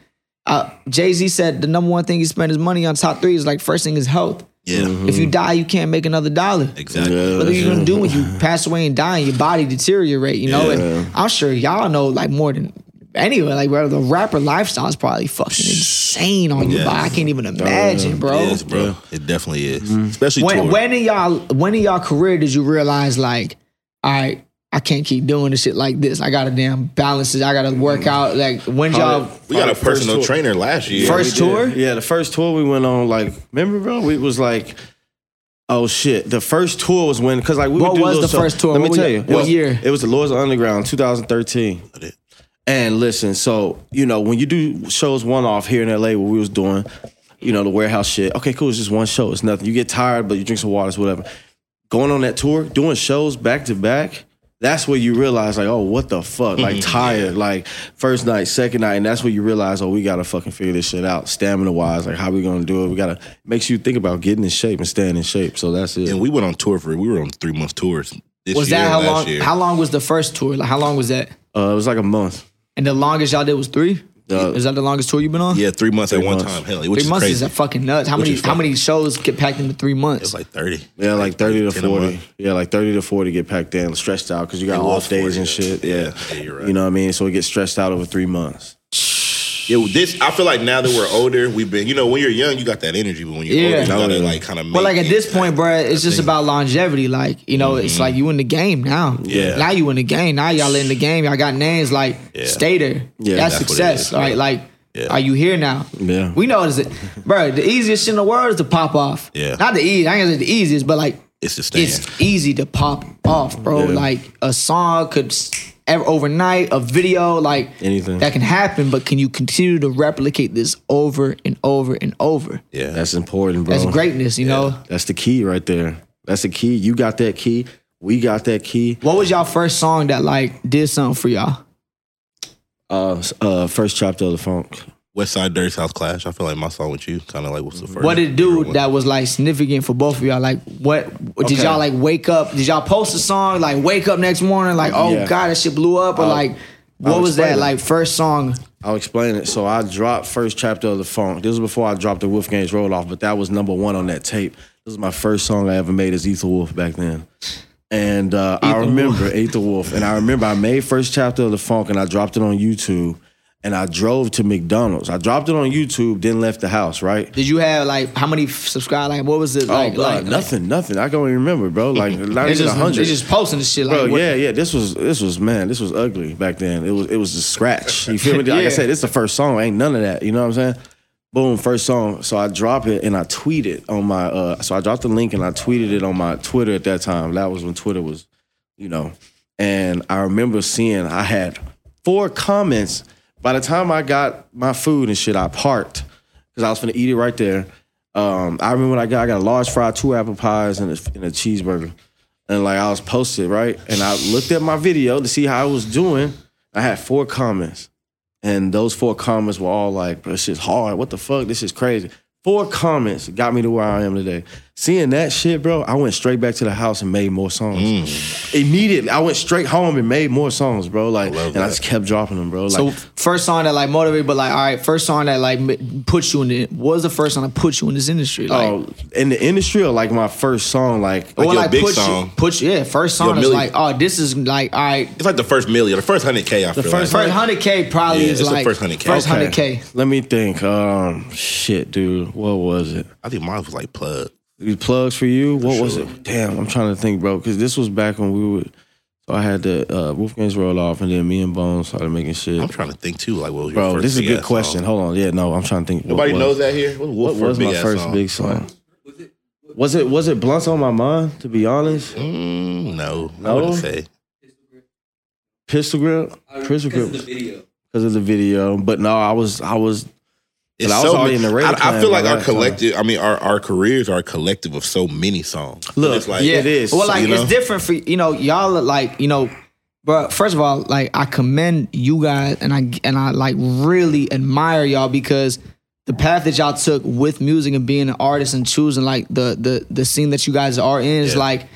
uh, Jay Z said the number one thing he spent his money on top three is like first thing is health. yeah, If you die, you can't make another dollar. exactly. Yeah. What are you gonna do when you pass away and die and your body deteriorate? You know, and I'm sure y'all know like more than anyway. Like, bro, the rapper lifestyle is probably fucking insane on your Yeah. body. I can't even imagine, bro. It is, bro. It definitely is. Mm-hmm. Especially When tour. when in y'all when in y'all career did you realize like, all right, I can't keep doing this shit like this. I gotta damn balance it. I gotta work mm-hmm. out. Like when y'all we got a personal tour. trainer last year. First We did. tour? Yeah, the first tour we went on, like, remember, bro? We was like, oh shit. The first tour was when, cause like we What would do was the show- first tour? Let me What tell you, what year? It was the Lords of Underground, 2013. And listen, so you know when you do shows one off here in LA, what we was doing, you know the warehouse shit. Okay, cool. It's just one show. It's nothing. You get tired, but you drink some water, it's whatever. going on that tour, doing shows back to back. That's where you realize, like, oh, what the fuck? Like, tired. Like, first night, second night, and that's where you realize, oh, we gotta fucking figure this shit out, stamina wise. Like, how we gonna do it? We gotta makes you think about getting in shape and staying in shape. So that's it. And we went on tour for we were on three month tours. This Was year, that how last long? Year. How long was the first tour? Like how long was that? Uh, it was like a month. And the longest y'all did was three. Uh, is that the longest tour you've been on? Yeah, three months at Three one time. Hell, which three is months crazy. is fucking nuts. How Which many how many shows get packed into three months? It's like thirty. Yeah, like thirty to forty. Yeah, like thirty to forty get packed in, stretched out because you got It was off days 40, and yeah. shit. Yeah, Yeah, you're right. You know what I mean? So it gets stretched out over three months. Yeah, this I feel like now that we're older, we've been. You know, when you're young, you got that energy, but when you're Yeah. older, you gotta like kind of. But like at this point, bro, it's just about longevity. Like you know, it's like you in the game now. Mm-hmm. Yeah. Now you in the game. Now y'all in the game. Y'all got names like Yeah. stay there. Yeah, that's, that's success. is, right? Like, Yeah. are you here now? Yeah. We know it's bro. The easiest shit in the world is to pop off. Yeah. Not the easy. I ain't gonna say the easiest, but like It's the stand. it's easy to pop off, bro. Yeah. Like a song could s- ever overnight, a video, like Anything. that can happen. But can you continue to replicate this over and over and over? yeah, That's important, bro. That's greatness, you know. That's the key right there. That's the key. You got that key. We got that key. What was y'all first song that like did something for y'all? Uh, uh, first chapter of the funk. West Side Dirty South Clash. I feel like my song with you kind of like was the first. What did it do one. that was like significant for both of y'all? Like, what did Okay. y'all like wake up? Did y'all post a song like wake up next morning like oh Yeah. god that shit blew up or I'll- like what I'll was that it. like first song? I'll explain it. So I dropped first chapter of the funk. This was before I dropped the Wolfgang's roll off, but that was number one on that tape. This was my first song I ever made as Ethelwulf back then. And uh, I remember Ethelwulf, and I remember I made first chapter of the funk, and I dropped it on YouTube. And I drove to McDonald's. I dropped it on YouTube, then left the house. Right? Did you have like how many subscribe? Like what was it Oh, like? like nothing, nothing. I can't even remember, bro. Like not even just, hundred. they just posting this shit like Bro, what- yeah, yeah. This was this was man, this was ugly back then. It was it was a scratch. You feel me? Like I Yeah. said, it's the first song. Ain't none of that. You know what I'm saying? Boom, first song. So I drop it and I tweet it on my uh so I dropped the link and I tweeted it on my Twitter at that time. That was when Twitter was, you know. And I remember seeing I had four comments. By the time I got my food and shit, I parked because I was gonna eat it right there. Um, I remember when I got I got a large fry, two apple pies, and a, and a cheeseburger. And like I was posted, right? And I looked at my video to see how I was doing. I had four comments. And those four comments were all like, this is hard. What the fuck? This is crazy. Four comments got me to where I am today. Seeing that shit, bro, I went straight back to the house and made more songs. Immediately, I went straight home and made more songs, bro. Like, love and I just kept dropping them, bro. Like, So first song that like motivated, but like all right, first song that like m- put you in the what was the first song that put you in this industry? Like, oh, in the industry, or like my first song, like, or your like big put song. you, put you, yeah, first song is like oh this is like all right. It's like the first million, the first hundred k. I feel first like. First hundred k probably Yeah, is it's the like first 100K. First Okay. k. Let me think. Um, shit, dude. What was it? I think mine was like plug. These plugs for you. What was it? Damn, I'm trying to think, bro. Because this was back when we were. So I had the uh, Wolfgang's roll off, and then me and Bones started making shit. I'm trying to think too. Like, what was your Bro, first this is a good ass question. Song? Hold on. Yeah, no, I'm trying to think. what Nobody was- knows that here. What, What was my first song? big song? Was it was it Blunts on my mind? To be honest, Mm, no, I No? wouldn't say. Pistol Grip, Pistol Because Grip, of the video. because of the video. But no, I was I was It's I so many- in the radio I, I feel like our that time. collective. I mean, our, our careers are a collective of so many songs. But Look, it's like yeah. It is. Well, like you know? it's different for you know y'all like you know, but first of all, like I commend you guys and I and I like really admire y'all because the path that y'all took with music and being an artist and choosing like the the the scene that you guys are in is Yeah. like.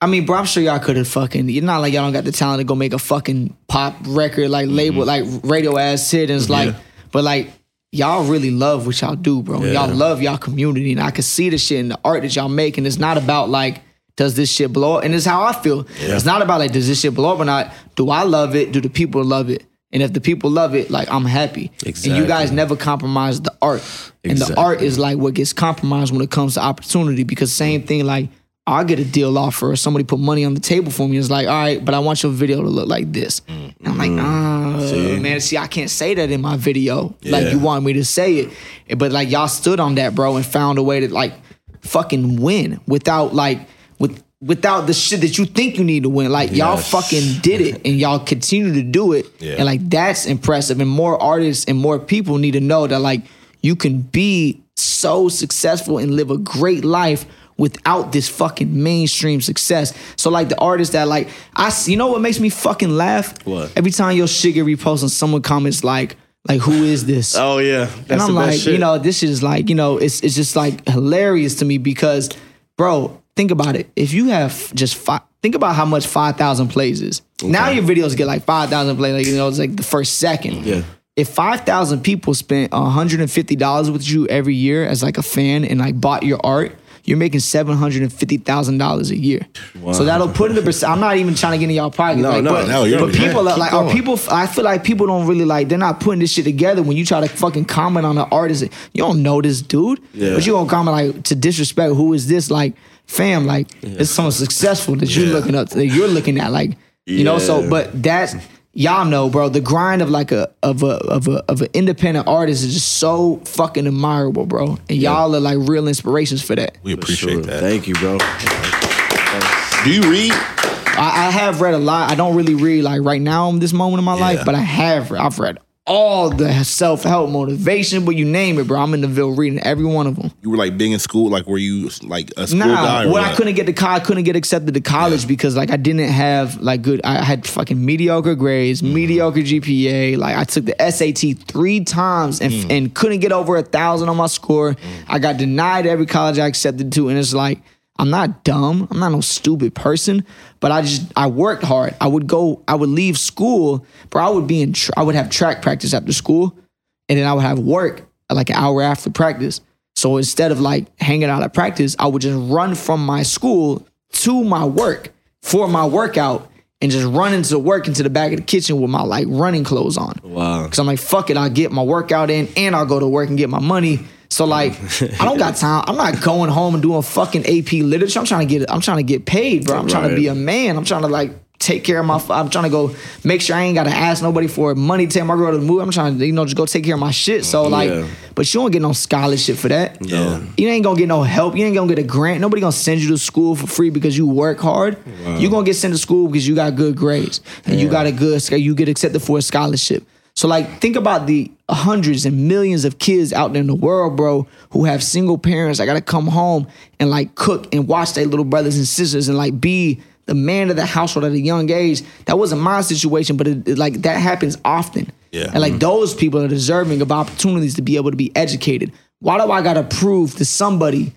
I mean, bro, I'm sure y'all could have fucking. You're not like y'all don't got the talent to go make a fucking pop record like label like radio ass hit. And it's like, Mm-hmm. Yeah. but like y'all really love what y'all do, bro. Y'all love y'all community, and I can see the shit in the art that y'all make. And it's not about like, does this shit blow up? And it's how I feel. It's not about like, does this shit blow up or not? Do I love it? Do the people love it? And if the people love it, like I'm happy. And you guys never compromise the art. And the art is like what gets compromised when it comes to opportunity. Because same thing, like I'll get a deal offer or somebody put money on the table for me. It's like, all right, but I want your video to look like this. And I'm like, ah, man, see, I can't say that in my video. Like you want me to say it. But like y'all stood on that, bro, and found a way to like fucking win without like with without the shit that you think you need to win. Like y'all fucking did it and y'all continue to do it. Yeah. And like that's impressive. And more artists and more people need to know that like you can be so successful and live a great life without this fucking mainstream success. So like the artists that like I you know what makes me fucking laugh? What? Every time your shit get reposted, and someone comments like like who is this? Oh yeah, that's and I'm like, shit. you know, this is like, you know, it's it's just like hilarious to me because, bro, think about it. If you have just five, think about how much five thousand plays is. Now your videos get like five thousand plays, like you know, it's like the first second. Yeah. If five thousand people spent hundred and fifty dollars with you every year as like a fan and like bought your art. You're making seven hundred and fifty thousand dollars a year, so that'll put into percent. I'm not even trying to get in y'all pocket, No, like, no, but, no, you're- but people are like, keep are people? I feel like people don't really like. They're not putting this shit together. When you try to fucking comment on an artist, you don't know this dude, Yeah. but you gonna comment like to disrespect. Who is this? Like, fam, like it's someone successful that you're looking up. That you're looking at, like, you know. So, but that's y'all know, bro. The grind of like a of a of a of an independent artist is just so fucking admirable, bro. And y'all are like real inspirations for that. We appreciate Sure. that. Thank you, bro. Do you read? I, I have read a lot. I don't really read like right now in this moment of my life, but I have. I've read all the self help, motivation, but you name it, bro. I'm in the Ville reading every one of them. You were like big in school, like were you like a school Nah, guy? Well. I couldn't get to college. I couldn't get accepted to college because like I didn't have like good. I had fucking mediocre grades, Mm-hmm. mediocre GPA. Like I took the SAT three times and Mm. and couldn't get over a thousand on my score. I got denied every college I accepted to, and it's like. I'm not dumb. I'm not no stupid person, but I just I worked hard. I would go. I would leave school, bro. I would be in. I would have track practice after school, and then I would have work like an hour after practice. So instead of like hanging out at practice, I would just run from my school to my work for my workout and just run into work into the back of the kitchen with my like running clothes on. Wow. Cause I'm like, fuck it, I'll get my workout in and I'll go to work and get my money. So like, I don't got time. I'm not going home and doing fucking AP literature. I'm trying to get, I'm trying to get paid, bro. I'm trying to be a man. I'm trying to like take care of my. I'm trying to go make sure I ain't got to ask nobody for money to take my girl to the movie. I'm trying to, you know, just go take care of my shit. So like, Yeah. but you don't get no scholarship for that. Yeah. You ain't gonna get no help. You ain't gonna get a grant. Nobody gonna send you to school for free because you work hard. You gonna get sent to school because you got good grades and you got a good. You get accepted for a scholarship. So like, think about the hundreds and millions of kids out there in the world, bro, who have single parents. I gotta come home and like cook and watch their little brothers and sisters and like be the man of the household at a young age. That wasn't my situation, but it, it, like that happens often. Yeah. And like those people are deserving of opportunities to be able to be educated. Why do I gotta prove to somebody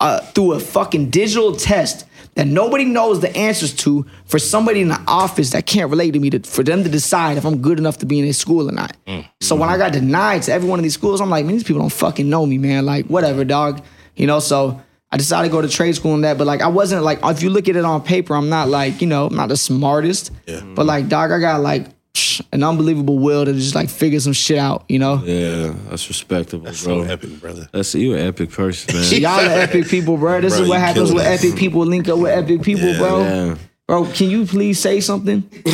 uh, through a fucking digital test that nobody knows the answers to for somebody in the office that can't relate to me to, for them to decide if I'm good enough to be in a school or not. Mm. So when I got denied to every one of these schools, I'm like, man, these people don't fucking know me, man. Like, whatever, dog. You know, so I decided to go to trade school and that, but like I wasn't like if you look at it on paper, I'm not like, you know, I'm not the smartest. Yeah. But like, dog, I got like an unbelievable will to just like figure some shit out, you know? Yeah, that's respectable, So bro. epic, brother. That's you an epic person, man. Y'all are epic people, bro. This Bro, is what happens killing when epic people link up with epic people, bro. Yeah. Bro, can you please say something?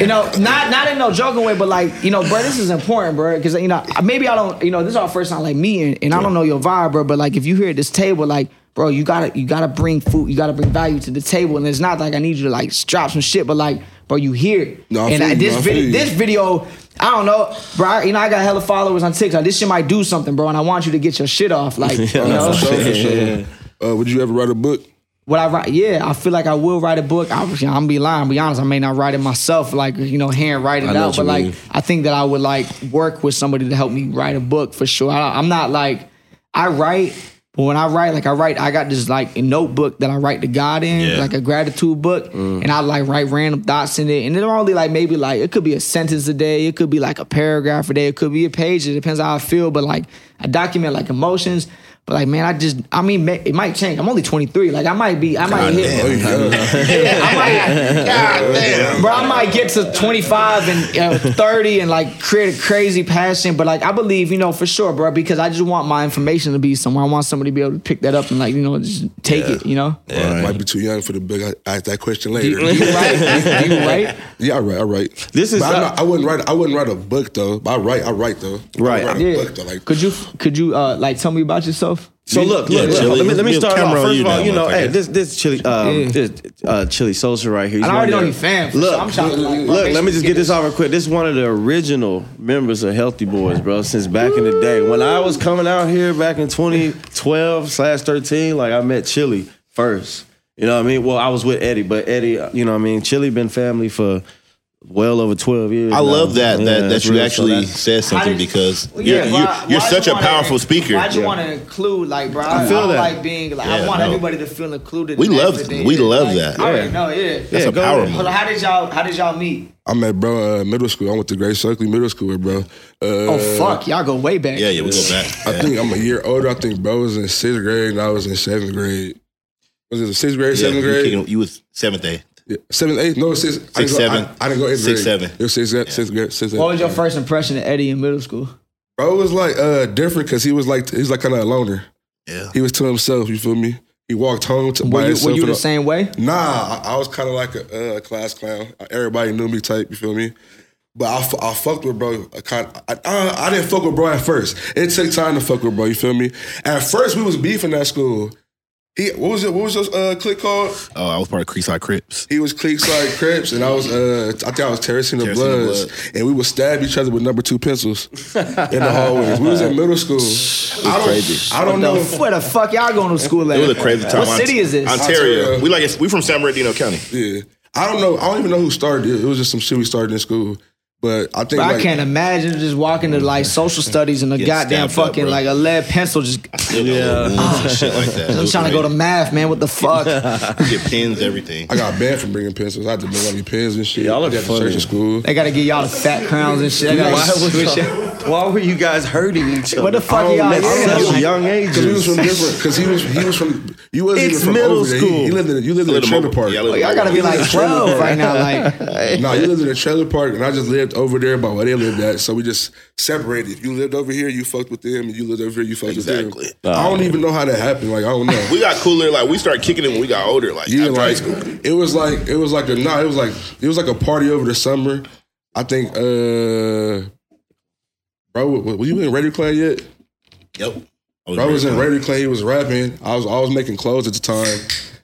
you know, not not in no joking way, but like, you know, bro, this is important, bro. Because you know, maybe I don't, you know, this is our first time like meeting, and I don't know your vibe, bro. But like, if you here at this table, like, bro, you gotta you gotta bring food, you gotta bring value to the table, and it's not like I need you to like drop some shit, but like, bro, you here, No, I and feel I- this no, I feel video, this video. I don't know, bro. I- You know, I got hella followers on TikTok. This shit might do something, bro, and I want you to get your shit off. Like, you know, For sure, for sure. Uh, would you ever write a book? Would I write? Yeah, I feel like I will write a book. I, I'm gonna be lying, be honest. I may not write it myself, like you know, hand write it out. But you like. I think that I would like work with somebody to help me write a book for sure. I, I'm not like I write, but when I write, like I write, I got this like a notebook that I write to God in, Yeah. like a gratitude book, Mm. and I like write random thoughts in it. And they're only like maybe like it could be a sentence a day, it could be like a paragraph a day, it could be a page. It depends how I feel. But like I document like emotions. But like man, I just I mean it might change. I'm only 23. Like I might be I might hit Oh, yeah. yeah, I might, God damn, bro. I might get to 25 and uh, 30 and like create a crazy passion, but like I believe, you know, for sure, bro, because I just want my information to be somewhere. I want somebody to be able to pick that up and like, you know, just take it, you know. Uh, Might be too young for the book. I I ask that question later. You right? You right? yeah, I write. I write. This is But I'm not- not, I wouldn't write. I wouldn't write a book though. But I write. I write though. I Right. write a Yeah. book though. Like Could you could you uh like tell me about yourself? So look, Yeah, look, look. Chilly. Let me, let me start off. First of all, you know, hey, this this Chilly, um, Yeah. this uh, Chilly Sosa right here. He's I already know the- you fan. Look, sure. I'm trying to like, Look, let me just get this off real quick. This is one of the original members of Healthy Boys, bro, since back in the day. When I was coming out here back in 2012 slash 13, like I met Chilly first. You know what I mean? Well, I was with Eddy, but Eddy, you know what I mean? Chilly been family for well over 12 years. I now. love that Yeah, that, that you real, actually that's- said something did- because Well, you're, yeah, you're, you're why'd such you a wanna- powerful speaker. I just Yeah. want to include, like, bro? I, feel I that. like being, like, I want no. everybody to feel included. We in love- everything. we love Like, that. I already Yeah. know, yeah. That's Yeah, a go power move. How did y'all? How did y'all meet? I met bro uh, middle school. I went to Grace Yokley Middle School with bro. Uh, Oh fuck, y'all go way back. Yeah, yeah, we go back. I think I'm a year older. I think bro was in sixth grade and I was in seventh grade. Was it sixth grade, Yeah, seventh you grade? kicking- You was seventh day. Yeah. Seventh, eighth? No, six. I didn't go, seven. I, I didn't go eighth Six, grade. seven. It was sixth, sixth grade. Sixth, What was your eighth. first impression of Eddy in middle school? Bro it was like uh different because he was like he was like kind of a loner. Yeah. He was to himself. You feel me? He walked home to Were by you, himself. were you the all- same way? Nah, I, I was kind of like a uh, class clown. Everybody knew me type. You feel me? But I, I fucked with bro. I, kind I, I, I didn't fuck with bro at first. It took time to fuck with bro. You feel me? At first, we was beefing at school. He what was it? What was your uh, clique called? Oh, I was part of Creekside Crips. He was Creekside Crips, and I was uh, I think I was Terracing the Bloods, Bloods. and we would stab each other with number two pencils in the hallways. We was in middle school. I don't, crazy. I don't know. The- Where the fuck y'all going to school at? It was a crazy time. What city is this? Ontario. Ontario. We like we from San Bernardino County. Yeah, I don't know. I don't even know who started it. It was just some shit we started in school. But I think Bro, like, I can't imagine just walking to like social studies and a goddamn stabbed up, fucking like a lead pencil just. Yeah, shit like that. I'm trying to go to math, man. What the fuck? get pins, everything. I got banned from bringing pencils. I had to bring all these pens and shit. Y'all I are had to funny. in school. they got to get y'all the fat crowns and shit. They Why, was y'all- why were you guys hurting each other? What the fuck y'all? At I don't such know. young Because he was from different. Because he was he was from. You wasn't It's even from middle over there. school. He, he lived in you lived in a trailer park. yeah, No, little Y'all gotta be like 12 right now. Like, no, you lived in a trailer park, and I just lived over there by where they lived at. So we just separated. If You lived over here, you fucked with them, and you lived over here, you fucked Exactly. with them. Exactly. I don't even know how that happened. Like I don't know. We got cooler. Like we started kicking it when we got older. Like Yeah, like school. it was like it was like a no, it was like it was like a party over the summer. I think uh bro, were you in Raider Klan yet? Yep. I Bro was in. Raider Klan, he was rapping. I was I was making clothes at the time.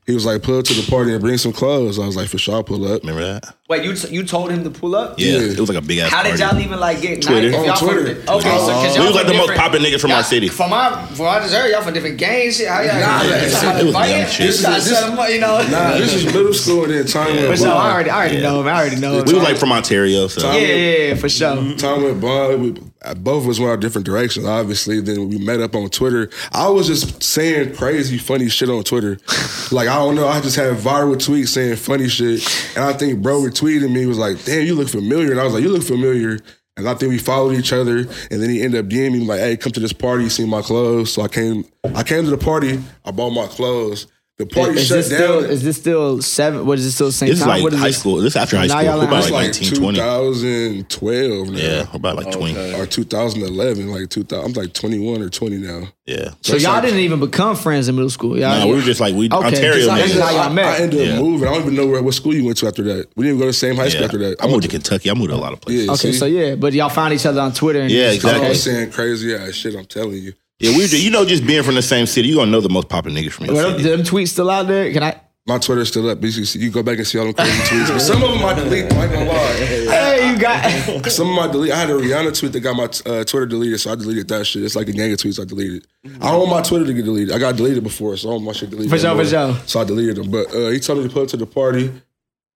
He was like, pull up to the party and bring some clothes. I was like, for sure, I'll pull up. Remember that? wait, you you told him to pull up? Yeah. Yeah. It was like a big ass. How did y'all even like get Twitter. nice? If On y'all from Twitter. di- Okay, so uh-huh. because y'all We was like the most different- poppin' niggas from our y'all- city. From my, from I just heard y'all from different gangs. Shit, how y'all? Nah, yeah, it was fighting? shit. You gotta This- set 'em you know. Nah, this is middle school and then time For went sure, I by. already, I already know him. I already know him. We was like from Ontario, so yeah, yeah, yeah, for sure. Time went by. We, Uh, both of us went our different directions, obviously. Then we met up on Twitter. I was just saying crazy, funny shit on Twitter. like, I don't know. I just had viral tweets saying funny shit. And I think bro retweeted me, was like, damn, you look familiar. And I was like, you look familiar. And I think we followed each other. And then he ended up DMing me like, hey, come to this party, see my clothes. So I came I came to the party, I bought my clothes. The party Is shut this down. still? Is this still seven? What is this still the same this is time? like what is high this? school. This after high Now school. y'all We're in about high like It's 19, like 20. 2012 now. Yeah, we're about like 20. Or 2011, like 2000. I'm like 21 or 20 now. Yeah. So y'all didn't even become friends in middle school. Y'all, Nah, we were just like we Okay, Ontario just like- niggas. just how y'all I, met. I ended up Yeah. moving. I don't even know where, what school you went to after that. We didn't even go to the same high school Yeah. after that. I moved to Kentucky. I moved to a lot of places. Yeah, Okay, see? so yeah, but y'all found each other on Twitter. And Yeah, exactly. I okay. saying crazy ass shit. I'm telling you. Yeah, we just, you know just being from the same city, you gonna know the most popular niggas from your Well, city. them tweets still out there? Can I? My Twitter's still up. You can see- you go back and see all them crazy tweets. But some of them I delete. I ain't gonna lie. Hey, you got. Some of my delete. I had a Rihanna tweet that got my uh, Twitter deleted, so I deleted that shit. It's like a gang of tweets I deleted. I don't want my Twitter to get deleted. I got deleted before, so I don't want my shit deleted. For no sure, for sure. So I deleted them. But uh, he told me to pull up to the party.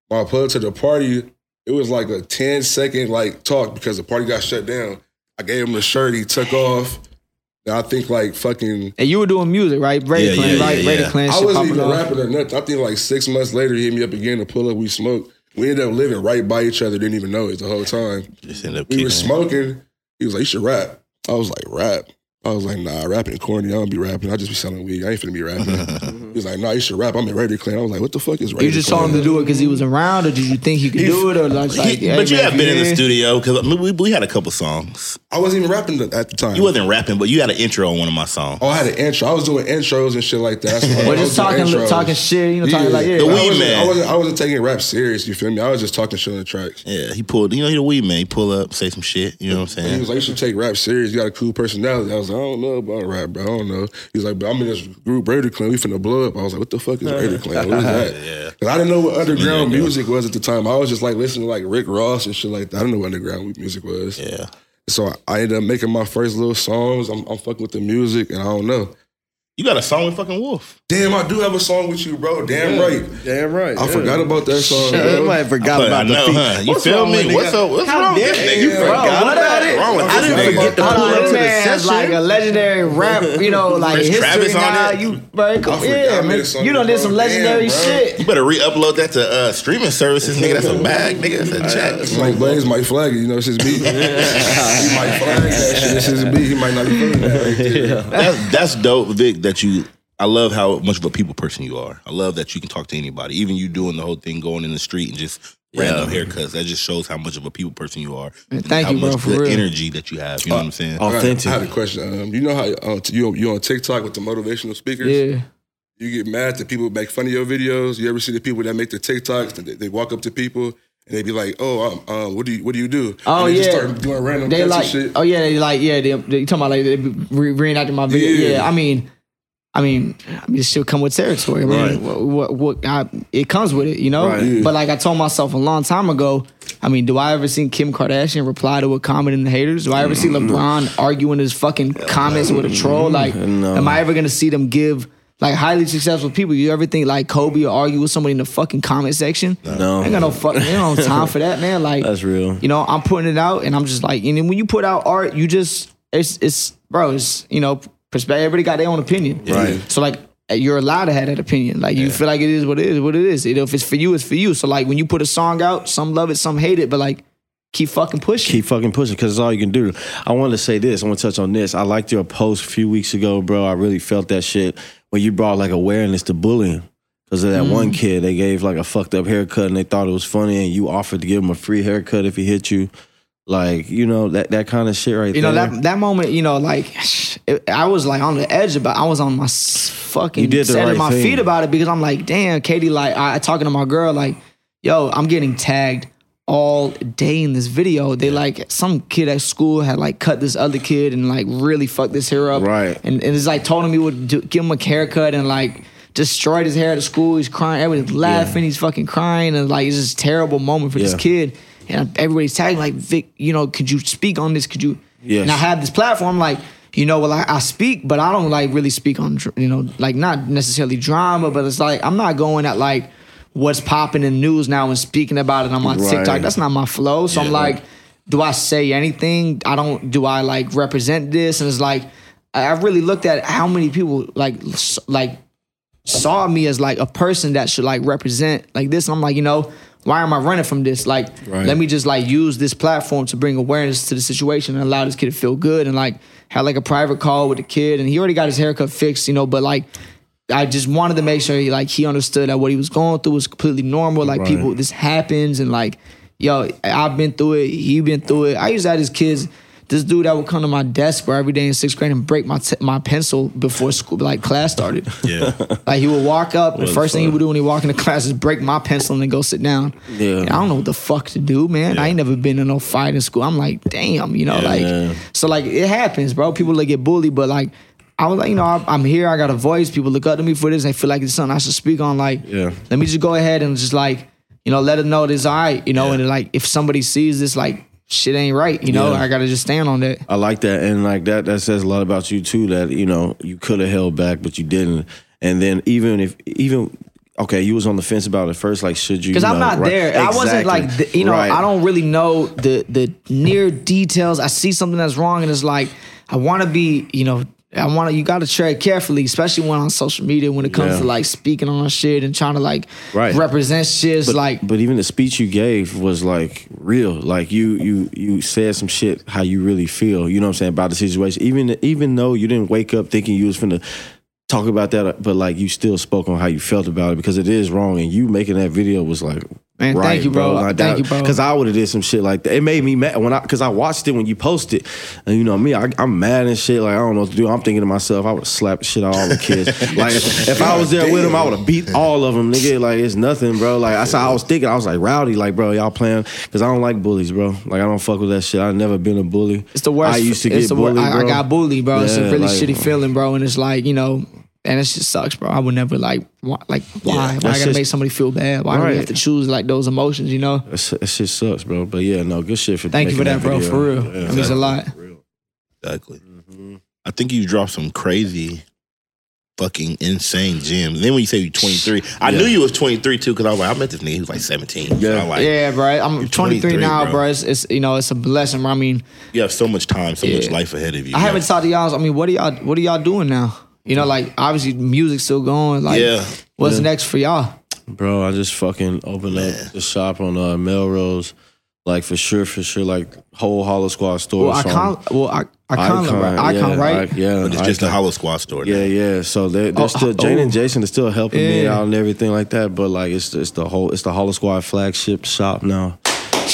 When I pulled up to the party, it was like a 10 second like talk because the party got shut down. I gave him the shirt. He took off. And I think like fucking. And you were doing music, right? Raider Yeah, Klan, yeah, right? yeah, Raider yeah. Klan. I wasn't even off. rapping or nothing. I think like six months later, he hit me up again to pull up. We smoked. We ended up living right by each other. Didn't even know it the whole time. Just ended up We kicking were it. smoking. He was like, "You should rap." I was like, "Rap." I was like, "Nah, rapping corny. I don't be rapping. I just be selling weed. I ain't finna be rapping." he was like, "Nah, you should rap. I'm in Raider Klan." I was like, "What the fuck is Raider You just Klan?" told him to do it because he was around, or did you think he could He- do it, or like, like He- hey, but you man, have been in the studio because we, we had a couple songs. I wasn't even rapping at the time. You wasn't rapping, but you had an intro on one of my songs. Oh, I had an intro. I was doing intros and shit like that. That's what I Or was just doing talking, intros. talking shit, you know, talking like yeah. The I weed wasn't, man. I wasn't, I wasn't taking rap serious. You feel me? I was just talking shit on the tracks. Yeah, he pulled. You know, he the weed man. He pull up, say some shit. You know what I'm saying? He saying? was like, "You should take rap serious. You got a cool personality." I was I don't know about rap, bro. I don't know. He's like, but I'm in this group, Raider Klan. We finna blow up. I was like, what the fuck is Raider Klan? What is that? Yeah. Cause I didn't know what underground Yeah, music was at the time. I was just like listening to like Rick Ross and shit like that. I didn't know what underground music was. Yeah. So I, I ended up making my first little songs. I'm, I'm fucking with the music, and I don't know. You got a song with fucking Wulf. Damn, I do have a song with you, bro. Damn right. Damn right. I forgot about that song. Shit, bro. Everybody forgot I about the know, feet. huh? You What's feel me? What's up? What's How wrong with dare this you forgot What about it? wrong with I didn't nigga? forget to Hold pull on, up this to the man has session. like a legendary rap, you know, like Chris history Travis on now. it? You, bro, come, forgot yeah, man. song You done did some legendary Damn, shit. You better re-upload that to uh, streaming services, nigga. That's a bag, nigga. That's a check. Mike Blaze Mike flag you know, it's his beat. he might flag that shit. It's his beat. He might not be feeling that. That's that's dope, Vic. That you. I love how much of a people person you are. I love that you can talk to anybody, even you doing the whole thing, going in the street and just random haircuts. That just shows how much of a people person you are. and thank how you, bro, much for good real. energy that you have. You know what I'm saying? I got- Authentic. I had a question. Um, you know how uh, you you on TikTok with the motivational speakers? Yeah. You get mad that people make fun of your videos. You ever see the people that make the TikToks? They, they walk up to people and they be like, "Oh, um, um, what do you what do you do?" Oh, and they yeah. just start doing random They cuts like, and shit. oh yeah, they like, yeah, they, they talking about like they re- reenacting my video. Yeah. Yeah. I mean, I mean, I mean, this shit come with territory. I mean, Right. what, what, what I, it comes with it, you know. Right. Yeah. But like I told myself a long time ago, I mean, do I ever see Kim Kardashian reply to a comment in the haters? Do I ever see LeBron arguing his fucking comments with a troll? Like, No. am I ever gonna see them give? Like highly successful people, you ever think like Kobe or argue with somebody in the fucking comment section? No. I ain't got no fucking, you know, time for that, man. Like, That's real. you know, I'm putting it out, and I'm just like, and then when you put out art, you just it's it's bro, it's you know, perspective. Everybody got their own opinion, Right. So like, you're allowed to have that opinion. Like, you feel like it is what it is, what it is. You know, if it's for you, it's for you. So like, when you put a song out, some love it, some hate it, but like, keep fucking pushing. Keep fucking pushing because it's all you can do. I want to say this. I want to touch on this. I liked your post a few weeks ago, bro. I really felt that shit when you brought like awareness to bullying. Because of that one Mm. kid, they gave like a fucked up haircut and they thought it was funny, and you offered to give him a free haircut if he hit you. Like, you know, that, that kind of shit right there. you know that that moment, you know, like it, I was like on the edge about. I was on my s- fucking You did the set right my thing. feet about it because I'm like, damn, Katie. Like, I talking to my girl, like, yo, I'm getting tagged all day in this video. They like some kid at school had like cut this other kid and like really fucked this hair up, Right. And, and it's like told him he would do, give him a haircut and like. Destroyed his hair at school. He's crying. Everybody's laughing. He's fucking crying, and like it's just a terrible moment for this Yeah. kid. And everybody's tagging like Vic. You know, could you speak on this? Could you? Yes. And I have this platform, like, you know, well, I, I speak, but I don't like really speak on, you know, like not necessarily drama, but it's like I'm not going at like what's popping in the news now and speaking about it I'm on Right. TikTok. That's not my flow. So I'm like, do I say anything? I don't. Do I like represent this? And it's like, I I really looked at how many people like like saw me as like a person that should like represent like this. And I'm like, you know, why am I running from this? Like, Right. let me just like use this platform to bring awareness to the situation and allow this kid to feel good and like had like a private call with the kid and he already got his haircut fixed, you know, but like I just wanted to make sure he like he understood that what he was going through was completely normal. Like Right. people, this happens and like, yo, I've been through it. He been through it. I used to have his kids. This dude that would come to my desk bro every day in sixth grade and break my t- my pencil before school like class started. Yeah. Like he would walk up, the first the thing he would do when he walk into class is break my pencil and then go sit down. Yeah. And I don't know what the fuck to do, man. I ain't never been in no fight in school. I'm like, damn, you know, like Yeah. so like it happens, bro. People like get bullied, but like I was like, you know, I'm here. I got a voice. People look up to me for this. They feel like it's something I should speak on. Like, Yeah. let me just go ahead and just like, you know, let them know it's all right. You know, Yeah. and like if somebody sees this, like shit ain't right. You know, Yeah. I gotta just stand on that. I like that, and like that that says a lot about you too. That you know you could have held back, but you didn't. And then even if even okay, you was on the fence about it first. Like, should you? Because I'm not right- there. I wasn't like, the, you know, Right. I don't really know the the near details. I see something that's wrong, and it's like I want to be, you know, I want to. You got to tread carefully, especially when on social media when it comes Yeah. to like speaking on shit and trying to like Right. represent shit. But, like but even the speech you gave was like real. Like you you you said some shit how you really feel. You know what I'm saying about the situation. Even even though you didn't wake up thinking you was finna talk about that, but like you still spoke on how you felt about it because it is wrong. And you making that video was like Man, right, thank you, bro. Thank you, bro. Because I would have did some shit like that. It made me mad when I because I watched it when you posted, and you know me, I, I'm mad and shit. Like I don't know what to do. I'm thinking to myself, I would slap shit out all the kids. like if, if I was there with them, I would have beat all of them, nigga. Like it's nothing, bro. Like I saw, I was thinking, I was like rowdy, like bro, y'all playing because I don't like bullies, bro. Like I don't fuck with that shit. I've never been a bully. It's the worst. I used to get the wor- bullied, I, I got bullied, bro. it's a really like- shitty feeling, bro. And it's like you know, and it just sucks, bro. I would never like, why, like, why? why I gotta just- make somebody feel bad? Why do we Right. have to choose like those emotions? You know. That shit, sucks, bro. But yeah, no, good shit for. Thank you for making that, bro. video. For real, Yeah. it means a lot. Exactly. Mm-hmm. I think you dropped some crazy, fucking insane gems. And then when you say you're 23, I Yeah. knew you was 23 too because I was like, I met this nigga. He was like 17. Yeah. I'm like, yeah, bro. I'm 23, 23, now, bro. bro. It's, it's you know, it's a blessing. Bro. I mean, you have so much time, so much life ahead of you. I haven't talked to y'all. I mean, what are y'all? What are y'all doing now? You know, like obviously music's still going. Like, Yeah. what's Yeah. next for y'all? Bro, I just fucking opened up the shop on uh, Melrose. Like for sure, for sure, like whole Hollow Squad store. Well, icon. Well, I, icon, icon, right? Icon, yeah, right? I- yeah, But it's just a Icon. Hollow Squad store. now. Yeah, yeah. So they're, they're Oh, still oh. Jane and Jason are still helping me out and everything like that. But like it's it's the whole it's the Hollow Squad flagship shop now.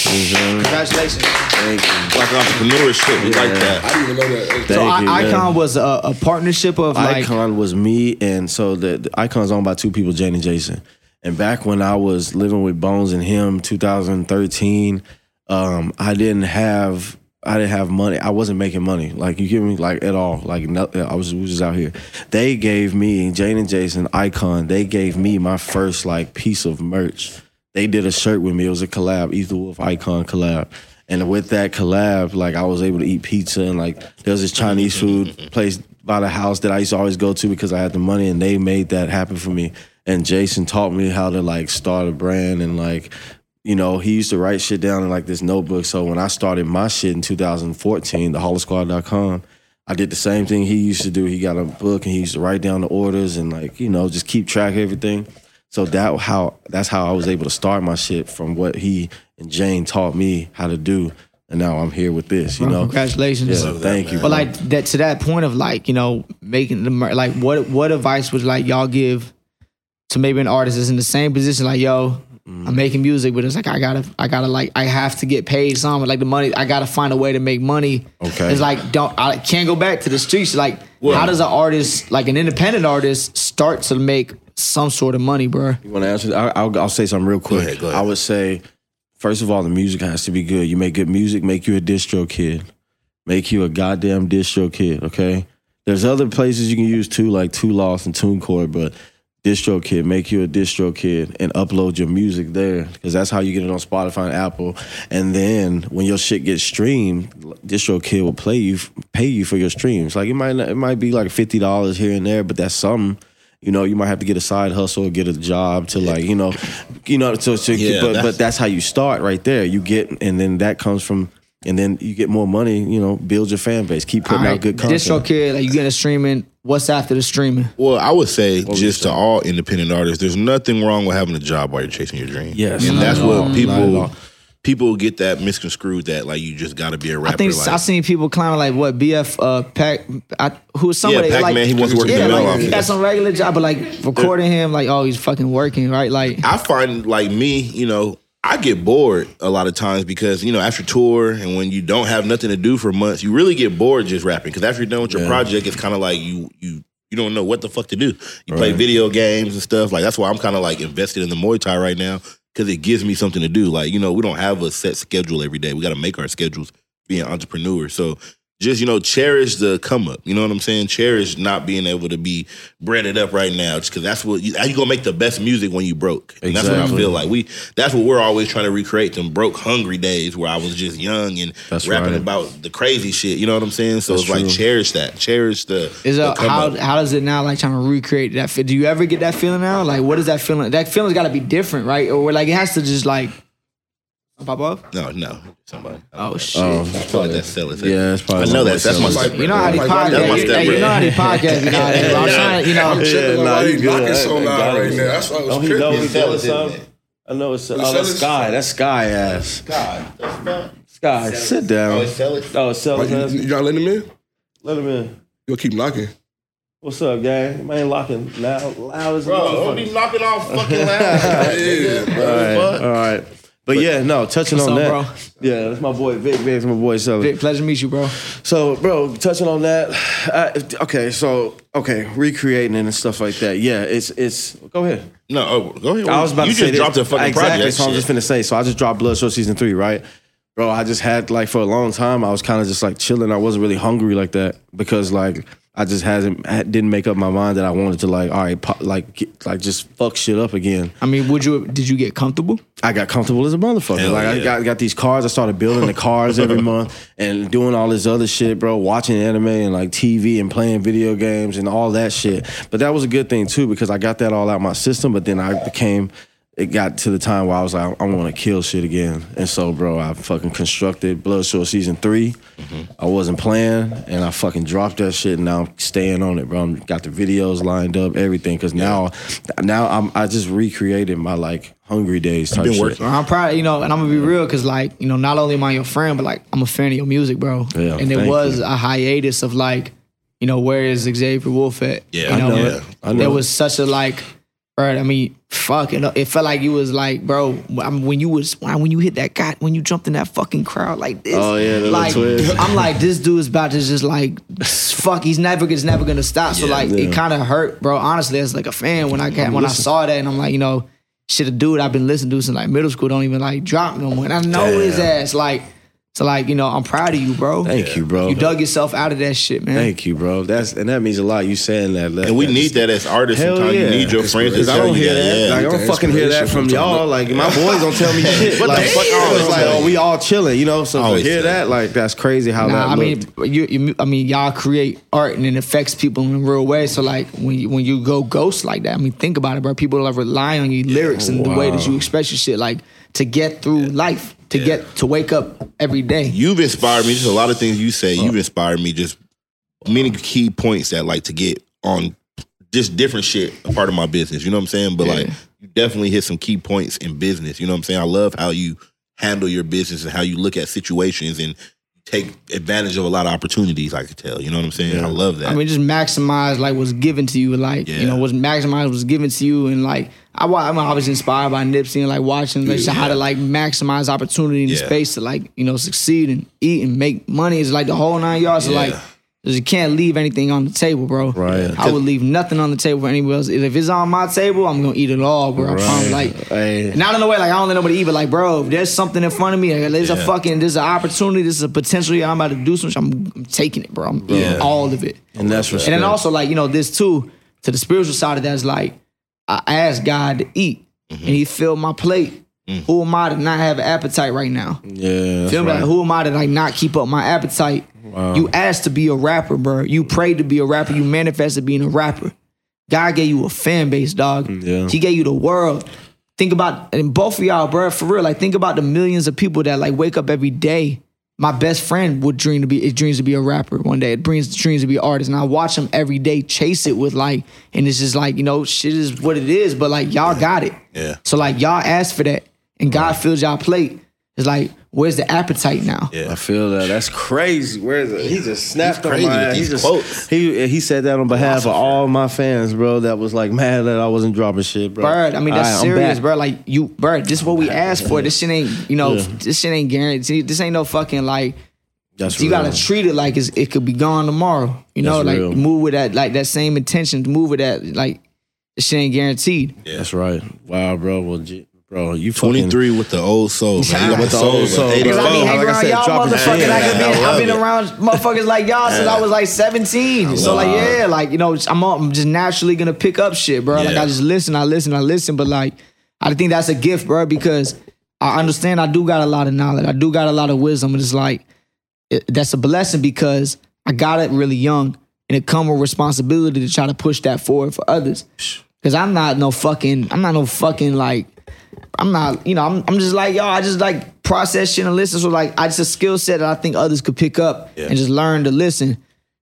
You know what I'm saying? Congratulations. Thank you. Like entrepreneurship. We like that. I didn't even know that. Thank I, you, yeah. Icon was a, a partnership of like Icon was me, and so the, the Icon's owned by two people, Jane and Jason. And back when I was living with Bones and him, 2013, um, I didn't have I didn't have money. I wasn't making money, like you get me, like at all. Like no, I was, we was just out here. They gave me Jane and Jason Icon. They gave me my first like piece of merch. They did a shirt with me. It was a collab, Ethelwulf Icon collab. And with that collab, like I was able to eat pizza and like there was this Chinese food place by the house that I used to always go to because I had the money and they made that happen for me. And Jason taught me how to like start a brand and like, you know, he used to write shit down in like this notebook. So when I started my shit in 2014, the hollowsquad.com, I did the same thing he used to do. He got a book and he used to write down the orders and like, you know, just keep track of everything. So that how that's how I was able to start my shit from what he and Jane taught me how to do. And now I'm here with this, you know. congratulations. Yeah, thank you. But like that to that point of like you know making the like what what advice would like y'all give to maybe an artist that's in the same position like yo I'm mm. making music but it's like I gotta I gotta like I have to get paid some like the money I gotta find a way to make money. Okay. It's like don't I can't go back to the streets like Well- how does an artist like an independent artist start to make some sort of money, bro? You want to answer? I, I'll, I'll say something real quick. ahead, go ahead. I would say, first of all, the music has to be good. You make good music, make you a DistroKid, make you a goddamn DistroKid. Okay. There's other places you can use too, like Two Lost and TuneCore, but DistroKid, make you a DistroKid and upload your music there because that's how you get it on Spotify and Apple. And then when your shit gets streamed, DistroKid will play you, pay you for your streams. Like it might not, it might be like fifty dollars here and there, but that's something. You know, you might have to get a side hustle or get a job to like, you know, you know, so, so Yeah, but that's- but that's how you start right there. You get and then that comes from and then you get more money, you know, build your fan base, keep putting All out good content. Distro kid, like you getting a streaming. What's after the streaming? Well, I would say would just you to all independent artists, there's nothing wrong with having a job while you're chasing your dream. Yes. and Not that's at what people all. People get that misconstrued that like you just got to be a rapper. I think like, I seen people climbing like what BF uh Pac I, who somebody Yeah, like Pac-Man, he wants to work yeah, in the mail like, office. he got some regular job but like recording him like oh he's fucking working right like I find like me, you know, I get bored a lot of times because you know after tour and when you don't have nothing to do for months, you really get bored just rapping. Because after you're done with your Yeah. project, it's kind of like you you you don't know what the fuck to do. You play video games and stuff like that's why I'm kind of like invested in the Muay Thai right now because it gives me something to do. Like you know, we don't have a set schedule every day. We got to make our schedules. Being entrepreneurs, so just you know cherish the come up. You know what I'm saying? Cherish not being able to be breaded up right now, just because that's what you, how you gonna make the best music when you broke. And that's what I feel like. We that's what we're always trying to recreate. Them broke, hungry days where I was just young and That's rapping right. about the crazy shit. You know what I'm saying? So That's it's like cherish that. Cherish the. is the uh, come how up. how does it now like trying to recreate that do you ever get that feeling now like what is that feeling that feeling's got to be different right or like it has to just like pop up No, no, somebody. oh, oh shit Oh, I feel like that's selling. Yeah, it's probably I know my that. That's my step. step. you know how these Like, That's now, podcasts my hey, you know how brother. these podcasts be nowadays I'm trying you know I'm tripping nah, on you he's good. knocking so I- I loud right now. That's why I was Oh, he tripping. know He's he's selling selling something. I know it's oh that's it? Sky. That's Sky ass. God, that's not. Sky, sit down. Oh, it's sell. Oh, sell Like, you, ass. you gotta let him in. Let him in. You'll keep knocking. What's up, gang? Man, locking loud, loud as a Bro, don't motherfucker. be knocking off fucking loud. yeah, All right, all right. But, yeah, no, touching on up, that. bro? Yeah, that's my boy Vic. Vic's my boy Sully. Vic, pleasure to meet you, bro. So, bro, touching on that. I, okay, so okay, recreating it and stuff like that. Yeah, it's it's. Go ahead. No, oh, go ahead. I was about you to say just dropped a fucking exactly, project. So I'm just shit. finna say. So I just dropped Bloodshot season three, right? Bro, I just had like for a long time. I was kind of just like chilling. I wasn't really hungry like that because like I just hasn't didn't make up my mind that I wanted to like all right, pop, like get, like just fuck shit up again. I mean, would you? Did you get comfortable? I got comfortable as a motherfucker. Hell like I got got these cars. I started building the cars every month and doing all this other shit, bro. Watching anime and like TV and playing video games and all that shit. But that was a good thing too because I got that all out my system. But then I became. It got to the time where I was like, I, want to kill shit again, and so, bro, I fucking constructed Bloodshot season 3 mm-hmm. I wasn't playing, and I fucking dropped that shit, and now I'm staying on it, bro. I'm, got the videos lined up, everything, because now, now I'm I just recreated my like Hungry Days type been shit. I'm proud, you know, and I'm gonna be real because, like, you know, not only am I your friend, but like, I'm a fan of your music, bro. Yeah, and it was you. a hiatus of like, you know, where is Xavier Wulf at? Yeah, you I know, know it. I know there it. was such a like, bro. I mean, fucking, it. It felt like you was like, bro, I mean, when you was when you hit that guy, when you jumped in that fucking crowd like this. Oh, yeah, like twist. I'm like, this dude is about to just like, fuck. He's never, he's never gonna stop. So Yeah. like, Yeah. it kind of hurt, bro. Honestly, as like a fan, when I got, when I saw that, and I'm like, you know, shit, a dude I've been listening to since like middle school don't even like drop no more. And I know his ass. Like, so like, you know, I'm proud of you, bro. Thank you, bro. You dug yourself out of that shit, man. Thank you, bro. That's and that means a lot. You saying that, And we need that as artists. Hell Sometimes yeah. you need your friends Because I don't you hear that. Yeah. Like I don't fucking hear that from from y'all. Like my boys don't tell me shit. What the fuck I always It's like, oh, we all chilling, you know. So to Always hear say. that, like that's crazy how Nah, that I mean, you, you, I mean, y'all create art and it affects people in a real way. So like when you, when you go ghost like that, I mean, think about it, bro. People are relying on your lyrics and the way that you express your shit, like to get through life, to get to wake up every day. You've inspired me. Just a lot of things you say. You've oh. inspired me. Just many key points that like to get on just different shit a part of my business. You know what I'm saying? But like you definitely hit some key points in business. You know what I'm saying? I love how you handle your business and how you look at situations and take advantage of a lot of opportunities. I could tell. You know what I'm saying? I love that. I mean, just maximize like what's given to you, like Yeah. you know, what's maximized was given to you, and like I, wa- I'm always inspired by Nipsey and like watching like how to like maximize opportunity in the space to like you know succeed and eat and make money is like the whole nine yards. So like. Yeah. You can't leave anything on the table, bro. Right. I would leave nothing on the table for anybody else. If it's on my table, I'm gonna eat it all, bro. Right. I promise. Like, Hey. not in a way like I don't let nobody eat, but like, bro, if there's something in front of me, like, there's a fucking, there's an opportunity, this is a potential. I'm about to do something. I'm, I'm taking it, bro. I'm Yeah. all of it. and that's respect. And then also, like, you know, this too, to the spiritual side of that is like, I asked God to eat Mm-hmm. and he filled my plate. Mm. Who am I to not have an appetite right now? yeah, Feel me? right. Like, who am I to like not keep up my appetite? You asked to be a rapper, bro. You prayed to be a rapper. You manifested being a rapper. God gave you a fan base, dog. Yeah. He gave you the world. Think about and both of y'all, bro, for real. Like, think about the millions of people that like wake up every day. My best friend would dream to be it dreams to be a rapper one day. It brings dreams to be an artist. And I watch him every day chase it with like, and it's just like, you know, shit is what it is. But like y'all got it. Yeah. So like y'all asked for that. And God fills y'all plate. It's like, where's the appetite now? Yeah. I feel that. That's crazy. Where is it? He just snapped on crazy my with ass. He just quotes. he he said that on behalf of all my fans, bro. That was like mad that I wasn't dropping shit, bro. Bird, I mean that's All right, I'm serious, bro. Like you, Bird, this is what we asked for. This shit ain't, you know, Yeah. this shit ain't guaranteed. This ain't no fucking like. That's You real. gotta treat it like it's, it could be gone tomorrow. You know, That's like real. move with that, like that same intention. To move with that, like this shit ain't guaranteed. Yeah. That's right. Wow, bro. Well, G- bro, you fucking 23 with the old soul, man. You got With the the soul, old but soul. 84. Cause I be Like hanging I around said, y'all dropping motherfuckers. shit. Like, I've been, I've been around motherfuckers like y'all since I was like 17. So like, yeah, like you know, I'm, I'm just naturally gonna pick up shit, bro. Like I just listen, I listen, I listen. But like, I think that's a gift, bro, because I understand I do got a lot of knowledge. I do got a lot of wisdom. And it's like it, that's a blessing because I got it really young, and it come with responsibility to try to push that forward for others. Cause I'm not no fucking, I'm not no fucking like. I'm not, you know, I'm, I'm just like, y'all, I just like process shit and listen. So like, I just a skill set that I think others could pick up Yeah. and just learn to listen.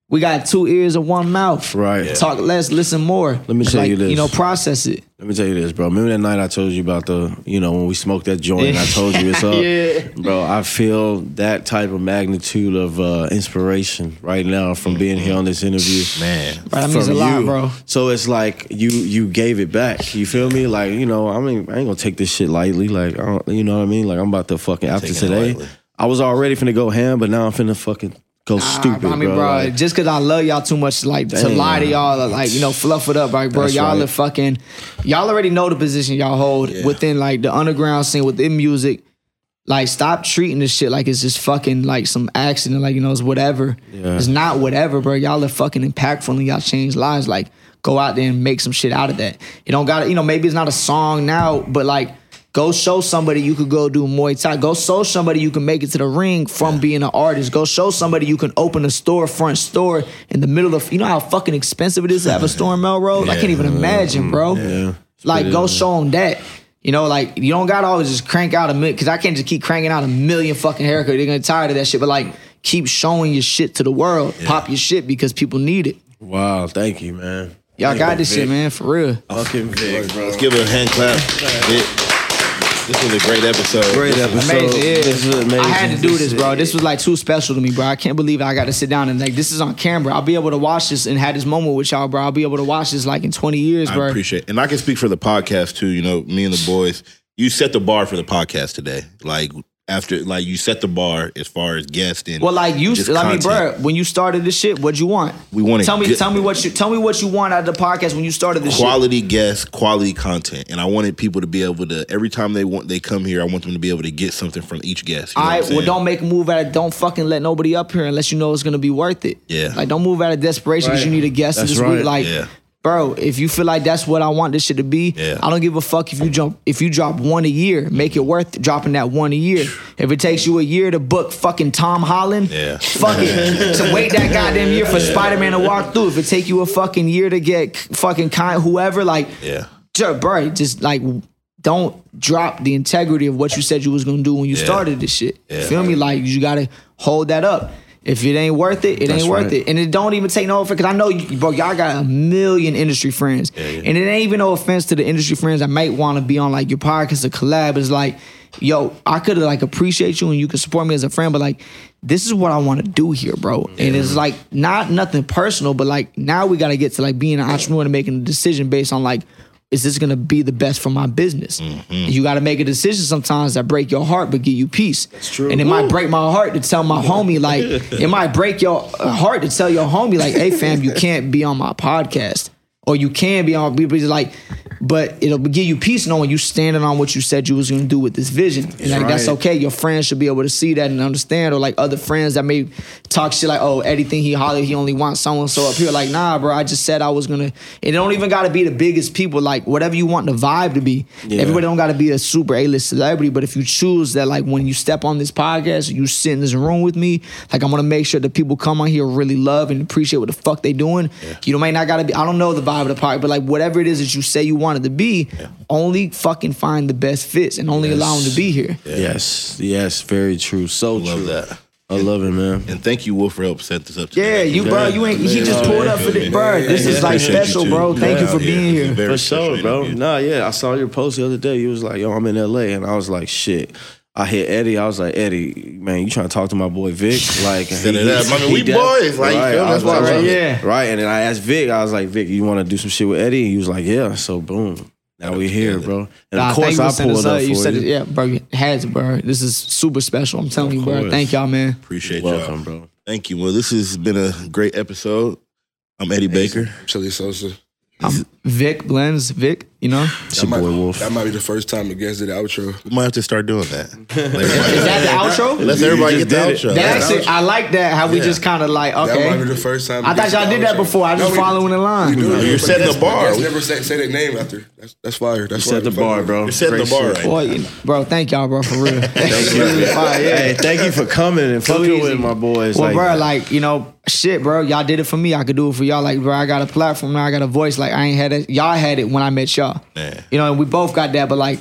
We got two ears and one mouth. Right. Yeah. Talk less, listen more. Let me tell like, you this. You know, process it. Let me tell you this, bro. Remember that night I told you about the, you know, when we smoked that joint and I told you it's up? Yeah. Bro, I feel that type of magnitude of uh, inspiration right now from being here on this interview. Man. Bro, that means a from lot, you. bro. So it's like you you gave it back. You feel me? Like you know, I mean, I ain't gonna take this shit lightly. Like I don't, you know what I mean? Like I'm about to fucking after Taking it today. I was already finna go ham, but now I'm finna fucking go stupid, I mean, bro. bro, Like, just because I love y'all too much, like to Damn. lie to y'all, like you know, fluff it up, right, bro? That's y'all right. are fucking, y'all already know the position y'all hold within like the underground scene within music. Like, stop treating this shit like it's just fucking like some accident, like you know, it's whatever. Yeah. It's not whatever, bro. Y'all are fucking impactful and y'all change lives. Like, go out there and make some shit out of that. You don't got to, you know, maybe it's not a song now, but like. Go show somebody you could go do Muay Thai. Go show somebody you can make it to the ring from being an artist. Go show somebody you can open a storefront store in the middle of. You know how fucking expensive it is to have a store in Melrose. I can't even imagine, bro. yeah. Like go show them that. You know, like you don't gotta always just crank out a million because I can't just keep cranking out a million fucking haircuts. They're gonna get tired of that shit. But like, keep showing your shit to the world. Pop your shit because people need it. wow, thank you, man. Y'all got this shit, man, for real. Fucking Vic, bro. Let's give it a hand clap. It- this was a great episode. Great episode. Amazing, yeah. This is amazing. I had to do this, bro. This was like too special to me, bro. I can't believe I got to sit down and like this is on camera. I'll be able to watch this and have this moment with y'all, bro. I'll be able to watch this like in 20 years, I bro. appreciate it. And I can speak for the podcast too. You know, me and the boys, you set the bar for the podcast today. Like after, like you set the bar as far as guests and Well, like you, just I mean, bro, when you started this shit, what'd you want? We wanted tell me, good- tell me what you, tell me what you want out of the podcast when you started this shit. quality guests, quality content, and I wanted people to be able to every time they want they come here, I want them to be able to get something from each guest. You know All what I'm well, don't make a move out of. Don't fucking let nobody up here unless you know it's gonna be worth it. Yeah. Like, don't move out of desperation because Right. you need a guest That's this right. week. Like, Yeah. Bro, if you feel like that's what I want this shit to be, Yeah. I don't give a fuck if you jump. If you drop one a year, make it worth dropping that one a year. If it takes you a year to book fucking Tom Holland, Yeah. fuck it. to wait that goddamn year for Spider Man to walk through. If it take you a fucking year to get fucking kind whoever, like, Yeah. Bro, just like don't drop the integrity of what you said you was gonna do when you started this shit. Feel me? Like you gotta hold that up. If it ain't worth it, it That's ain't worth right. it. And it don't even take no offense, because I know, you, bro, y'all got a million industry friends. And it ain't even no offense to the industry friends that might want to be on like your podcast or collab. It's like, yo, I could like appreciate you and you could support me as a friend, but like, this is what I want to do here, bro. And it's like not nothing personal, but like now we got to get to like being an entrepreneur and making a decision based on like, is this gonna be the best for my business? Mm-hmm. You gotta make a decision sometimes that break your heart but give you peace. That's true. And it might break my heart to tell my homie, like, it might break your heart to tell your homie, like, hey fam, you can't be on my podcast. Or you can be on people just like, but it'll give you peace knowing you standing on what you said you was gonna do with this vision. And like that's okay. Your friends should be able to see that and understand. Or like other friends that may talk shit like, oh, anything he hollered, he only wants someone so up here. Like, nah, bro, I just said I was gonna. It don't even gotta be the biggest people. Like whatever you want the vibe to be. Yeah. Everybody don't gotta be a super A-list celebrity. But if you choose that, like when you step on this podcast, you sit in this room with me, like I'm gonna make sure that people come on here really love and appreciate what the fuck they doing. You know, might not gotta be. I don't know the vibe of the podcast, but like whatever it is that you say you wanted to be, only fucking find the best fits and only allow them to be here. Yes, yes, very true. So Love true. that. I love it, man. And thank you, Wulf, for helping set this up. Yeah, today. you bro, you ain't. He just Yeah. pulled up for this, bro. This is like special, bro. Thank you for being here. For sure, bro. Nah, yeah. I saw your post the other day. You was like, yo, I'm in LA. And I was like, shit. I hit Eddy. I was like, Eddy, man, you trying to talk to my boy Vic? Like, Set he- up. I mean, he we def- boys, like, right. feel me? I was That's why like, love it. Yeah. Right. And then I asked Vic, I was like, Vic, you want to do some shit with Eddy? And he was like, yeah. So, boom. Now we here, bro. And Nah, of course, you I pulled us up You said you. it, yeah, bro. You had to, bro. This is super special. I'm telling you, bro. Thank y'all, man. Appreciate Welcome, y'all. bro. Thank you. Well, this has been a great episode. I'm Eddy Baker. Chilly Sosa. I'm Vic Blends, Vic. You know, It's your might, boy Wulf. That might be the first time the guest did the outro. We might have to start doing that. is that the outro? Let's everybody get the just did outro. it. That that actually, I like that. How we Yeah. just kind of like, That might be the first time. I thought y'all did that before. I just No, we- following the line. We do. You're setting the bar. guests never say, say their name after. That's that's fire. That's Set the bar, bro. You're setting Great the bar right. Boy, you- bro, thank y'all, bro, for real. Thank you. Hey, thank you for coming and fucking easy. with my boys. Well, like, bro, like you know, shit, bro. Y'all did it for me. I could do it for y'all. Like, bro, I got a platform now. I got a voice. Like, I ain't had it. Y'all had it when I met y'all. Yeah. You know, and we both got that. But like,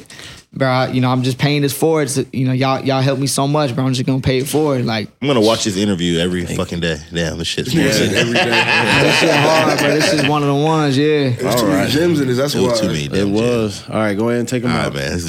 bro, I, you know, I'm just paying this forward. To, you know, y'all y'all helped me so much, bro. I'm just gonna pay it forward. Like I'm gonna watch this interview every fucking day. Damn, this shit's Yeah, every day. that shit hard, bro. This is one of the ones, yeah. There's too many gems in this. That's It was why. too many. It damn jams. was. All right, go ahead and take them All out. right, man. This is